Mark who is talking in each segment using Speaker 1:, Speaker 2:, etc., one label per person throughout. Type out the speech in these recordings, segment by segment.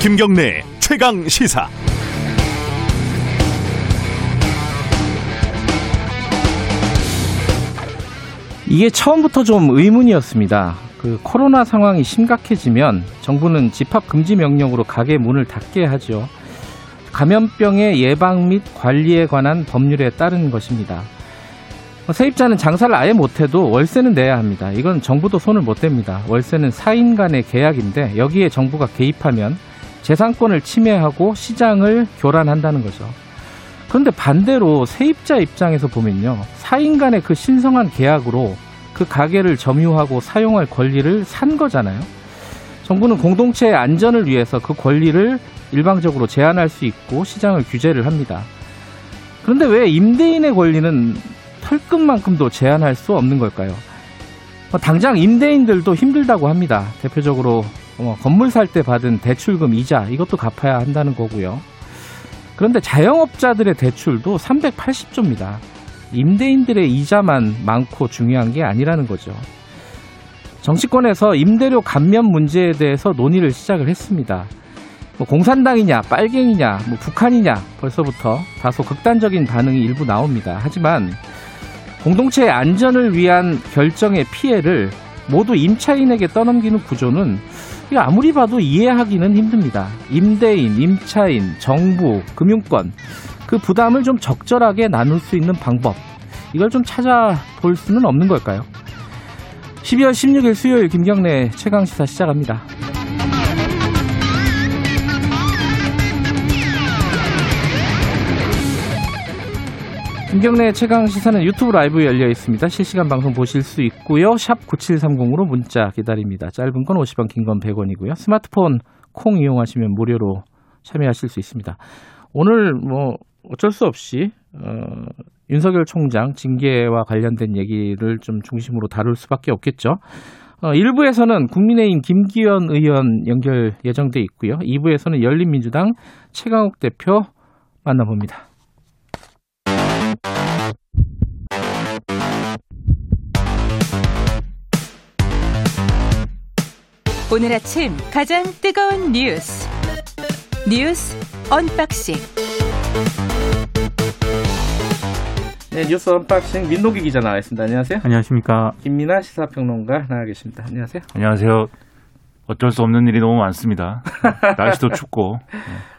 Speaker 1: 김경래 최강 시사.
Speaker 2: 이게 처음부터 좀 의문이었습니다. 그 코로나 상황이 심각해지면 정부는 집합 금지 명령으로 가게 문을 닫게 하죠. 감염병의 예방 및 관리에 관한 법률에 따른 것입니다. 세입자는 장사를 아예 못해도 월세는 내야 합니다. 이건 정부도 손을 못 댑니다. 월세는 사인 간의 계약인데 여기에 정부가 개입하면 재산권을 침해하고 시장을 교란한다는 거죠. 그런데 반대로 세입자 입장에서 보면요. 사인 간의 그 신성한 계약으로 그 가게를 점유하고 사용할 권리를 산 거잖아요. 정부는 공동체의 안전을 위해서 그 권리를 일방적으로 제한할 수 있고 시장을 규제를 합니다. 그런데 왜 임대인의 권리는 털끝만큼도 제한할 수 없는 걸까요? 뭐 당장 임대인들도 힘들다고 합니다. 대표적으로 뭐 건물 살 때 받은 대출금 이자 이것도 갚아야 한다는 거고요. 그런데 자영업자들의 대출도 380조입니다. 임대인들의 이자만 많고 중요한 게 아니라는 거죠. 정치권에서 임대료 감면 문제에 대해서 논의를 시작을 했습니다. 뭐 공산당이냐, 빨갱이냐, 뭐 북한이냐 벌써부터 다소 극단적인 반응이 일부 나옵니다. 하지만 공동체의 안전을 위한 결정의 피해를 모두 임차인에게 떠넘기는 구조는 아무리 봐도 이해하기는 힘듭니다. 임대인, 임차인, 정부, 금융권 그 부담을 좀 적절하게 나눌 수 있는 방법 이걸 좀 찾아볼 수는 없는 걸까요? 12월 16일 수요일 김경래 최강시사 시작합니다. 김경래 최강 시사는 유튜브 라이브 열려 있습니다. 실시간 방송 보실 수 있고요. 샵 9730으로 문자 기다립니다. 짧은 건 50원, 긴 건 100원이고요. 스마트폰 콩 이용하시면 무료로 참여하실 수 있습니다. 오늘 뭐 어쩔 수 없이 어, 윤석열 총장 징계와 관련된 얘기를 좀 중심으로 다룰 수밖에 없겠죠. 어, 1부에서는 국민의힘 김기현 의원 연결 예정돼 있고요. 2부에서는 열린민주당 최강욱 대표 만나봅니다.
Speaker 3: 오늘 아침 가장 뜨거운 뉴스 뉴스 unboxing
Speaker 2: 네, 뉴스 unboxing 민동기 기자 나와 있습니다. 안녕하세요.
Speaker 4: 안녕하십니까.
Speaker 2: 김민하 시사평론가 나와 계십니다. 안녕하세요.
Speaker 4: 안녕하세요. 어쩔 수 없는 일이 너무 많습니다. 날씨도 춥고.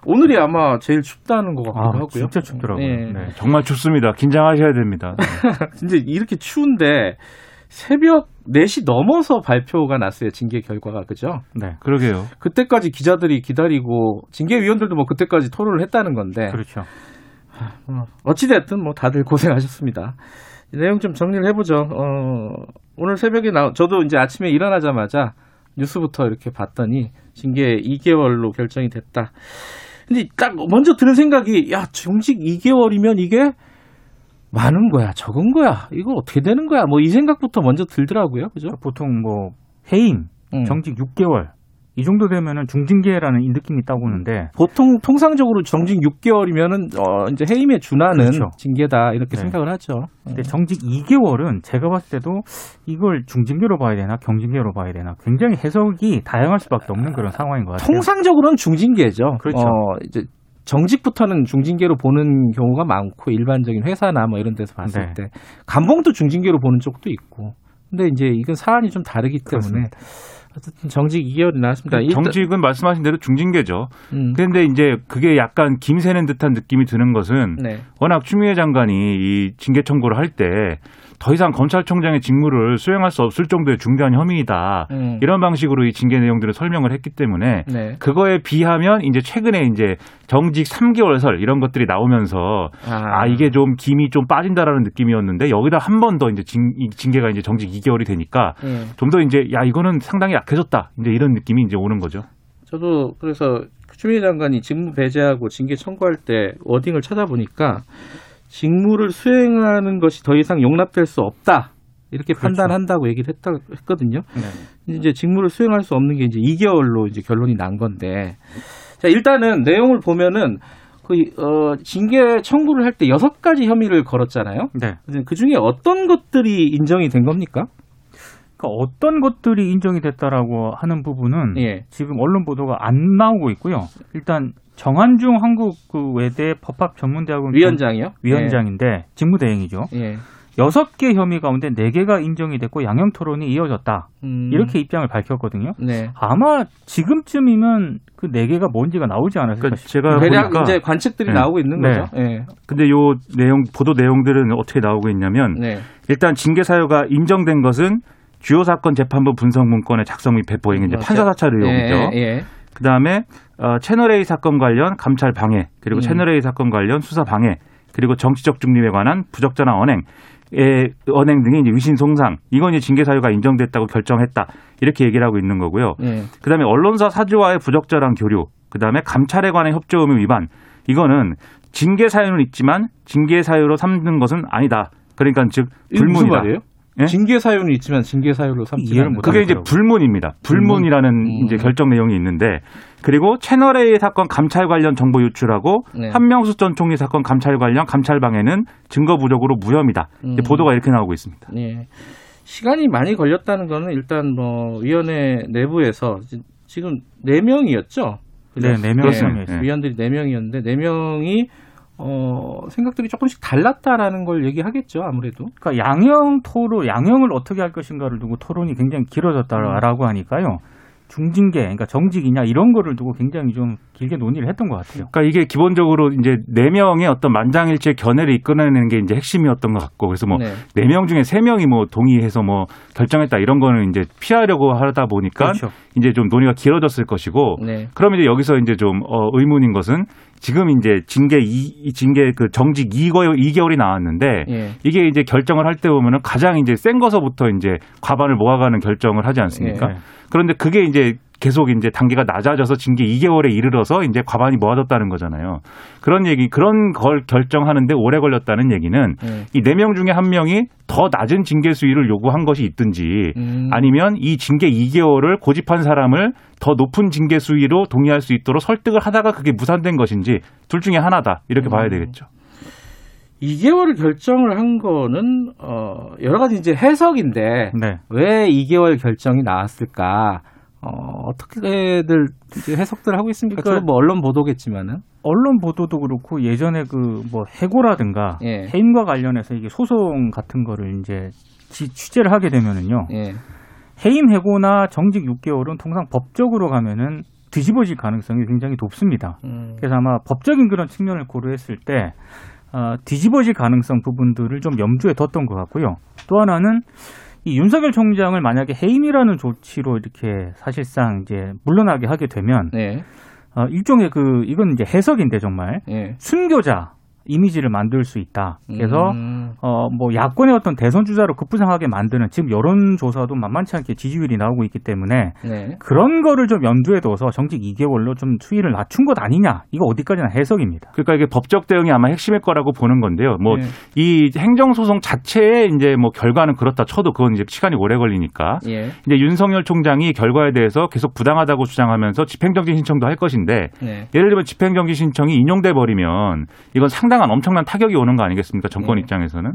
Speaker 2: 오늘이 아마 제일 춥다는 것 같기도
Speaker 4: 아,
Speaker 2: 하고요.
Speaker 4: 진짜 춥더라고요.
Speaker 2: 네.
Speaker 4: 네, 정말 춥습니다. 긴장하셔야 됩니다.
Speaker 2: 진짜 이렇게 추운데 새벽 4시 넘어서 발표가 났어요. 징계 결과가. 그죠?
Speaker 4: 네, 그러게요.
Speaker 2: 그때까지 기자들이 기다리고 징계위원들도 뭐 그때까지 토론을 했다는 건데
Speaker 4: 그렇죠.
Speaker 2: 어, 어찌됐든 뭐 다들 고생하셨습니다. 내용 좀 정리를 해보죠. 어, 오늘 새벽에 나, 저도 이제 아침에 일어나자마자 뉴스부터 이렇게 봤더니 징계 2개월로 결정이 됐다. 근데 딱 먼저 드는 생각이 야 정직 2개월이면 이게 많은 거야, 적은 거야, 이거 어떻게 되는 거야, 뭐 이 생각부터 먼저 들더라고요, 그죠?
Speaker 4: 보통 뭐 해임,
Speaker 2: 음.
Speaker 4: 정직 6개월 이 정도 되면은 중징계라는 이 느낌이 있다고 보는데
Speaker 2: 보통 통상적으로 정직 6개월이면은 어 이제 해임에 준하는
Speaker 4: 그렇죠.
Speaker 2: 징계다 이렇게
Speaker 4: 네.
Speaker 2: 생각을 하죠.
Speaker 4: 근데 정직 2개월은 제가 봤을 때도 이걸 중징계로 봐야 되나 경징계로 봐야 되나 굉장히 해석이 다양할 수밖에 없는 그런 상황인 것 같아요.
Speaker 2: 통상적으로는 중징계죠.
Speaker 4: 그렇죠.
Speaker 2: 어, 이제 정직부터는 중징계로 보는 경우가 많고 일반적인 회사나 뭐 이런 데서 봤을
Speaker 4: 네.
Speaker 2: 때 감봉도 중징계로 보는 쪽도 있고. 근데 이제 이건 사안이 좀 다르기 때문에
Speaker 4: 그렇습니다.
Speaker 2: 어쨌든 정직 2개월이 나왔습니다. 일단-
Speaker 5: 정직은 말씀하신 대로 중징계죠.
Speaker 2: 음,
Speaker 5: 그런데 이제 그게 약간 김새는 듯한 느낌이 드는 것은
Speaker 2: 네.
Speaker 5: 워낙 추미애 장관이 이 징계 청구를 할 때 더 이상 검찰총장의 직무를 수행할 수 없을 정도의 중대한 혐의이다.
Speaker 2: 음,
Speaker 5: 이런 방식으로 이 징계 내용들을 설명을 했기 때문에
Speaker 2: 네.
Speaker 5: 그거에 비하면 이제 최근에 이제 정직 3개월설 이런 것들이 나오면서 아, 이게 좀 김이 좀 빠진다라는 느낌이었는데 여기다 한 번 더 이제 징, 이 징계가 이제 정직 2개월이 되니까
Speaker 2: 예.
Speaker 5: 좀더 이제 야 이거는 상당히 약해졌다. 이제 이런 느낌이 이제 오는 거죠.
Speaker 2: 저도 그래서 추미애 장관이 직무 배제하고 징계 청구할 때 워딩을 찾아보니까 직무를 수행하는 것이 더 이상 용납될 수 없다. 이렇게
Speaker 4: 그렇죠.
Speaker 2: 판단한다고 얘기를 했다, 했거든요.
Speaker 4: 네.
Speaker 2: 이제 직무를 수행할 수 없는 게 이제 2개월로 이제 결론이 난 건데. 자, 일단은 내용을 보면은 그, 어, 징계 청구를 할 때 여섯 가지 혐의를 걸었잖아요.
Speaker 4: 네.
Speaker 2: 그 중에 어떤 것들이 인정이 된 겁니까?
Speaker 4: 그러니까 어떤 것들이 인정이 됐다라고 하는 부분은
Speaker 2: 예.
Speaker 4: 지금 언론 보도가 안 나오고 있고요. 일단 정한중 한국 그 외대 법학 전문대학원
Speaker 2: 위원장이요?
Speaker 4: 위원장인데 직무대행이죠.
Speaker 2: 예.
Speaker 4: 여섯 개 혐의 가운데 네 개가 인정이 됐고 양형 토론이 이어졌다.
Speaker 2: 음.
Speaker 4: 이렇게 입장을 밝혔거든요.
Speaker 2: 네.
Speaker 4: 아마 지금쯤이면 그네 개가 뭔지가 나오지 않았을까
Speaker 5: 그러니까
Speaker 4: 싶어요.
Speaker 5: 제가
Speaker 2: 대략
Speaker 5: 보니까
Speaker 2: 이제 관측들이
Speaker 5: 네.
Speaker 2: 나오고 있는
Speaker 4: 네.
Speaker 2: 거죠. 예.
Speaker 5: 근데 요 내용 보도 내용들은 어떻게 나오고 있냐면
Speaker 2: 네.
Speaker 5: 일단 징계 사유가 인정된 것은 주요 사건 재판부 분석 문건의 작성 및 배포 이게 이제. 판사 사찰 의혹이죠.
Speaker 2: 예, 예.
Speaker 5: 그다음에 어, 채널 A 사건 관련 감찰 방해 그리고
Speaker 2: 음.
Speaker 5: 채널 A 사건 관련 수사 방해 그리고 정치적 중립에 관한 부적절한 언행 의 언행 등의 이제 위신 송상 이건 이제 징계 사유가 인정됐다고 결정했다 이렇게 얘기를 하고 있는 거고요.
Speaker 2: 예.
Speaker 5: 그다음에 언론사 사주와의 부적절한 교류, 그다음에 감찰에 관한 협조 의무 위반. 이거는 징계 사유는 있지만 징계 사유로 삼는 것은 아니다. 그러니까 즉 불문이다. 예?
Speaker 2: 징계 사유는 있지만 징계 사유로 삼지
Speaker 4: 이해를
Speaker 2: 않는
Speaker 4: 못
Speaker 5: 그게 이제. 불문입니다. 불문이라는
Speaker 2: 음.
Speaker 5: 이제 결정 내용이 있는데 그리고 채널 A 사건 감찰 관련 정보 유출하고
Speaker 2: 네.
Speaker 5: 한명수 전 총리 사건 감찰 관련 감찰 방해는 증거 부족으로 무혐의다.
Speaker 2: 음.
Speaker 5: 보도가 이렇게 나오고 있습니다.
Speaker 2: 예. 시간이 많이 걸렸다는 거는 일단 뭐 위원회 내부에서 지- 지금 네 명이었죠.
Speaker 4: 네, 네 명이
Speaker 5: 그렇습니다.
Speaker 4: 있어요.
Speaker 5: 네.
Speaker 2: 위원들이 네 명이었는데 네 명이 어 생각들이 조금씩 달랐다라는 걸 얘기하겠죠 아무래도.
Speaker 4: 그러니까 양형 토론, 양형을 어떻게 할 것인가를 두고 토론이 굉장히 길어졌다라고 하니까요. 중징계, 그러니까 정직이냐 이런 거를 두고 굉장히 좀 길게 논의를 했던 것 같아요.
Speaker 5: 그러니까 이게 기본적으로 이제 네 명의 어떤 만장일치의 견해를 이끌어내는 게 이제 핵심이었던 것 같고 그래서 뭐
Speaker 2: 네.
Speaker 5: 네명 중에 세 명이 뭐 동의해서 뭐 결정했다 이런 거는 이제 피하려고 하다 보니까
Speaker 4: 그렇죠.
Speaker 5: 이제 좀 논의가 길어졌을 것이고
Speaker 2: 네.
Speaker 5: 그러면 이제 여기서 이제 좀 어, 의문인 것은 지금 이제 징계 이이 징계 그 정직 2개월 2개월이 나왔는데
Speaker 2: 예.
Speaker 5: 이게 이제 결정을 할 때 보면은 가장 이제 센 거서부터 이제 과반을 모아가는 결정을 하지 않습니까?
Speaker 4: 예.
Speaker 5: 그런데 그게 이제 계속 이제 단계가 낮아져서 징계 2개월에 이르러서 이제 과반이 모아졌다는 거잖아요. 그런 얘기, 그런 걸 결정하는데 오래 걸렸다는 얘기는
Speaker 2: 예.
Speaker 5: 이네 명 중에 한 명이 더 낮은 징계 수위를 요구한 것이 있든지
Speaker 2: 음.
Speaker 5: 아니면 이 징계 2개월을 고집한 사람을 더 높은 징계 수위로 동의할 수 있도록 설득을 하다가 그게 무산된 것인지 둘 중에 하나다 이렇게 봐야 되겠죠.
Speaker 2: 2개월 결정을 한 거는 어 여러 가지 이제 해석인데
Speaker 4: 네.
Speaker 2: 왜 2개월 결정이 나왔을까? 어, 어떻게들 해석들 하고 있습니까?
Speaker 4: 그러니까-
Speaker 2: 뭐 언론 보도겠지만은.
Speaker 4: 언론 보도도 그렇고 예전에 그 뭐 해고라든가
Speaker 2: 예.
Speaker 4: 해임과 관련해서 이게 소송 같은 거를 이제 지- 취재를 하게 되면은요.
Speaker 2: 예.
Speaker 4: 해임 해고나 정직 6개월은 통상 법적으로 가면은 뒤집어질 가능성이 굉장히 높습니다.
Speaker 2: 음.
Speaker 4: 그래서 아마 법적인 그런 측면을 고려했을 때 어, 뒤집어질 가능성 부분들을 좀 염두에 뒀던 것 같고요. 또 하나는 이 윤석열 총장을 만약에 해임이라는 조치로 이렇게 사실상 이제 물러나게 하게 되면
Speaker 2: 네.
Speaker 4: 어, 일종의 그 이건 이제 해석인데 정말
Speaker 2: 예.
Speaker 4: 순교자 이미지를 만들 수 있다. 그래서
Speaker 2: 음.
Speaker 4: 어, 뭐, 야권의 어떤 대선 주자로 급부상하게 만드는 지금 여론조사도 만만치 않게 지지율이 나오고 있기 때문에
Speaker 2: 네.
Speaker 4: 그런 거를 좀 염두에 둬서 정직 2개월로 좀 수위를 낮춘 것 아니냐. 이거 어디까지나 해석입니다.
Speaker 5: 그러니까 이게 법적 대응이 아마 핵심일 거라고 보는 건데요. 뭐
Speaker 2: 네.
Speaker 5: 이 행정소송 자체의 이제 뭐 결과는 그렇다 쳐도 그건 이제 시간이 오래 걸리니까
Speaker 2: 예.
Speaker 5: 이제 윤석열 총장이 결과에 대해서 계속 부당하다고 주장하면서 집행정지 신청도 할 것인데
Speaker 2: 네.
Speaker 5: 예를 들면 집행정지 신청이 인용돼 버리면 이건 상당한 엄청난 타격이 오는 거 아니겠습니까? 정권
Speaker 2: 네.
Speaker 5: 입장에서는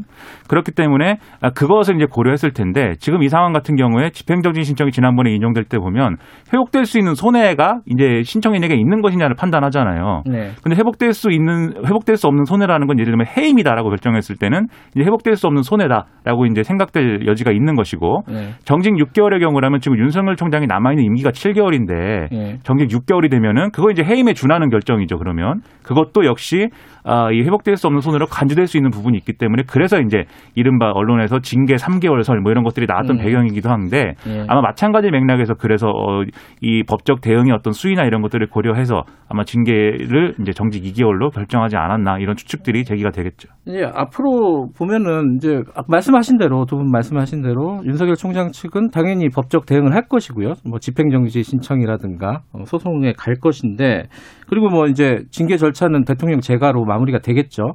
Speaker 5: 그렇기 때문에 아, 그것을 이제 고려했을 텐데 지금 이 상황 같은 경우에 집행정지 신청이 지난번에 인용될 때 보면 회복될 수 있는 손해가 이제 신청인에게 있는 것이냐를 판단하잖아요.
Speaker 2: 네.
Speaker 5: 근데 회복될 수 있는 회복될 수 없는 손해라는 건 예를 들면 해임이다라고 결정했을 때는 이제 회복될 수 없는 손해다라고 이제 생각될 여지가 있는 것이고
Speaker 2: 네.
Speaker 5: 정직 6개월의 경우라면 지금 윤석열 총장이 남아 있는 임기가 7개월인데
Speaker 2: 예.
Speaker 5: 정직 6개월이 되면은 그거 이제 해임에 준하는 결정이죠. 그러면 그것도 역시 아, 이 회복될 수 없는 손으로 간주될 수 있는 부분이 있기 때문에 그래서 이제 이른바 언론에서 징계 3개월 설 뭐 이런 것들이 나왔던
Speaker 2: 음.
Speaker 5: 배경이기도 한데
Speaker 2: 예.
Speaker 5: 아마 마찬가지 맥락에서 그래서 어, 이 법적 대응의 어떤 수위나 이런 것들을 고려해서 아마 징계를 이제 정직 2개월로 결정하지 않았나 이런 추측들이 제기가 되겠죠.
Speaker 2: 이제 앞으로 보면은 이제 말씀하신 대로 두 분 말씀하신 대로 윤석열 총장 측은 당연히 법적 대응을 할 것이고요. 뭐 집행정지 신청이라든가 어, 소송에 갈 것인데 그리고 뭐 이제 징계 절차는 대통령 재가로 마무리가 되겠죠.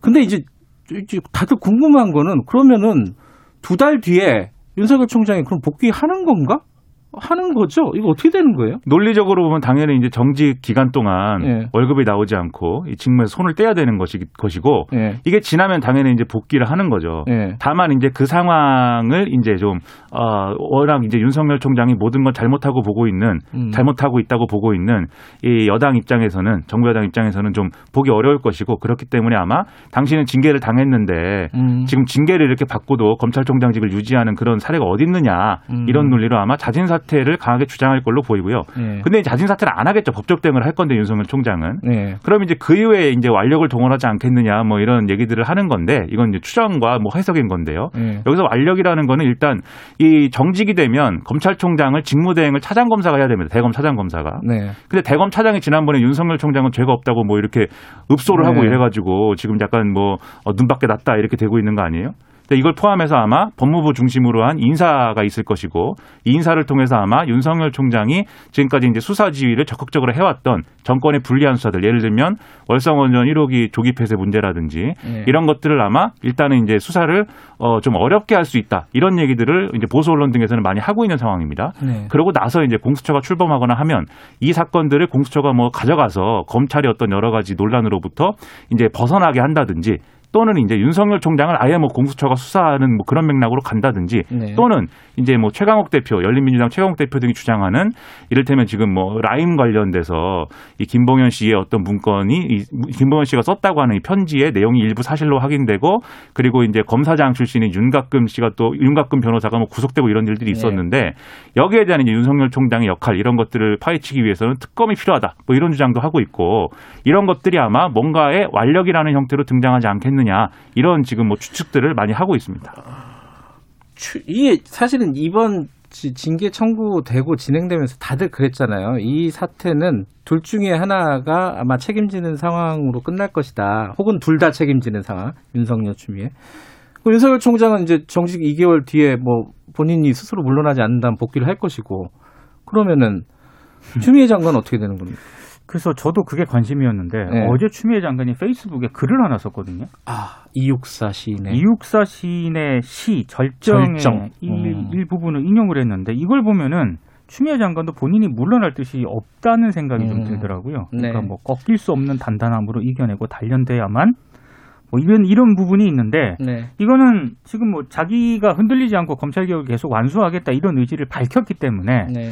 Speaker 2: 근데 이제 이제 다들 궁금한 거는 그러면은 두 달 뒤에 윤석열 총장이 그럼 복귀하는 건가? 하는 거죠? 이거 어떻게 되는 거예요?
Speaker 5: 논리적으로 보면 당연히 이제 정직 기간 동안
Speaker 2: 예.
Speaker 5: 월급이 나오지 않고 이 직무에서 손을 떼야 되는 것이, 것이고
Speaker 2: 예.
Speaker 5: 이게 지나면 당연히 이제 복귀를 하는 거죠.
Speaker 2: 예.
Speaker 5: 다만 이제 그 상황을 이제 좀 어, 워낙 이제 윤석열 총장이 모든 걸 잘못하고 보고 있는
Speaker 2: 음.
Speaker 5: 잘못하고 있다고 보고 있는 이 여당 입장에서는 정부 여당 입장에서는 좀 보기 어려울 것이고 그렇기 때문에 아마 당신은 징계를 당했는데
Speaker 2: 음.
Speaker 5: 지금 징계를 이렇게 받고도 검찰총장직을 유지하는 그런 사례가 어디 있느냐
Speaker 2: 음.
Speaker 5: 이런 논리로 아마 자진 사 퇴를 강하게 주장할 걸로 보이고요.
Speaker 2: 예.
Speaker 5: 근데 자진 사퇴를 안 하겠죠. 법적 대응을 할 건데 윤석열 총장은.
Speaker 2: 예.
Speaker 5: 그럼 이제 그 이후에 이제 완력을 동원하지 않겠느냐 뭐 이런 얘기들을 하는 건데 이건 이제 추정과 뭐 해석인 건데요.
Speaker 2: 예.
Speaker 5: 여기서 완력이라는 거는 일단 이 정직이 되면 검찰총장을 직무대행을 차장 검사가 해야 됩니다. 대검 차장 검사가.
Speaker 2: 네.
Speaker 5: 근데 대검 차장이 지난번에 윤석열 총장은 죄가 없다고 뭐 이렇게 읍소를 하고
Speaker 2: 네.
Speaker 5: 이래가지고 지금 약간 뭐 어, 눈밖에 났다 이렇게 되고 있는 거 아니에요? 이걸 포함해서 아마 법무부 중심으로 한 인사가 있을 것이고 이 인사를 통해서 아마 윤석열 총장이 지금까지 이제 수사 지휘를 적극적으로 해왔던 정권의 불리한 수사들 예를 들면 월성원전 1호기 조기 폐쇄 문제라든지
Speaker 2: 예.
Speaker 5: 이런 것들을 아마 일단은 이제 수사를 어, 좀 어렵게 할 수 있다 이런 얘기들을 이제 보수 언론 등에서는 많이 하고 있는 상황입니다.
Speaker 2: 네.
Speaker 5: 그러고 나서 이제 공수처가 출범하거나 하면 이 사건들을 공수처가 뭐 가져가서 검찰이 어떤 여러 가지 논란으로부터 이제 벗어나게 한다든지 또는 이제 윤석열 총장을 아예 뭐 공수처가 수사하는 뭐 그런 맥락으로 간다든지
Speaker 2: 네.
Speaker 5: 또는 이제 뭐 최강욱 대표, 열린민주당 최강욱 대표 등이 주장하는 이를테면 지금 뭐 라임 관련돼서 이 김봉현 씨의 어떤 문건이 이 김봉현 씨가 썼다고 하는 이 편지의 내용이 일부 사실로 확인되고 그리고 이제 검사장 출신인 윤갑금 씨가 또 윤갑금 변호사가 뭐 구속되고 이런 일들이
Speaker 2: 네.
Speaker 5: 있었는데 여기에 대한 이제 윤석열 총장의 역할 이런 것들을 파헤치기 위해서는 특검이 필요하다. 뭐 이런 주장도 하고 있고 이런 것들이 아마 뭔가의 완력이라는 형태로 등장하지 않겠 느냐 이런 지금 뭐 추측들을 많이 하고 있습니다.
Speaker 2: 추- 이게 사실은 이번 지- 징계 청구되고 진행되면서 다들 그랬잖아요. 이 사태는 둘 중에 하나가 아마 책임지는 상황으로 끝날 것이다. 혹은 둘 다 책임지는 상황. 윤석열 추미애. 그 윤석열 총장은 이제 정식 2개월 뒤에 뭐 본인이 스스로 물러나지 않는다면 복귀를 할 것이고 그러면은 추미애 장관은 어떻게 되는 겁니까?
Speaker 4: 그래서 저도 그게 관심이었는데
Speaker 2: 네.
Speaker 4: 어제 추미애 장관이 페이스북에 글을 하나 썼거든요.
Speaker 2: 아, 이육사 시인의
Speaker 4: 이육사 시인의 시 절정의
Speaker 2: 절정.
Speaker 4: 일,
Speaker 2: 음.
Speaker 4: 일부분을 인용을 했는데 이걸 보면은 추미애 장관도 본인이 물러날 뜻이 없다는 생각이 좀
Speaker 2: 음.
Speaker 4: 들더라고요.
Speaker 2: 네.
Speaker 4: 그러니까 뭐 꺾일 수 없는 단단함으로 이겨내고 단련돼야만 뭐 이런 이런 부분이 있는데
Speaker 2: 네.
Speaker 4: 이거는 지금 뭐 자기가 흔들리지 않고 검찰 개혁을 계속 완수하겠다 이런 의지를 밝혔기 때문에
Speaker 2: 네.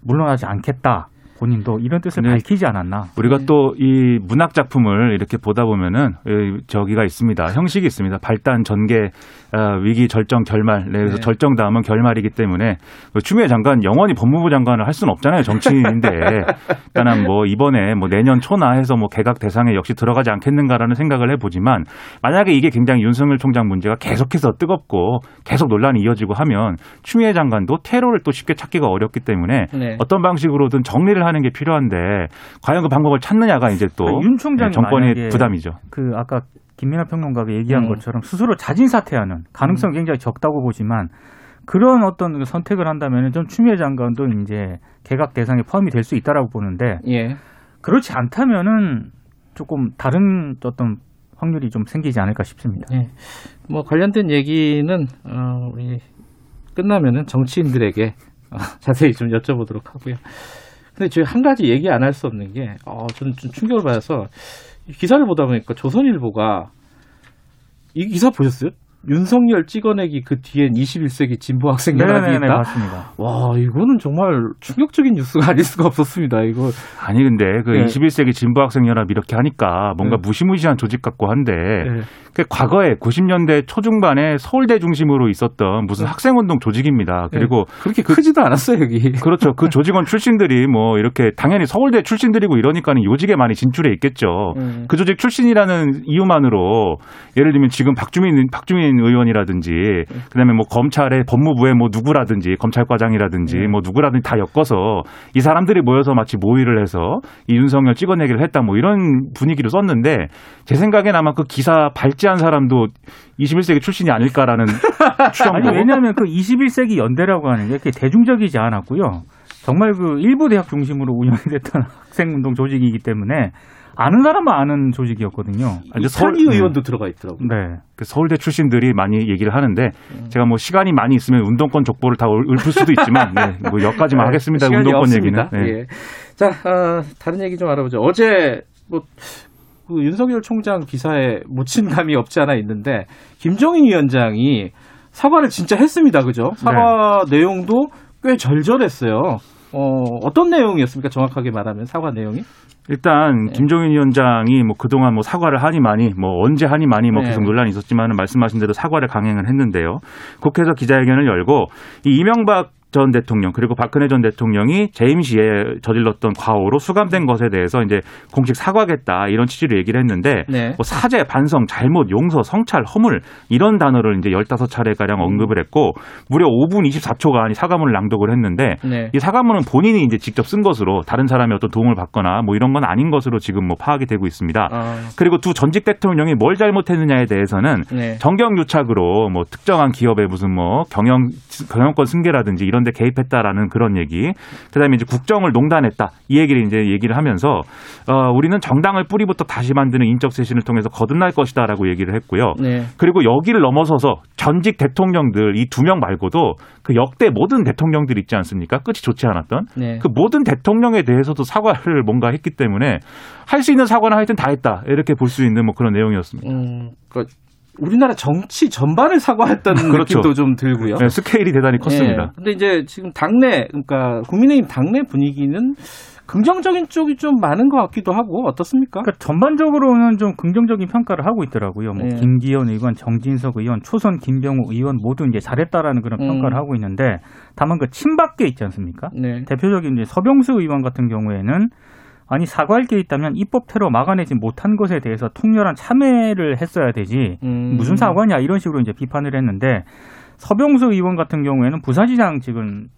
Speaker 4: 물러나지 않겠다. 본인도 이런 뜻을
Speaker 5: 네.
Speaker 4: 밝히지 않았나.
Speaker 5: 우리가
Speaker 2: 네.
Speaker 5: 또이 문학 작품을 이렇게 보다 보면은 이 저기가 있습니다. 형식이 있습니다. 발단, 전개, 어, 위기, 절정, 결말. 네, 그래서
Speaker 2: 네.
Speaker 5: 절정 다음은 결말이기 때문에 그 추미애 장관 영원히 법무부 장관을 할 수는 없잖아요. 정치인인데. 그러니까 뭐 이번에 뭐 내년 초나 해서 뭐 개각 대상에 역시 들어가지 않겠는가라는 생각을 해보지만 만약에 이게 굉장히 윤석열 총장 문제가 계속해서 뜨겁고 계속 논란이 이어지고 하면 추미애 장관도 테러를 또 쉽게 찾기가 어렵기 때문에
Speaker 2: 네.
Speaker 5: 어떤 방식으로든 정리를 하는 게 필요한데 과연 그 방법을 찾느냐가 이제 또
Speaker 4: 그러니까 윤 총장이
Speaker 5: 네, 정권의 부담이죠.
Speaker 4: 그 아까 김민하 평론가가 얘기한
Speaker 2: 음.
Speaker 4: 것처럼 스스로 자진 사퇴하는 가능성 이 굉장히 적다고 보지만 그런 어떤 선택을 한다면 좀 추미애 장관도 이제 개각 대상에 포함이 될 수 있다라고 보는데
Speaker 2: 예.
Speaker 4: 그렇지 않다면은 조금 다른 어떤 확률이 좀 생기지 않을까 싶습니다.
Speaker 2: 네. 뭐 관련된 얘기는 어, 우리 끝나면은 정치인들에게 어, 자세히 좀 여쭤보도록 하고요. 근데 저희 한 가지 얘기 안 할 수 없는 게, 어, 저는 좀 충격을 받아서 이 기사를 보다 보니까 조선일보가 이 기사 보셨어요? 윤석열 찍어내기 그 뒤엔 21세기 진보 학생 연합이
Speaker 4: 네네네
Speaker 2: 있다.
Speaker 4: 맞습니다.
Speaker 2: 와, 이거는 정말 충격적인 뉴스가 아닐 수가 없었습니다. 이거
Speaker 5: 아니 근데 그
Speaker 2: 네.
Speaker 5: 21세기 진보 학생 연합 이렇게 하니까 뭔가
Speaker 2: 네.
Speaker 5: 무시무시한 조직 같고 한데
Speaker 2: 네.
Speaker 5: 그 과거에 90년대 초중반에 서울대 중심으로 있었던 무슨 학생 운동 조직입니다. 그리고
Speaker 2: 그렇게 크지도 않았어요 여기.
Speaker 5: 그렇죠. 그 조직원 출신들이 뭐 이렇게 당연히 서울대 출신들이고 이러니까는 요직에 많이 진출해 있겠죠.
Speaker 2: 음.
Speaker 5: 그 조직 출신이라는 이유만으로 예를 들면 지금 박주민 박주민 의원이라든지 그다음에 뭐 검찰의 법무부의 뭐 누구라든지 검찰과장이라든지
Speaker 2: 네.
Speaker 5: 뭐 누구라든지 다 엮어서 이 사람들이 모여서 마치 모의를 해서 이 윤석열 찍어내기를 했다 뭐 이런 분위기로 썼는데 제 생각엔 아마 그 기사 발제한 사람도 21세기 출신이 아닐까라는 추정도
Speaker 4: 아니 왜냐하면 그 21세기 연대라고 하는 게 그렇게 대중적이지 않았고요. 정말 그 일부 대학 중심으로 운영됐던 학생 운동 조직이기 때문에 아는 사람만 아는 조직이었거든요.
Speaker 5: 아, 이제 서울,
Speaker 2: 이찬희 의원도 들어가 있더라고요.
Speaker 4: 네.
Speaker 5: 그 서울대 출신들이 많이 얘기를 하는데
Speaker 2: 음.
Speaker 5: 제가 뭐 시간이 많이 있으면 운동권 족보를 다 읊을 수도 있지만 네, 뭐 여기까지만 하겠습니다.
Speaker 2: 시간이
Speaker 5: 운동권
Speaker 2: 없습니다.
Speaker 5: 얘기는. 네.
Speaker 2: 예. 자, 어, 다른 얘기 좀 알아보죠. 어제 뭐 그 윤석열 총장 기사에 묻힌 감이 없지 않아 있는데 김종인 위원장이 사과를 진짜 했습니다. 그죠? 사과 내용도 꽤 절절했어요. 어, 어떤 내용이었습니까? 정확하게 말하면 사과 내용이?
Speaker 5: 일단
Speaker 2: 네.
Speaker 5: 김종인 위원장이 뭐 그동안 뭐 사과를 하니 많이 뭐 언제 하니 많이 뭐
Speaker 2: 네.
Speaker 5: 계속 논란이 있었지만 말씀하신 대로 사과를 강행을 했는데요. 국회에서 기자회견을 열고 이 이명박 전 대통령 그리고 박근혜 전 대통령이 재임 시에 저질렀던 과오로 수감된 것에 대해서 이제 공식 사과하겠다 이런 취지로 얘기를 했는데
Speaker 2: 네.
Speaker 5: 뭐 사죄, 반성, 잘못, 용서, 성찰, 허물 이런 단어를 이제 15차례 가량 언급을 했고 무려 5분 24초간 이 사과문을 낭독을 했는데
Speaker 2: 네.
Speaker 5: 이 사과문은 본인이 이제 직접 쓴 것으로 다른 사람이 어떤 도움을 받거나 뭐 이런 건 아닌 것으로 지금 뭐 파악이 되고 있습니다.
Speaker 2: 아,
Speaker 5: 그리고 두 전직 대통령이 뭘 잘못했느냐에 대해서는
Speaker 2: 네.
Speaker 5: 정경유착으로 뭐 특정한 기업의 무슨 뭐 경영 경영권 승계라든지 이런 데 개입했다라는 그런 얘기. 그다음에 이제 국정을 농단했다. 이 얘기를 이제 얘기를 하면서 어 우리는 정당을 뿌리부터 다시 만드는 인적 쇄신을 통해서 거듭날 것이다라고 얘기를 했고요.
Speaker 2: 네.
Speaker 5: 그리고 여기를 넘어서서 전직 대통령들 이 두 명 말고도 그 역대 모든 대통령들 있지 않습니까? 끝이 좋지 않았던
Speaker 2: 네.
Speaker 5: 그 모든 대통령에 대해서도 사과를 뭔가 했기 때문에 할 수 있는 사과는 하여튼 다 했다 이렇게 볼 수 있는 뭐 그런 내용이었습니다.
Speaker 2: 음, 그 우리나라 정치 전반을 사과했던
Speaker 5: 그렇죠.
Speaker 2: 느낌도 좀 들고요.
Speaker 5: 네, 스케일이 대단히 컸습니다.
Speaker 2: 예. 근데 이제 지금 당내 그러니까 국민의힘 당내 분위기는 긍정적인 쪽이 좀 많은 것 같기도 하고 어떻습니까?
Speaker 4: 그러니까 전반적으로는 좀 긍정적인 평가를 하고 있더라고요. 뭐
Speaker 2: 네.
Speaker 4: 김기현 의원, 정진석 의원, 초선 김병우 의원 모두 이제 잘했다라는 그런
Speaker 2: 음.
Speaker 4: 평가를 하고 있는데 다만 그 친박계 있지 않습니까?
Speaker 2: 네.
Speaker 4: 대표적인 이제 서병수 의원 같은 경우에는 아니 사과할 게 있다면 입법 테러 막아내지 못한 것에 대해서 통렬한 참회를 했어야 되지
Speaker 2: 음.
Speaker 4: 무슨 사과냐 이런 식으로 이제 비판을 했는데 서병수 의원 같은 경우에는 부사시장 지금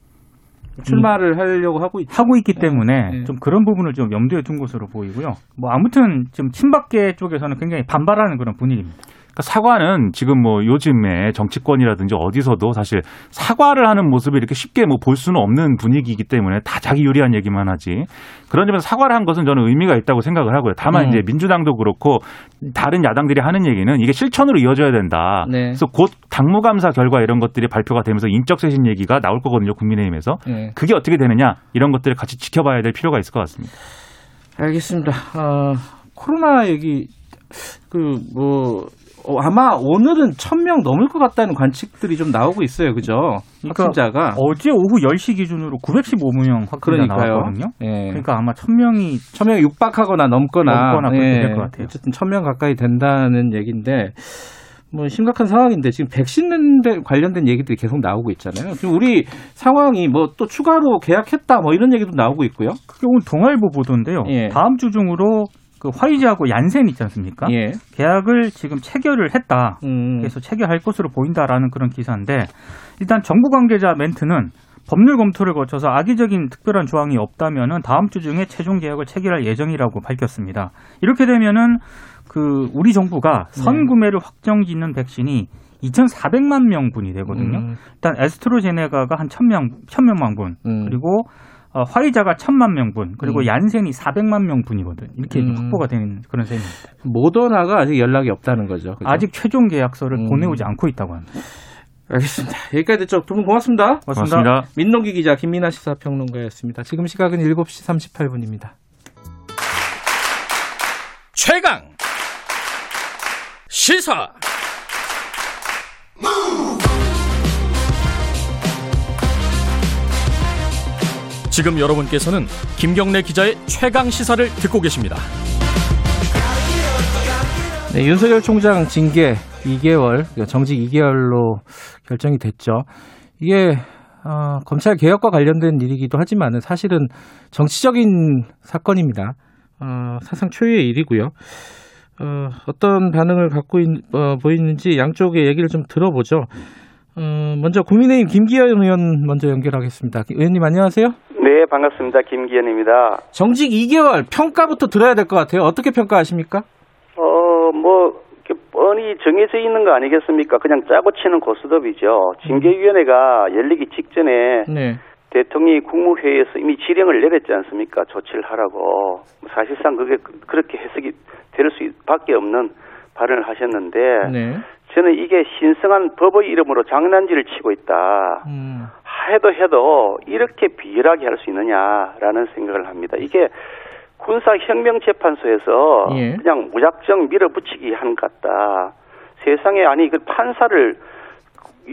Speaker 2: 출마를 하려고 하고 있죠.
Speaker 4: 하고 있기 때문에
Speaker 2: 네.
Speaker 4: 좀 그런 부분을 좀 염두에 둔 것으로 보이고요. 뭐 아무튼 지금 친박계 쪽에서는 굉장히 반발하는 그런 분위기입니다.
Speaker 5: 그러니까 사과는 지금 뭐 요즘에 정치권이라든지 어디서도 사실 사과를 하는 모습을 이렇게 쉽게 뭐 볼 수는 없는 분위기이기 때문에 다 자기 유리한 얘기만 하지. 그런 점에서 사과를 한 것은 저는 의미가 있다고 생각을 하고요. 다만
Speaker 2: 음.
Speaker 5: 이제 민주당도 그렇고 다른 야당들이 하는 얘기는 이게 실천으로 이어져야 된다.
Speaker 2: 네.
Speaker 5: 그래서 곧 당무감사 결과 이런 것들이 발표가 되면서 인적 쇄신 얘기가 나올 거거든요. 국민의힘에서.
Speaker 2: 네.
Speaker 5: 그게 어떻게 되느냐 이런 것들을 같이 지켜봐야 될 필요가 있을 것 같습니다.
Speaker 2: 알겠습니다. 어, 코로나 얘기 그뭐 어, 아마 오늘은 천 명 넘을 것 같다는 관측들이 좀 나오고 있어요. 그죠?
Speaker 4: 그러니까
Speaker 2: 확진자가
Speaker 4: 어제 오후 10시 기준으로 915명 확진자
Speaker 2: 그러니까요.
Speaker 4: 나왔거든요.
Speaker 2: 예.
Speaker 4: 그러니까 아마 1000명이
Speaker 2: 천 명이 육박하거나 넘거나,
Speaker 4: 넘거나 그렇게 될것 같아요.
Speaker 2: 어쨌든 천 명 가까이 된다는 얘기인데 뭐 심각한 상황인데 지금 백신 대- 관련된 얘기들이 계속 나오고 있잖아요. 지금 우리 상황이 뭐 또 추가로 계약했다 뭐 이런 얘기도 나오고 있고요.
Speaker 4: 그게 오늘 동아일보 보도인데요.
Speaker 2: 예.
Speaker 4: 다음 주 중으로 그 화이자하고 얀센 있지 않습니까?
Speaker 2: 예.
Speaker 4: 계약을 지금 체결을 했다.
Speaker 2: 음.
Speaker 4: 그래서 체결할 것으로 보인다라는 그런 기사인데 일단 정부 관계자 멘트는 법률 검토를 거쳐서 악의적인 특별한 조항이 없다면은 다음 주 중에 최종 계약을 체결할 예정이라고 밝혔습니다. 이렇게 되면은 그 우리 정부가
Speaker 2: 네.
Speaker 4: 선구매를 확정짓는 백신이 2,400만 명분이 되거든요.
Speaker 2: 음.
Speaker 4: 일단 에스트로제네가가 한 1,000명 1,000명만 분.
Speaker 2: 음.
Speaker 4: 그리고 어, 화이자가 1,000만 명분. 그리고
Speaker 2: 음.
Speaker 4: 얀센이 400만 명분이거든. 이렇게
Speaker 2: 음.
Speaker 4: 확보가 되는 그런 셈입니다.
Speaker 2: 모더나가 아직 연락이 없다는 거죠. 그죠?
Speaker 4: 아직 최종 계약서를
Speaker 2: 음.
Speaker 4: 보내오지 않고 있다고 합니다.
Speaker 2: 알겠습니다. 여기까지 듣죠. 두 분 고맙습니다.
Speaker 4: 고맙습니다.
Speaker 2: 민동기 기자 김민아 시사평론가였습니다. 지금 시각은 7시 38분입니다.
Speaker 6: 최강 시사 지금 여러분께서는 김경래 기자의 최강 시사를 듣고 계십니다.
Speaker 2: 네, 윤석열 총장 징계 2개월, 정직 2개월로 결정이 됐죠. 이게 어, 검찰 개혁과 관련된 일이기도 하지만 사실은 정치적인 사건입니다. 어, 사상 초유의 일이고요. 어, 어떤 반응을 갖고 있, 어, 보이는지 양쪽의 얘기를 좀 들어보죠. 어, 먼저 국민의힘 김기현 의원 먼저 연결하겠습니다. 의원님 안녕하세요.
Speaker 7: 네, 반갑습니다. 김기현입니다.
Speaker 2: 정직 2개월 평가부터 들어야 될 것 같아요. 어떻게 평가하십니까?
Speaker 7: 어, 뭐, 뻔히 정해져 있는 거 아니겠습니까? 그냥 짜고 치는 고스톱이죠. 징계위원회가 열리기 직전에
Speaker 2: 네.
Speaker 7: 대통령이 국무회의에서 이미 지령을 내렸지 않습니까? 조치를 하라고. 사실상 그게 그- 그렇게 해석이 될 수밖에 없는 발언을 하셨는데
Speaker 2: 네.
Speaker 7: 저는 이게 신성한 법의 이름으로 장난질을 치고 있다.
Speaker 2: 음.
Speaker 7: 해도 해도 이렇게 비열하게 할 수 있느냐라는 생각을 합니다. 이게 군사혁명재판소에서
Speaker 2: 예.
Speaker 7: 그냥 무작정 밀어붙이기 한 것 같다. 세상에 아니 그 판사를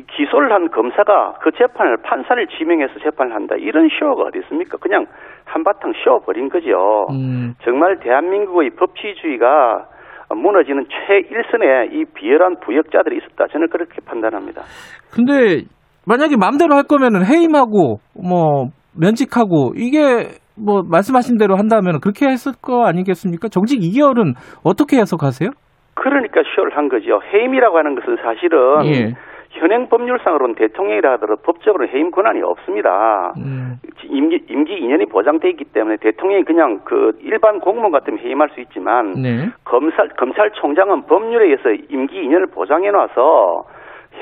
Speaker 7: 기소를 한 검사가 그 재판을 판사를 지명해서 재판을 한다. 이런 쇼가 어디 있습니까? 그냥 한바탕 쇼버린 거죠.
Speaker 2: 음.
Speaker 7: 정말 대한민국의 법치주의가 무너지는 최일선에 이 비열한 부역자들이 있었다. 저는 그렇게 판단합니다.
Speaker 2: 근데 만약에 마음대로 할 거면은 해임하고 뭐 면직하고 이게 뭐 말씀하신 대로 한다면 그렇게 했을 거 아니겠습니까? 정직 2개월은 어떻게 해석하세요?
Speaker 7: 그러니까 쇼를 한 거죠. 해임이라고 하는 것은 사실은
Speaker 2: 예.
Speaker 7: 현행 법률상으로는 대통령이라 하더라도 법적으로 해임 권한이 없습니다.
Speaker 2: 음.
Speaker 7: 임기, 임기 2년이 보장돼 있기 때문에 대통령이 그냥 그 일반 공무원 같으면 해임할 수 있지만
Speaker 2: 네.
Speaker 7: 검찰 검찰총장은 법률에 의해서 임기 2년을 보장해 놔서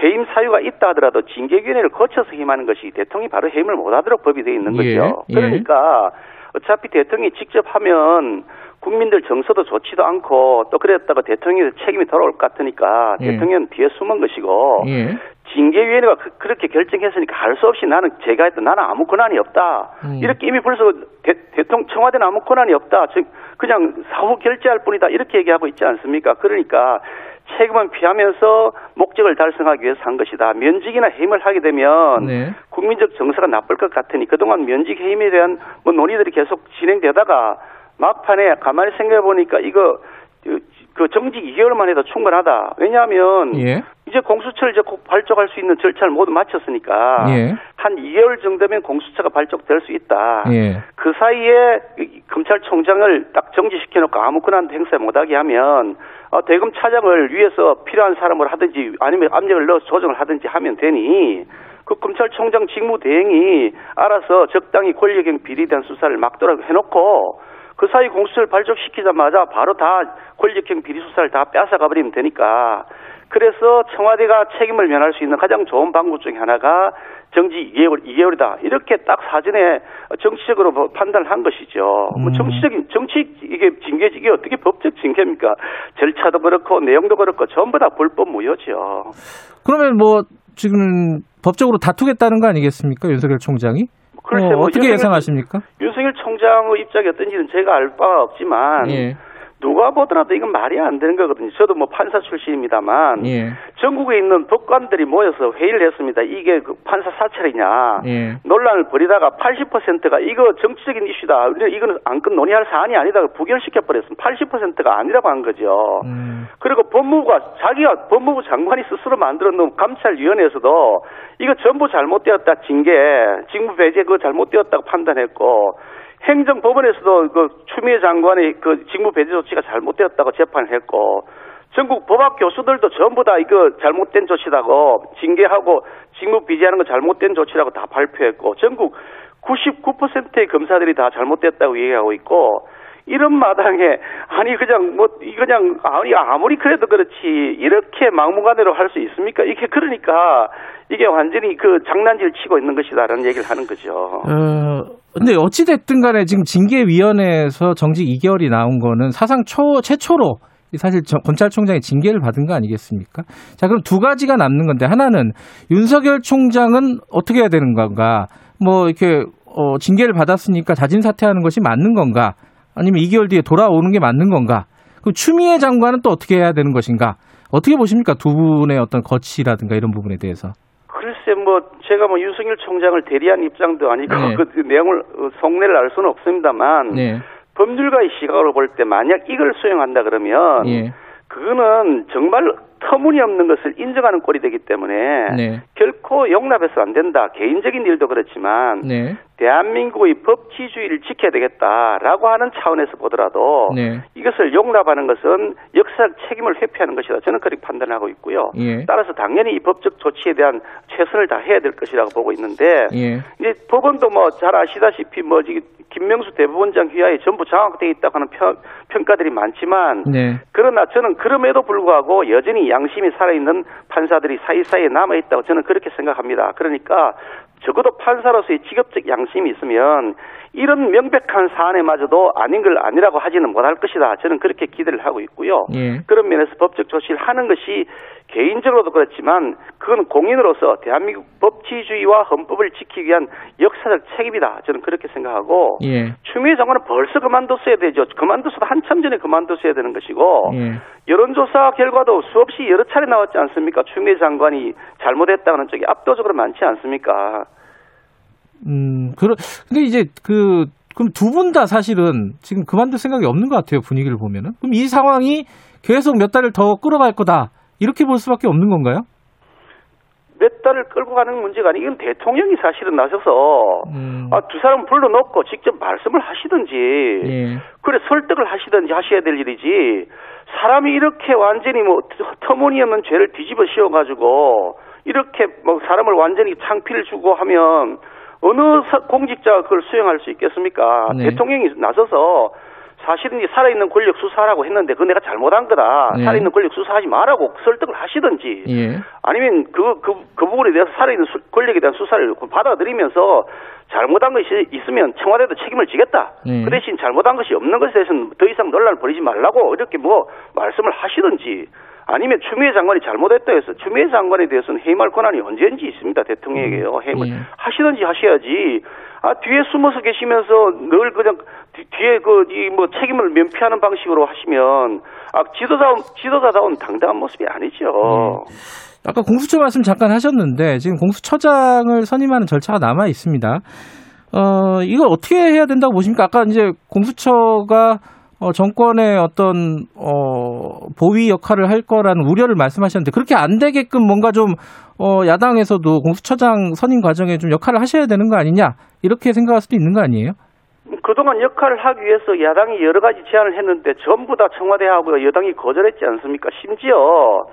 Speaker 7: 해임 사유가 있다 하더라도 징계위원회를 거쳐서 해임하는 것이 대통령이 바로 해임을 못하도록 법이 되어 있는
Speaker 2: 예,
Speaker 7: 거죠.
Speaker 2: 예.
Speaker 7: 그러니까 어차피 대통령이 직접 하면 국민들 정서도 좋지도 않고 또 그랬다가 대통령의 책임이 돌아올 것 같으니까
Speaker 2: 예.
Speaker 7: 대통령은 뒤에 숨은 것이고
Speaker 2: 예.
Speaker 7: 징계위원회가 그, 렇게 결정했으니까 할 수 없이 나는 제가 했던 나는 아무 권한이 없다.
Speaker 2: 음.
Speaker 7: 이렇게 이미 벌써 대, 대통령 청와대는 아무 권한이 없다. 즉 그냥 사후 결재할 뿐이다. 이렇게 얘기하고 있지 않습니까? 그러니까 책임은 피하면서 목적을 달성하기 위해서 한 것이다. 면직이나 해임을 하게 되면
Speaker 2: 네.
Speaker 7: 국민적 정서가 나쁠 것 같으니 그동안 면직 해임에 대한 뭐 논의들이 계속 진행되다가 막판에 가만히 생각해 보니까 이거 그- 그 정직 2개월만 해도 충분하다. 왜냐하면
Speaker 2: 예.
Speaker 7: 이제 공수처를 이제 곧 발족할 수 있는 절차를 모두 마쳤으니까
Speaker 2: 예.
Speaker 7: 한 2개월 정도면 공수처가 발족될 수 있다.
Speaker 2: 예.
Speaker 7: 그 사이에 이 검찰총장을 딱 정지시켜 놓고 아무 권한 행사 못하게 하면 어, 대검 차장을 위해서 필요한 사람을 하든지 아니면 압력을 넣어서 조정을 하든지 하면 되니 그 검찰총장 직무 대행이 알아서 적당히 권력형 비리에 대한 수사를 막도록 해놓고 그 사이 공수처를 발족시키자마자 바로 다 권력형 비리 수사를 다 뺏어가 버리면 되니까 그래서 청와대가 책임을 면할 수 있는 가장 좋은 방법 중에 하나가 정지 2개월, 2개월이다. 이렇게 딱 사전에 정치적으로 뭐 판단을 한 것이죠. 뭐
Speaker 2: 음.
Speaker 7: 정치적인, 정치, 이게 징계, 이게 어떻게 법적 징계입니까? 절차도 그렇고, 내용도 그렇고, 전부 다 불법 무효죠.
Speaker 2: 그러면 뭐 지금 법적으로 다투겠다는 거 아니겠습니까? 윤석열 총장이?
Speaker 7: 글쎄, 뭐뭐
Speaker 2: 어떻게
Speaker 7: 윤석열-
Speaker 2: 예상하십니까?
Speaker 7: 윤석열 총장의 입장이 어떤지는 제가 알 바가 없지만,
Speaker 2: 예.
Speaker 7: 누가 보더라도 이건 말이 안 되는 거거든요. 저도 뭐 판사 출신입니다만,
Speaker 2: 예.
Speaker 7: 전국에 있는 법관들이 모여서 회의를 했습니다. 이게 그 판사 사찰이냐.
Speaker 2: 예.
Speaker 7: 논란을 벌이다가 80%가 이거 정치적인 이슈다. 이거는 안건 논의할 사안이 아니다. 부결시켜 버렸습니다. 80%가 아니라고 한 거죠.
Speaker 2: 음.
Speaker 7: 그리고 법무부가 자기가 법무부 장관이 스스로 만들어 놓은 감찰위원회에서도 이거 전부 잘못되었다 징계 직무 배제 그거 잘못되었다고 판단했고 행정법원에서도 그 추미애 장관의 그 직무 배제 조치가 잘못되었다고 재판을 했고 전국 법학 교수들도 전부 다 이거 잘못된 조치라고 징계하고 직무 비제하는 거 잘못된 조치라고 다 발표했고 전국 99%의 검사들이 다 잘못됐다고 얘기하고 있고 이런 마당에 아니 그냥 뭐이 그냥 아니 아무리 그래도 그렇지 이렇게 막무가내로 할 수 있습니까? 이게 그러니까 이게 완전히 그 장난질 치고 있는 것이다라는 얘기를 하는 거죠.
Speaker 2: 어, 근데 어찌 됐든 간에 지금 징계위원회에서 정직 2개월이 나온 거는 사상 초, 최초로 사실 저- 검찰총장이 징계를 받은 거 아니겠습니까? 자, 그럼 두 가지가 남는 건데 하나는 윤석열 총장은 어떻게 해야 되는 건가? 뭐 이렇게 어, 징계를 받았으니까 자진 사퇴하는 것이 맞는 건가? 아니면 2개월 뒤에 돌아오는 게 맞는 건가? 그럼 추미애 장관은 또 어떻게 해야 되는 것인가? 어떻게 보십니까? 두 분의 어떤 거치라든가 이런 부분에 대해서.
Speaker 7: 글쎄 뭐 제가 뭐 윤석열 총장을 대리한 입장도 아니고
Speaker 2: 네.
Speaker 7: 그 내용을 어, 속내를 알 수는 없습니다만
Speaker 2: 네.
Speaker 7: 법률가의 시각으로 볼 때 만약 이걸 수용한다 그러면
Speaker 2: 예.
Speaker 7: 그거는 정말 터무니없는 것을 인정하는 꼴이 되기 때문에
Speaker 2: 네.
Speaker 7: 결코 용납해서 안 된다. 개인적인 일도 그렇지만
Speaker 2: 네.
Speaker 7: 대한민국의 법치주의를 지켜야 되겠다라고 하는 차원에서 보더라도
Speaker 2: 네.
Speaker 7: 이것을 용납하는 것은 역사적 책임을 회피하는 것이다. 저는 그렇게 판단하고 있고요.
Speaker 2: 예.
Speaker 7: 따라서 당연히 이 법적 조치에 대한 최선을 다해야 될 것이라고 보고 있는데
Speaker 2: 예.
Speaker 7: 이제 법원도 뭐 잘 아시다시피 뭐 김명수 대법원장 휘하에 전부 장악되어 있다고 하는 평, 평가들이 많지만
Speaker 2: 네.
Speaker 7: 그러나 저는 그럼에도 불구하고 여전히 양심이 살아있는 판사들이 사이사이에 남아있다고 저는 그렇게 생각합니다. 그러니까 적어도 판사로서의 직업적 양심이 있으면 이런 명백한 사안에마저도 아닌 걸 아니라고 하지는 못할 것이다. 저는 그렇게 기대를 하고 있고요.
Speaker 2: 예.
Speaker 7: 그런 면에서 법적 조치를 하는 것이 개인적으로도 그렇지만 그건 공인으로서 대한민국 법치주의와 헌법을 지키기 위한 역사적 책임이다. 저는 그렇게 생각하고
Speaker 2: 예.
Speaker 7: 추미애 장관은 벌써 그만뒀어야 되죠. 그만뒀어도 한참 전에 그만뒀어야 되는 것이고
Speaker 2: 예.
Speaker 7: 여론조사 결과도 수없이 여러 차례 나왔지 않습니까? 추미애 장관이 잘못했다는 쪽이 압도적으로 많지 않습니까?
Speaker 2: 음, 그러, 근데 이제 그, 그럼 두 분 다 사실은 지금 그만둘 생각이 없는 것 같아요, 분위기를 보면은. 그럼 이 상황이 계속 몇 달을 더 끌어갈 거다. 이렇게 볼 수밖에 없는 건가요?
Speaker 7: 몇 달을 끌고 가는 문제가 아니 이건 대통령이 사실은 나서서
Speaker 2: 음.
Speaker 7: 아, 두 사람 불러놓고 직접 말씀을 하시든지
Speaker 2: 예.
Speaker 7: 그래 설득을 하시든지 하셔야 될 일이지 사람이 이렇게 완전히 뭐 터무니없는 죄를 뒤집어 씌워가지고 이렇게 뭐 사람을 완전히 창피를 주고 하면 어느 사- 공직자가 그걸 수행할 수 있겠습니까?
Speaker 2: 네.
Speaker 7: 대통령이 나서서 사실은 살아있는 권력 수사라고 했는데 그건 내가 잘못한 거다.
Speaker 2: 네.
Speaker 7: 살아있는 권력 수사하지 말라고 설득을 하시든지
Speaker 2: 예.
Speaker 7: 아니면 그, 그, 그 부분에 대해서 살아있는 수- 권력에 대한 수사를 받아들이면서 잘못한 것이 있으면 청와대도 책임을 지겠다.
Speaker 2: 네.
Speaker 7: 그 대신 잘못한 것이 없는 것에 대해서는 더 이상 논란을 벌이지 말라고 이렇게 뭐 말씀을 하시든지 아니면 추미애 장관이 잘못했다 해서 추미애 장관에 대해서는 해임할 권한이 언제든지 있습니다. 대통령에게요. 해임을
Speaker 2: 예.
Speaker 7: 하시든지 하셔야지. 아, 뒤에 숨어서 계시면서 늘 그냥 뒤- 뒤에 그, 이 뭐 책임을 면피하는 방식으로 하시면 아, 지도자운, 지도자다운 당당한 모습이 아니죠.
Speaker 2: 아까 공수처 말씀 잠깐 하셨는데 지금 공수처장을 선임하는 절차가 남아 있습니다. 어, 이걸 어떻게 해야 된다고 보십니까? 아까 이제 공수처가 어, 정권의 어떤 어, 보위 역할을 할 거라는 우려를 말씀하셨는데 그렇게 안 되게끔 뭔가 좀 어, 야당에서도 공수처장 선임 과정에 좀 역할을 하셔야 되는 거 아니냐 이렇게 생각할 수도 있는 거 아니에요?
Speaker 7: 그동안 역할을 하기 위해서 야당이 여러 가지 제안을 했는데 전부 다 청와대하고 여당이 거절했지 않습니까? 심지어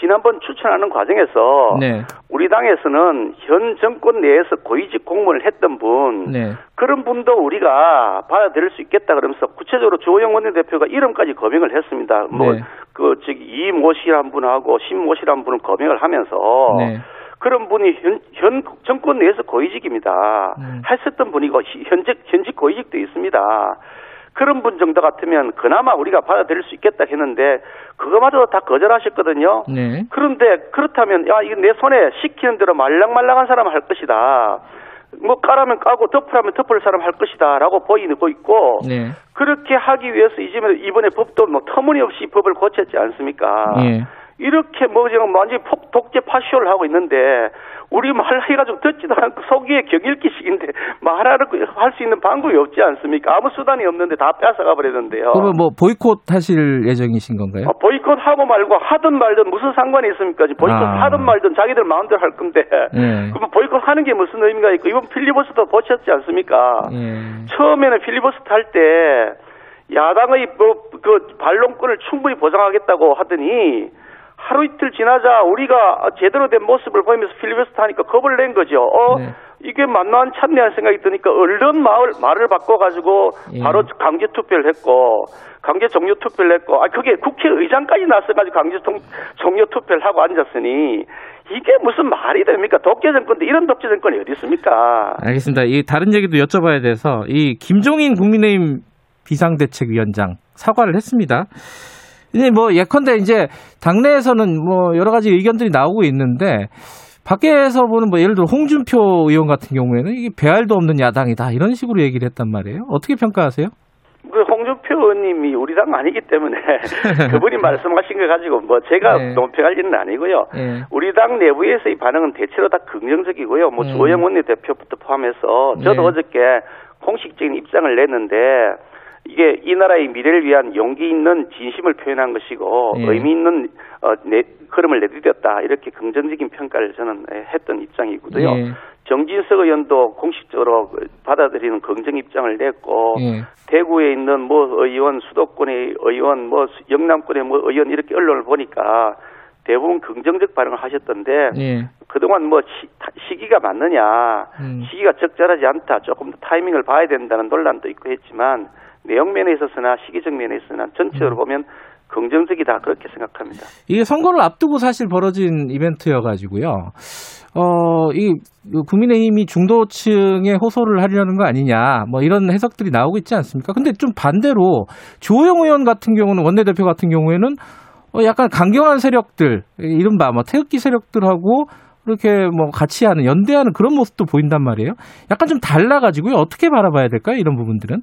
Speaker 7: 지난번 추천하는 과정에서
Speaker 2: 네,
Speaker 7: 우리 당에서는 현 정권 내에서 고위직 공무원을 했던 분
Speaker 2: 네,
Speaker 7: 그런 분도 우리가 받아들일 수 있겠다 그러면서 구체적으로 조영 원내대표가 이름까지 거명을 했습니다. 뭐
Speaker 2: 네.
Speaker 7: 그 저기 이모 씨란 분하고 신모 씨란 분을 거명을 하면서
Speaker 2: 네.
Speaker 7: 그런 분이 현, 현 정권 내에서 고위직입니다.
Speaker 2: 음.
Speaker 7: 했었던 분이고 시- 현직 현직 고위직도 있습니다. 그런 분 정도 같으면 그나마 우리가 받아들일 수 있겠다 했는데 그거마저도 다 거절하셨거든요.
Speaker 2: 네,
Speaker 7: 그런데 그렇다면 야 이거 내 손에 시키는 대로 말랑말랑한 사람 할 것이다. 뭐 까라면 까고 덮으라면 덮을 사람 할 것이다라고 보이고 있고
Speaker 2: 네,
Speaker 7: 그렇게 하기 위해서 이번에 이번에 법도 뭐 터무니없이 법을 고쳤지 않습니까?
Speaker 2: 예.
Speaker 7: 이렇게 뭐 지금 완전히 폭 독재 파쇼를 하고 있는데 우리 말 해가지고 듣지도 않고 속이에 격일기식인데 말하는 할수 있는 방법이 없지 않습니까? 아무 수단이 없는데 다 뺏어가 버리는데요.
Speaker 2: 그러면 뭐 보이콧 하실 예정이신 건가요?
Speaker 7: 어, 보이콧 하고 말고 하든 말든 무슨 상관이 있습니까? 보이콧
Speaker 2: 아.
Speaker 7: 하든 말든 자기들 마음대로 할 건데
Speaker 2: 네.
Speaker 7: 그러면 보이콧 하는 게 무슨 의미가 있고 이번 필리버스터 보셨지 않습니까?
Speaker 2: 예.
Speaker 7: 처음에는 필리버스터 할때 야당의 뭐, 그 반론권을 충분히 보장하겠다고 하더니 하루 이틀 지나자 우리가 제대로 된 모습을 보이면서 필리버스터 하니까 겁을 낸 거죠. 어,
Speaker 2: 네.
Speaker 7: 이게 만나한 참내한 생각이 드니까 얼른 마을, 말을 바꿔가지고
Speaker 2: 예.
Speaker 7: 바로 강제 투표를 했고 강제 종료 투표를 했고 아 그게 국회의장까지 나서가지고 강제 통- 종료 투표를 하고 앉았으니 이게 무슨 말이 됩니까? 독재 정권인데 이런 독재 정권이 어디 있습니까?
Speaker 2: 알겠습니다. 이 다른 얘기도 여쭤봐야 돼서 이 김종인 국민의힘 비상대책위원장 사과를 했습니다. 이제 뭐 예컨대 이제 당내에서는 뭐 여러 가지 의견들이 나오고 있는데 밖에서 보는 뭐 예를 들어 홍준표 의원 같은 경우에는 이게 배알도 없는 야당이다 이런 식으로 얘기를 했단 말이에요. 어떻게 평가하세요?
Speaker 7: 그 홍준표 의원님이 우리 당 아니기 때문에 그분이 말씀하신 거 가지고 뭐 제가
Speaker 2: 네.
Speaker 7: 논평할 일은 아니고요.
Speaker 2: 예.
Speaker 7: 우리 당 내부에서의 반응은 대체로 다 긍정적이고요. 뭐
Speaker 2: 음.
Speaker 7: 조영 원내대표부터 포함해서 저도
Speaker 2: 네.
Speaker 7: 어저께 공식적인 입장을 냈는데 이게 이 나라의 미래를 위한 용기 있는 진심을 표현한 것이고
Speaker 2: 예.
Speaker 7: 의미 있는 어, 내, 걸음을 내디뎠다 이렇게 긍정적인 평가를 저는 했던 입장이고요.
Speaker 2: 예.
Speaker 7: 정진석 의원도 공식적으로 받아들이는 긍정 입장을 냈고
Speaker 2: 예.
Speaker 7: 대구에 있는 뭐 의원, 수도권의 의원, 뭐 수- 영남권의 뭐 의원 이렇게 언론을 보니까 대부분 긍정적 반응을 하셨던데
Speaker 2: 예.
Speaker 7: 그동안 뭐 시, 타- 시기가 맞느냐,
Speaker 2: 음.
Speaker 7: 시기가 적절하지 않다, 조금 더 타이밍을 봐야 된다는 논란도 있고 했지만 내용 면에 있어서나 시기적 면에 있어서나 전체적으로
Speaker 2: 음.
Speaker 7: 보면 긍정적이다 그렇게 생각합니다.
Speaker 2: 이게 선거를 앞두고 사실 벌어진 이벤트여가지고요. 어, 이 국민의힘이 중도층에 호소를 하려는 거 아니냐, 뭐 이런 해석들이 나오고 있지 않습니까? 근데 좀 반대로 조영 의원 같은 경우는 원내대표 같은 경우에는 어, 약간 강경한 세력들, 이른바 뭐 태극기 세력들하고 이렇게 뭐 같이 하는 연대하는 그런 모습도 보인단 말이에요. 약간 좀 달라가지고요. 어떻게 바라봐야 될까요? 이런 부분들은?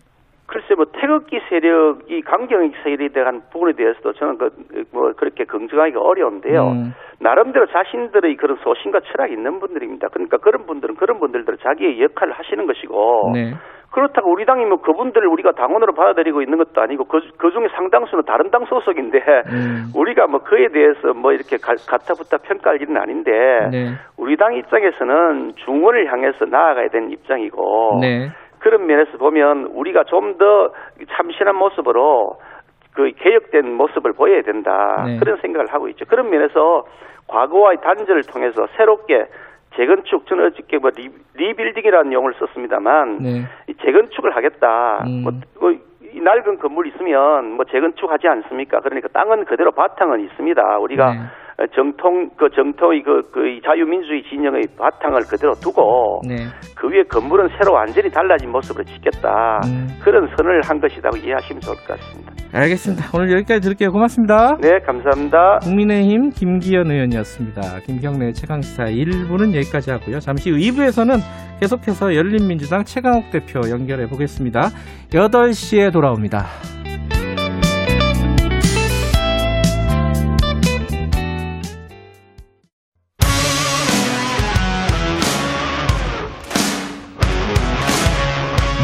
Speaker 7: 글쎄 뭐 태극기 세력이 강경 세력에 대한 부분에 대해서도 저는 그 뭐 그렇게 긍정하기가 어려운데요.
Speaker 2: 음.
Speaker 7: 나름대로 자신들의 그런 소신과 철학이 있는 분들입니다. 그러니까 그런 분들은 그런 분들대로 자기의 역할을 하시는 것이고
Speaker 2: 네.
Speaker 7: 그렇다고 우리 당이 뭐 그분들을 우리가 당원으로 받아들이고 있는 것도 아니고 그, 그 중에 상당수는 다른 당 소속인데
Speaker 2: 음.
Speaker 7: 우리가 뭐 그에 대해서 뭐 이렇게 가, 가타부타 평가할 일은 아닌데
Speaker 2: 네.
Speaker 7: 우리 당 입장에서는 중원을 향해서 나아가야 되는 입장이고
Speaker 2: 네.
Speaker 7: 그런 면에서 보면 우리가 좀 더 참신한 모습으로 그 개혁된 모습을 보여야 된다
Speaker 2: 네.
Speaker 7: 그런 생각을 하고 있죠. 그런 면에서 과거와의 단절을 통해서 새롭게 재건축 저는 어저께 뭐 re, rebuilding이라는 용어를 썼습니다만
Speaker 2: 네.
Speaker 7: 이 재건축을 하겠다.
Speaker 2: 음.
Speaker 7: 뭐, 뭐, 이 낡은 건물 있으면 뭐 재건축하지 않습니까? 그러니까 땅은 그대로 바탕은 있습니다. 우리가
Speaker 2: 네.
Speaker 7: 정통 그 정통의 그, 그이 자유민주주의 진영의 바탕을 그대로 두고
Speaker 2: 네.
Speaker 7: 그 위에 건물은 새로 완전히 달라진 모습으로 짓겠다.
Speaker 2: 음.
Speaker 7: 그런 선을 한 것이라고 이해하시면 좋을 것 같습니다.
Speaker 2: 알겠습니다. 오늘 여기까지 들을게요. 고맙습니다.
Speaker 7: 네, 감사합니다.
Speaker 2: 국민의힘 김기현 의원이었습니다. 김경래 최강시사 1부는 여기까지 하고요. 잠시 후 2부에서는 계속해서 열린민주당 최강욱 대표 연결해 보겠습니다. 8시에 돌아옵니다.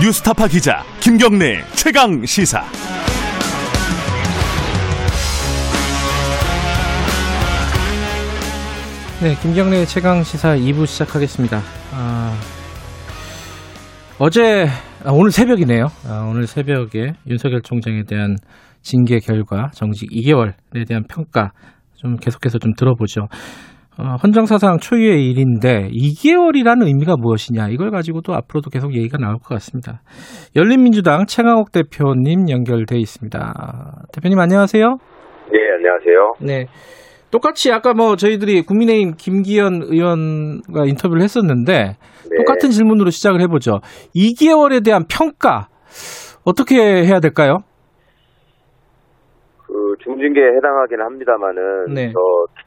Speaker 1: 뉴스타파 기자 김경래 최강 시사.
Speaker 2: 네, 김경래 최강 시사 2부 시작하겠습니다. 아, 어제, 아, 오늘 새벽이네요. 아, 오늘 새벽에 윤석열 총장에 대한 징계 결과 정직 2개월에 대한 평가 좀 계속해서 좀 들어보죠. 어, 헌정사상 초유의 일인데 2개월이라는 의미가 무엇이냐 이걸 가지고도 앞으로도 계속 얘기가 나올 것 같습니다. 열린민주당 최강욱 대표님 연결돼 있습니다. 대표님 안녕하세요.
Speaker 8: 네, 안녕하세요.
Speaker 2: 네. 똑같이 아까 뭐 저희들이 국민의힘 김기현 의원과 인터뷰를 했었는데
Speaker 8: 네.
Speaker 2: 똑같은 질문으로 시작을 해보죠. 2개월에 대한 평가 어떻게 해야 될까요?
Speaker 8: 그 중징계에 해당하긴 합니다만은
Speaker 2: 네.
Speaker 8: 저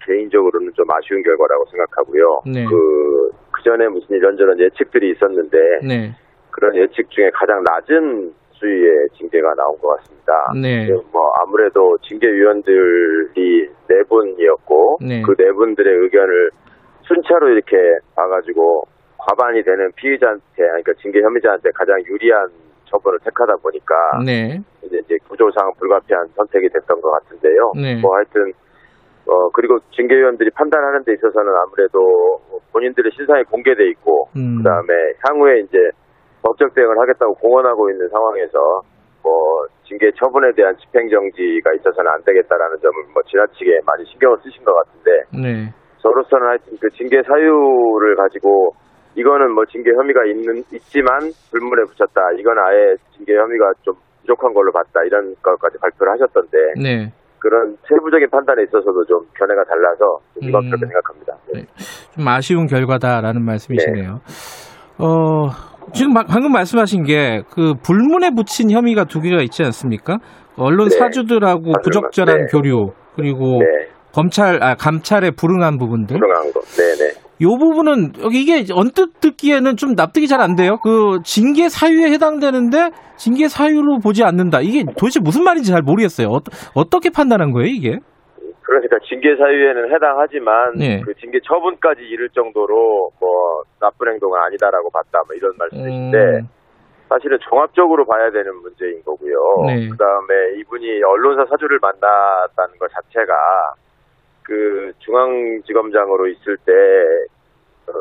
Speaker 8: 개인적으로는 좀 아쉬운 결과라고 생각하고요.
Speaker 2: 네.
Speaker 8: 그, 그 전에 무슨 이런저런 예측들이 있었는데
Speaker 2: 네,
Speaker 8: 그런 예측 중에 가장 낮은 수위의 징계가 나온 것 같습니다.
Speaker 2: 네,
Speaker 8: 뭐 아무래도 징계위원들이 네 분이었고
Speaker 2: 네.
Speaker 8: 그네 분들의 의견을 순차로 이렇게 봐가지고 과반이 되는 피의자한테 그러니까 징계 혐의자한테 가장 유리한 처벌을 택하다 보니까
Speaker 2: 네,
Speaker 8: 이제, 이제 구조상 불가피한 선택이 됐던 것 같은데요.
Speaker 2: 네.
Speaker 8: 뭐 하여튼 어 그리고 징계위원들이 판단하는 데 있어서는 아무래도 본인들의 신상이 공개돼 있고
Speaker 2: 음.
Speaker 8: 그다음에 향후에 이제 법적 대응을 하겠다고 공언하고 있는 상황에서 뭐 징계 처분에 대한 집행 정지가 있어서는 안 되겠다라는 점을 뭐 지나치게 많이 신경을 쓰신 것 같은데
Speaker 2: 네,
Speaker 8: 저로서는 하여튼 그 징계 사유를 가지고 이거는 뭐 징계 혐의가 있는 있지만 불문에 붙였다. 이건 아예 징계 혐의가 좀 부족한 걸로 봤다. 이런 것까지 발표를 하셨던데
Speaker 2: 네.
Speaker 8: 그런 세부적인 판단에 있어서도 좀 견해가 달라서 좀 이건
Speaker 2: 음.
Speaker 8: 그렇게 생각합니다. 네.
Speaker 2: 좀 아쉬운 결과다라는 말씀이시네요. 어, 지금 막- 방금 말씀하신 게 그 불문에 붙인 혐의가 두 개가 있지 않습니까? 언론
Speaker 8: 네.
Speaker 2: 사주들하고
Speaker 8: 맞아요.
Speaker 2: 부적절한
Speaker 8: 네.
Speaker 2: 교류 그리고
Speaker 8: 네,
Speaker 2: 검찰 아 감찰에 불응한 부분들.
Speaker 8: 불응한 거. 네, 네.
Speaker 2: 요 부분은 이게 언뜻 듣기에는 좀 납득이 잘 안 돼요. 그 징계 사유에 해당되는데 징계 사유로 보지 않는다. 이게 도대체 무슨 말인지 잘 모르겠어요. 어, 어떻게 판단한 거예요, 이게?
Speaker 8: 그러니까 징계 사유에는 해당하지만
Speaker 2: 네.
Speaker 8: 그 징계 처분까지 이를 정도로 뭐 나쁜 행동은 아니다라고 봤다. 뭐 이런 말씀이신데
Speaker 2: 음,
Speaker 8: 사실은 종합적으로 봐야 되는 문제인 거고요.
Speaker 2: 네.
Speaker 8: 그다음에 이분이 언론사 사주를 만났다는 것 자체가 그 중앙지검장으로 있을 때 어,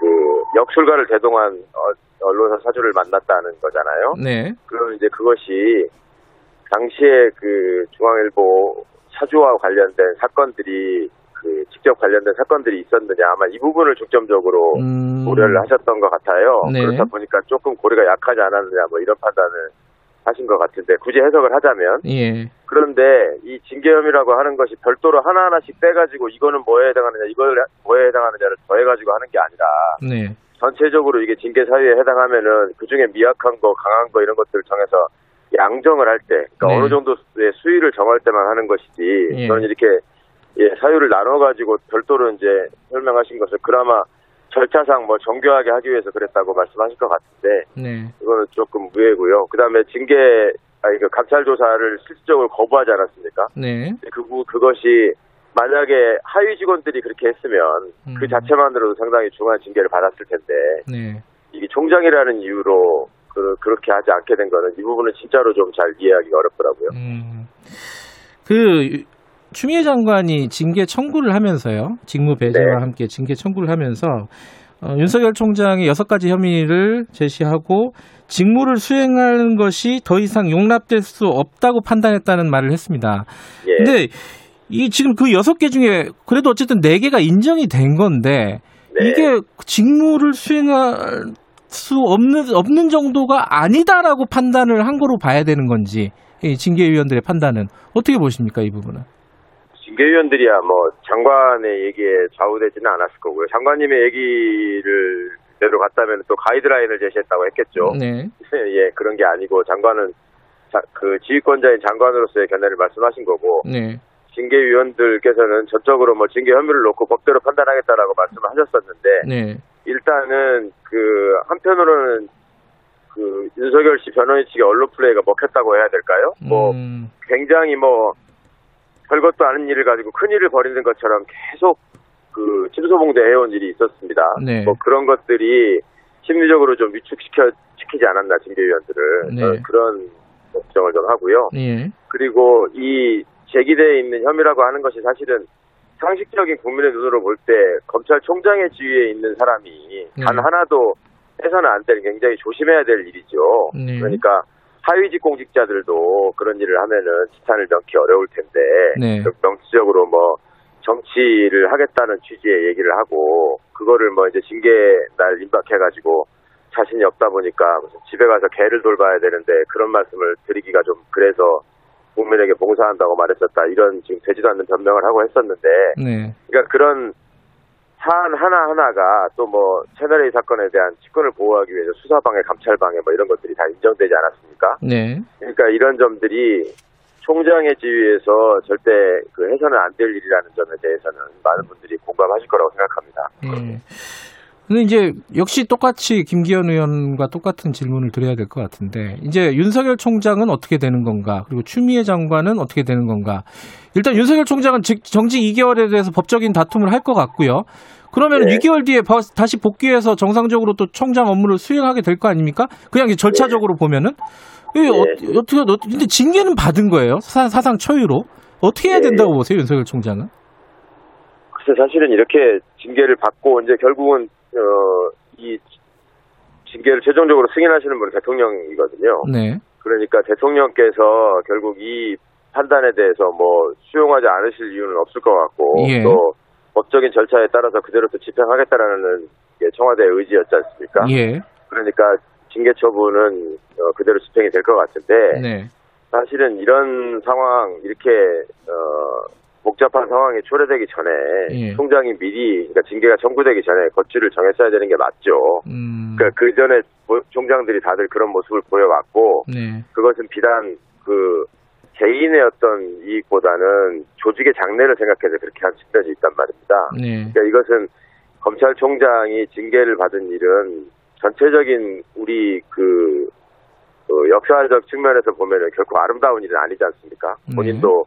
Speaker 8: 그 역술가를 대동한 어, 언론사 사주를 만났다는 거잖아요.
Speaker 2: 네.
Speaker 8: 그럼 이제 그것이 당시에 그 중앙일보 사주와 관련된 사건들이 그 직접 관련된 사건들이 있었느냐 아마 이 부분을 중점적으로
Speaker 2: 음,
Speaker 8: 고려를 하셨던 것 같아요.
Speaker 2: 네.
Speaker 8: 그렇다 보니까 조금 고려가 약하지 않았느냐 뭐 이런 판단을 하신 것 같은데 굳이 해석을 하자면
Speaker 2: 예.
Speaker 8: 그런데 이 징계 혐의라고 하는 것이 별도로 하나하나씩 빼가지고 이거는 뭐에 해당하느냐 이걸 뭐에 해당하느냐를 더해가지고 하는 게 아니라
Speaker 2: 네.
Speaker 8: 전체적으로 이게 징계 사유에 해당하면은 그 중에 미약한 거, 강한 거 이런 것들을 정해서 양정을 할 때, 그러니까
Speaker 2: 네.
Speaker 8: 어느 정도의 수위를 정할 때만 하는 것이지,
Speaker 2: 예.
Speaker 8: 저는 이렇게 예, 사유를 나눠가지고 별도로 이제 설명하신 것을 그나마 절차상 뭐 정교하게 하기 위해서 그랬다고 말씀하실 것 같은데,
Speaker 2: 네.
Speaker 8: 이거는 조금 무해고요. 그 다음에 징계, 아니, 그 감찰 조사를 실질적으로 거부하지 않았습니까?
Speaker 2: 네.
Speaker 8: 그, 그것이 만약에 하위 직원들이 그렇게 했으면
Speaker 2: 음.
Speaker 8: 그 자체만으로도 상당히 중한 징계를 받았을 텐데,
Speaker 2: 네.
Speaker 8: 이게 총장이라는 이유로 그, 그렇게 하지 않게 된 거는 이 부분은 진짜로 좀 잘 이해하기가 어렵더라고요.
Speaker 2: 음. 그 추미애 장관이 징계 청구를 하면서요. 직무 배제와
Speaker 8: 네.
Speaker 2: 함께 징계 청구를 하면서 어, 윤석열 총장이 여섯 가지 혐의를 제시하고 직무를 수행하는 것이 더 이상 용납될 수 없다고 판단했다는 말을 했습니다.
Speaker 8: 예.
Speaker 2: 근데 이 지금 그 여섯 개 중에 그래도 어쨌든 네 개가 인정이 된 건데
Speaker 8: 네.
Speaker 2: 이게 직무를 수행할 수 없는 없는 정도가 아니다라고 판단을 한 거로 봐야 되는 건지 이 징계위원들의 판단은 어떻게 보십니까 이 부분은?
Speaker 8: 징계위원들이야 뭐 장관의 얘기에 좌우되지는 않았을 거고요. 장관님의 얘기를 대로 갔다면 또 가이드라인을 제시했다고 했겠죠.
Speaker 2: 네.
Speaker 8: 예, 그런 게 아니고 장관은 자- 그 지휘권자인 장관으로서의 견해를 말씀하신 거고
Speaker 2: 네.
Speaker 8: 징계위원들께서는 전적으로 뭐 징계 혐의를 놓고 법대로 판단하겠다라고 말씀을 하셨었는데
Speaker 2: 네.
Speaker 8: 일단은 그 한편으로는 그 윤석열 씨 변호인 측의 언론 플레이가 먹혔다고 해야 될까요? 뭐
Speaker 2: 음,
Speaker 8: 굉장히 뭐 별것도 아닌 일을 가지고 큰 일을 벌이는 것처럼 계속 그 침소봉대 해온 일이 있었습니다.
Speaker 2: 네.
Speaker 8: 뭐 그런 것들이 심리적으로 좀 위축시켜 시키지 않았나 징계위원들을
Speaker 2: 네.
Speaker 8: 그런 걱정을 좀 하고요.
Speaker 2: 예.
Speaker 8: 그리고 이 제기되어 있는 혐의라고 하는 것이 사실은 상식적인 국민의 눈으로 볼 때 검찰총장의 지위에 있는 사람이 단
Speaker 2: 네.
Speaker 8: 하나도 해서는 안 될 굉장히 조심해야 될 일이죠.
Speaker 2: 네.
Speaker 8: 그러니까 하위직 공직자들도 그런 일을 하면은 지탄을 명기 어려울 텐데
Speaker 2: 네.
Speaker 8: 명시적으로 뭐 정치를 하겠다는 취지의 얘기를 하고 그거를 뭐 이제 징계 날 임박해가지고 자신이 없다 보니까 무슨 집에 가서 개를 돌봐야 되는데 그런 말씀을 드리기가 좀 그래서 국민에게 봉사한다고 말했었다 이런 지금 되지도 않는 변명을 하고 했었는데
Speaker 2: 네.
Speaker 8: 그러니까 그런 사안 하나 하나가 또 뭐 채널A 사건에 대한 직권을 보호하기 위해서 수사방해, 감찰방해 뭐 이런 것들이 다 인정되지 않았습니까?
Speaker 2: 네.
Speaker 8: 그러니까 이런 점들이 총장의 지위에서 절대 그 해서는 안 될 일이라는 점에 대해서는 많은 분들이 공감하실 거라고 생각합니다.
Speaker 2: 예. 근데 이제 역시 똑같이 김기현 의원과 똑같은 질문을 드려야 될 것 같은데 이제 윤석열 총장은 어떻게 되는 건가 그리고 추미애 장관은 어떻게 되는 건가 일단 윤석열 총장은 즉 정직 2개월에 대해서 법적인 다툼을 할 것 같고요. 그러면
Speaker 8: 네.
Speaker 2: 6개월 뒤에 버- 다시 복귀해서 정상적으로 또 총장 업무를 수행하게 될 거 아닙니까? 그냥 절차적으로 보면은 이게 어, 어떻게 어, 근데 징계는 받은 거예요 사, 사상 초유로 어떻게 해야
Speaker 8: 네.
Speaker 2: 된다고 보세요 윤석열 총장은?
Speaker 8: 글쎄 사실은 이렇게 징계를 받고 이제 결국은 어, 이 징계를 최종적으로 승인하시는 분은 대통령이거든요.
Speaker 2: 네.
Speaker 8: 그러니까 대통령께서 결국 이 판단에 대해서 뭐 수용하지 않으실 이유는 없을 것 같고
Speaker 2: 예.
Speaker 8: 또 법적인 절차에 따라서 그대로 또 집행하겠다라는 게 청와대의 의지였지 않습니까?
Speaker 2: 예.
Speaker 8: 그러니까 징계 처분은 어, 그대로 집행이 될 것 같은데
Speaker 2: 네.
Speaker 8: 사실은 이런 상황 이렇게 어, 복잡한 상황이 초래되기 전에
Speaker 2: 예.
Speaker 8: 총장이 미리 그러니까 징계가 청구되기 전에 거취를 정했어야 되는 게 맞죠.
Speaker 2: 음.
Speaker 8: 그러니까 그 전에 총장들이 다들 그런 모습을 보여왔고
Speaker 2: 네.
Speaker 8: 그것은 비단 그 개인의 어떤 이익보다는 조직의 장래를 생각해서 그렇게 한 측면이 있단 말입니다.
Speaker 2: 네.
Speaker 8: 그러니까 이것은 검찰총장이 징계를 받은 일은 전체적인 우리 그, 그 역사적 측면에서 보면은 결코 아름다운 일은 아니지 않습니까?
Speaker 2: 네.
Speaker 8: 본인도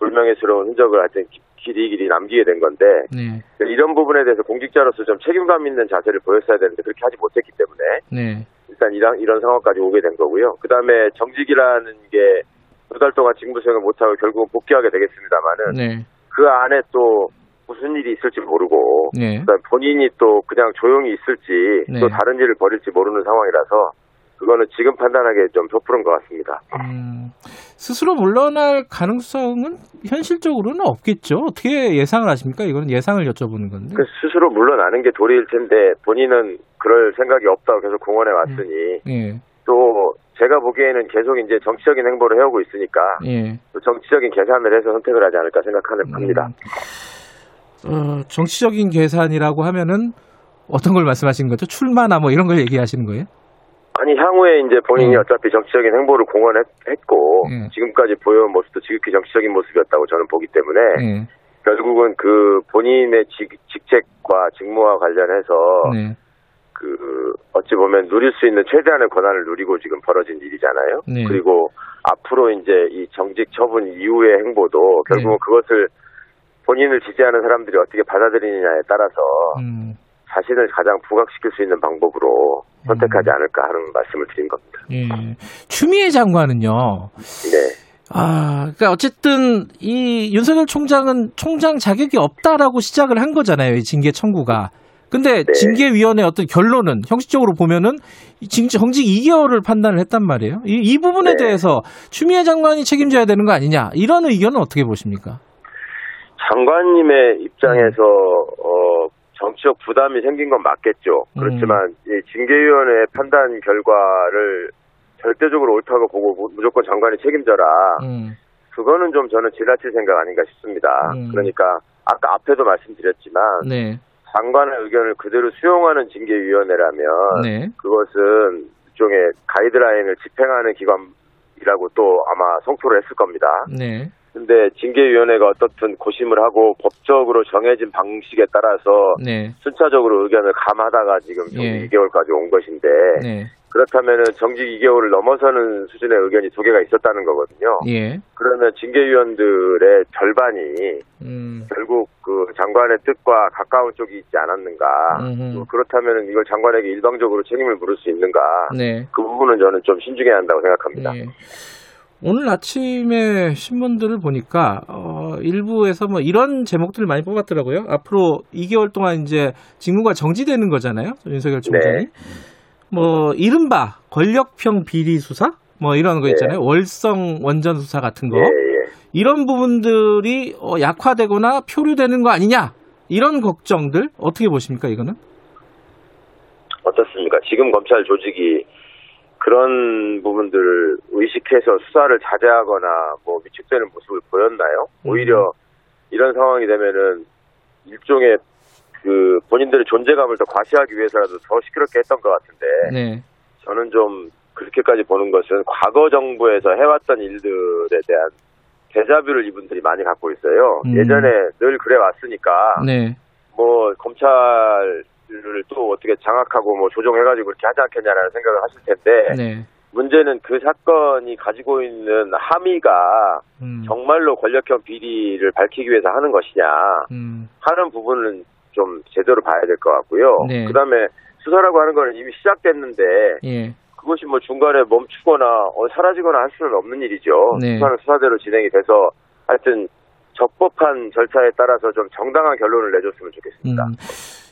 Speaker 8: 불명예스러운 흔적을 하여튼 기- 길이 길이 남기게 된 건데
Speaker 2: 네.
Speaker 8: 이런 부분에 대해서 공직자로서 좀 책임감 있는 자세를 보였어야 되는데 그렇게 하지 못했기 때문에
Speaker 2: 네.
Speaker 8: 일단 이런, 이런 상황까지 오게 된 거고요. 그 다음에 정직이라는 게 두 달 동안 직무 수행을 못하고 결국은 복귀하게 되겠습니다만은
Speaker 2: 네.
Speaker 8: 그 안에 또 무슨 일이 있을지 모르고
Speaker 2: 네.
Speaker 8: 본인이 또 그냥 조용히 있을지
Speaker 2: 네.
Speaker 8: 또 다른 일을 벌일지 모르는 상황이라서 그거는 지금 판단하기에 좀 섣부른 것 같습니다.
Speaker 2: 음, 스스로 물러날 가능성은 현실적으로는 없겠죠. 어떻게 예상을 하십니까? 이건 예상을 여쭤보는 건데.
Speaker 8: 그 스스로 물러나는 게 도리일 텐데 본인은 그럴 생각이 없다고 계속 공언해 왔으니
Speaker 2: 예.
Speaker 8: 또 제가 보기에는 계속 이제 정치적인 행보를 해오고 있으니까
Speaker 2: 예.
Speaker 8: 또 정치적인 계산을 해서 선택을 하지 않을까 생각합니다.
Speaker 2: 어, 정치적인 계산이라고 하면은 어떤 걸 말씀하시는 거죠? 출마나 뭐 이런 걸 얘기하시는 거예요?
Speaker 8: 아니 향후에 이제 본인이
Speaker 2: 음.
Speaker 8: 어차피 정치적인 행보를 공언했고
Speaker 2: 예.
Speaker 8: 지금까지 보여온 모습도 지극히 정치적인 모습이었다고 저는 보기 때문에
Speaker 2: 예.
Speaker 8: 결국은 그 본인의 직, 직책과 직무와 관련해서
Speaker 2: 네.
Speaker 8: 그 어찌 보면 누릴 수 있는 최대한의 권한을 누리고 지금 벌어진 일이잖아요.
Speaker 2: 네.
Speaker 8: 그리고 앞으로 이제 이 정직 처분 이후의 행보도 결국은
Speaker 2: 네.
Speaker 8: 그것을 본인을 지지하는 사람들이 어떻게 받아들이느냐에 따라서
Speaker 2: 음.
Speaker 8: 자신을 가장 부각시킬 수 있는 방법으로 선택하지 않을까 하는 말씀을 드린 겁니다.
Speaker 2: 예. 추미애 장관은요.
Speaker 8: 네.
Speaker 2: 아, 그러니까 어쨌든 이 윤석열 총장은 총장 자격이 없다라고 시작을 한 거잖아요. 이 징계 청구가. 근데
Speaker 8: 네.
Speaker 2: 징계위원회 어떤 결론은 형식적으로 보면은 정직 2개월을 판단을 했단 말이에요. 이, 이 부분에
Speaker 8: 네.
Speaker 2: 대해서 추미애 장관이 책임져야 되는 거 아니냐 이런 의견은 어떻게 보십니까?
Speaker 8: 장관님의 입장에서 어, 정치적 부담이 생긴 건 맞겠죠.
Speaker 2: 음.
Speaker 8: 그렇지만 이 징계위원회 판단 결과를 절대적으로 옳다고 보고 무- 무조건 장관이 책임져라.
Speaker 2: 음,
Speaker 8: 그거는 좀 저는 지나칠 생각 아닌가 싶습니다.
Speaker 2: 음.
Speaker 8: 그러니까 아까 앞에도 말씀드렸지만
Speaker 2: 네,
Speaker 8: 장관의 의견을 그대로 수용하는 징계위원회라면
Speaker 2: 네,
Speaker 8: 그것은 일종의 가이드라인을 집행하는 기관이라고 또 아마 성토를 했을 겁니다.
Speaker 2: 네,
Speaker 8: 근데 징계위원회가 어떻든 고심을 하고 법적으로 정해진 방식에 따라서
Speaker 2: 네,
Speaker 8: 순차적으로 의견을 감하다가 지금 정직
Speaker 2: 예.
Speaker 8: 2개월까지 온 것인데
Speaker 2: 네,
Speaker 8: 그렇다면은 정직 2개월을 넘어서는 수준의 의견이 두 개가 있었다는 거거든요.
Speaker 2: 예,
Speaker 8: 그러면 징계위원들의 절반이
Speaker 2: 음,
Speaker 8: 결국 그 장관의 뜻과 가까운 쪽이 있지 않았는가. 뭐 그렇다면은 이걸 장관에게 일방적으로 책임을 물을 수 있는가.
Speaker 2: 네.
Speaker 8: 그 부분은 저는 좀 신중해야 한다고 생각합니다.
Speaker 2: 예. 오늘 아침에 신문들을 보니까 어, 일부에서 뭐 이런 제목들을 많이 뽑았더라고요. 앞으로 2개월 동안 이제 직무가 정지되는 거잖아요. 윤석열 총장이.
Speaker 8: 네.
Speaker 2: 뭐 이른바 권력형 비리 수사 뭐 이런 거
Speaker 8: 네.
Speaker 2: 있잖아요. 월성 원전 수사 같은 거.
Speaker 8: 예, 예.
Speaker 2: 이런 부분들이 어, 약화되거나 표류되는 거 아니냐? 이런 걱정들 어떻게 보십니까, 이거는?
Speaker 8: 어떻습니까? 지금 검찰 조직이 그런 부분들을 의식해서 수사를 자제하거나 뭐 위축되는 모습을 보였나요? 오히려 이런 상황이 되면은 일종의 그 본인들의 존재감을 더 과시하기 위해서라도 더 시끄럽게 했던 것 같은데
Speaker 2: 네.
Speaker 8: 저는 좀 그렇게까지 보는 것은 과거 정부에서 해왔던 일들에 대한 대자뷰를 이분들이 많이 갖고 있어요.
Speaker 2: 음.
Speaker 8: 예전에 늘 그래 왔으니까
Speaker 2: 네.
Speaker 8: 뭐 검찰 을또 어떻게 장악하고 뭐 조정해가지고 그렇게 하지 않겠냐라는 생각을 하실 텐데
Speaker 2: 네.
Speaker 8: 문제는 그 사건이 가지고 있는 함의가
Speaker 2: 음.
Speaker 8: 정말로 권력형 비리를 밝히기 위해서 하는 것이냐
Speaker 2: 음.
Speaker 8: 하는 부분은 좀 제대로 봐야 될 것 같고요.
Speaker 2: 네.
Speaker 8: 그다음에 수사라고 하는 거는 이미 시작됐는데
Speaker 2: 예.
Speaker 8: 그것이 뭐 중간에 멈추거나 어, 사라지거나 할 수는 없는 일이죠.
Speaker 2: 네.
Speaker 8: 수사는 수사대로 진행이 돼서 하여튼 적법한 절차에 따라서 좀 정당한 결론을 내줬으면 좋겠습니다.
Speaker 2: 음.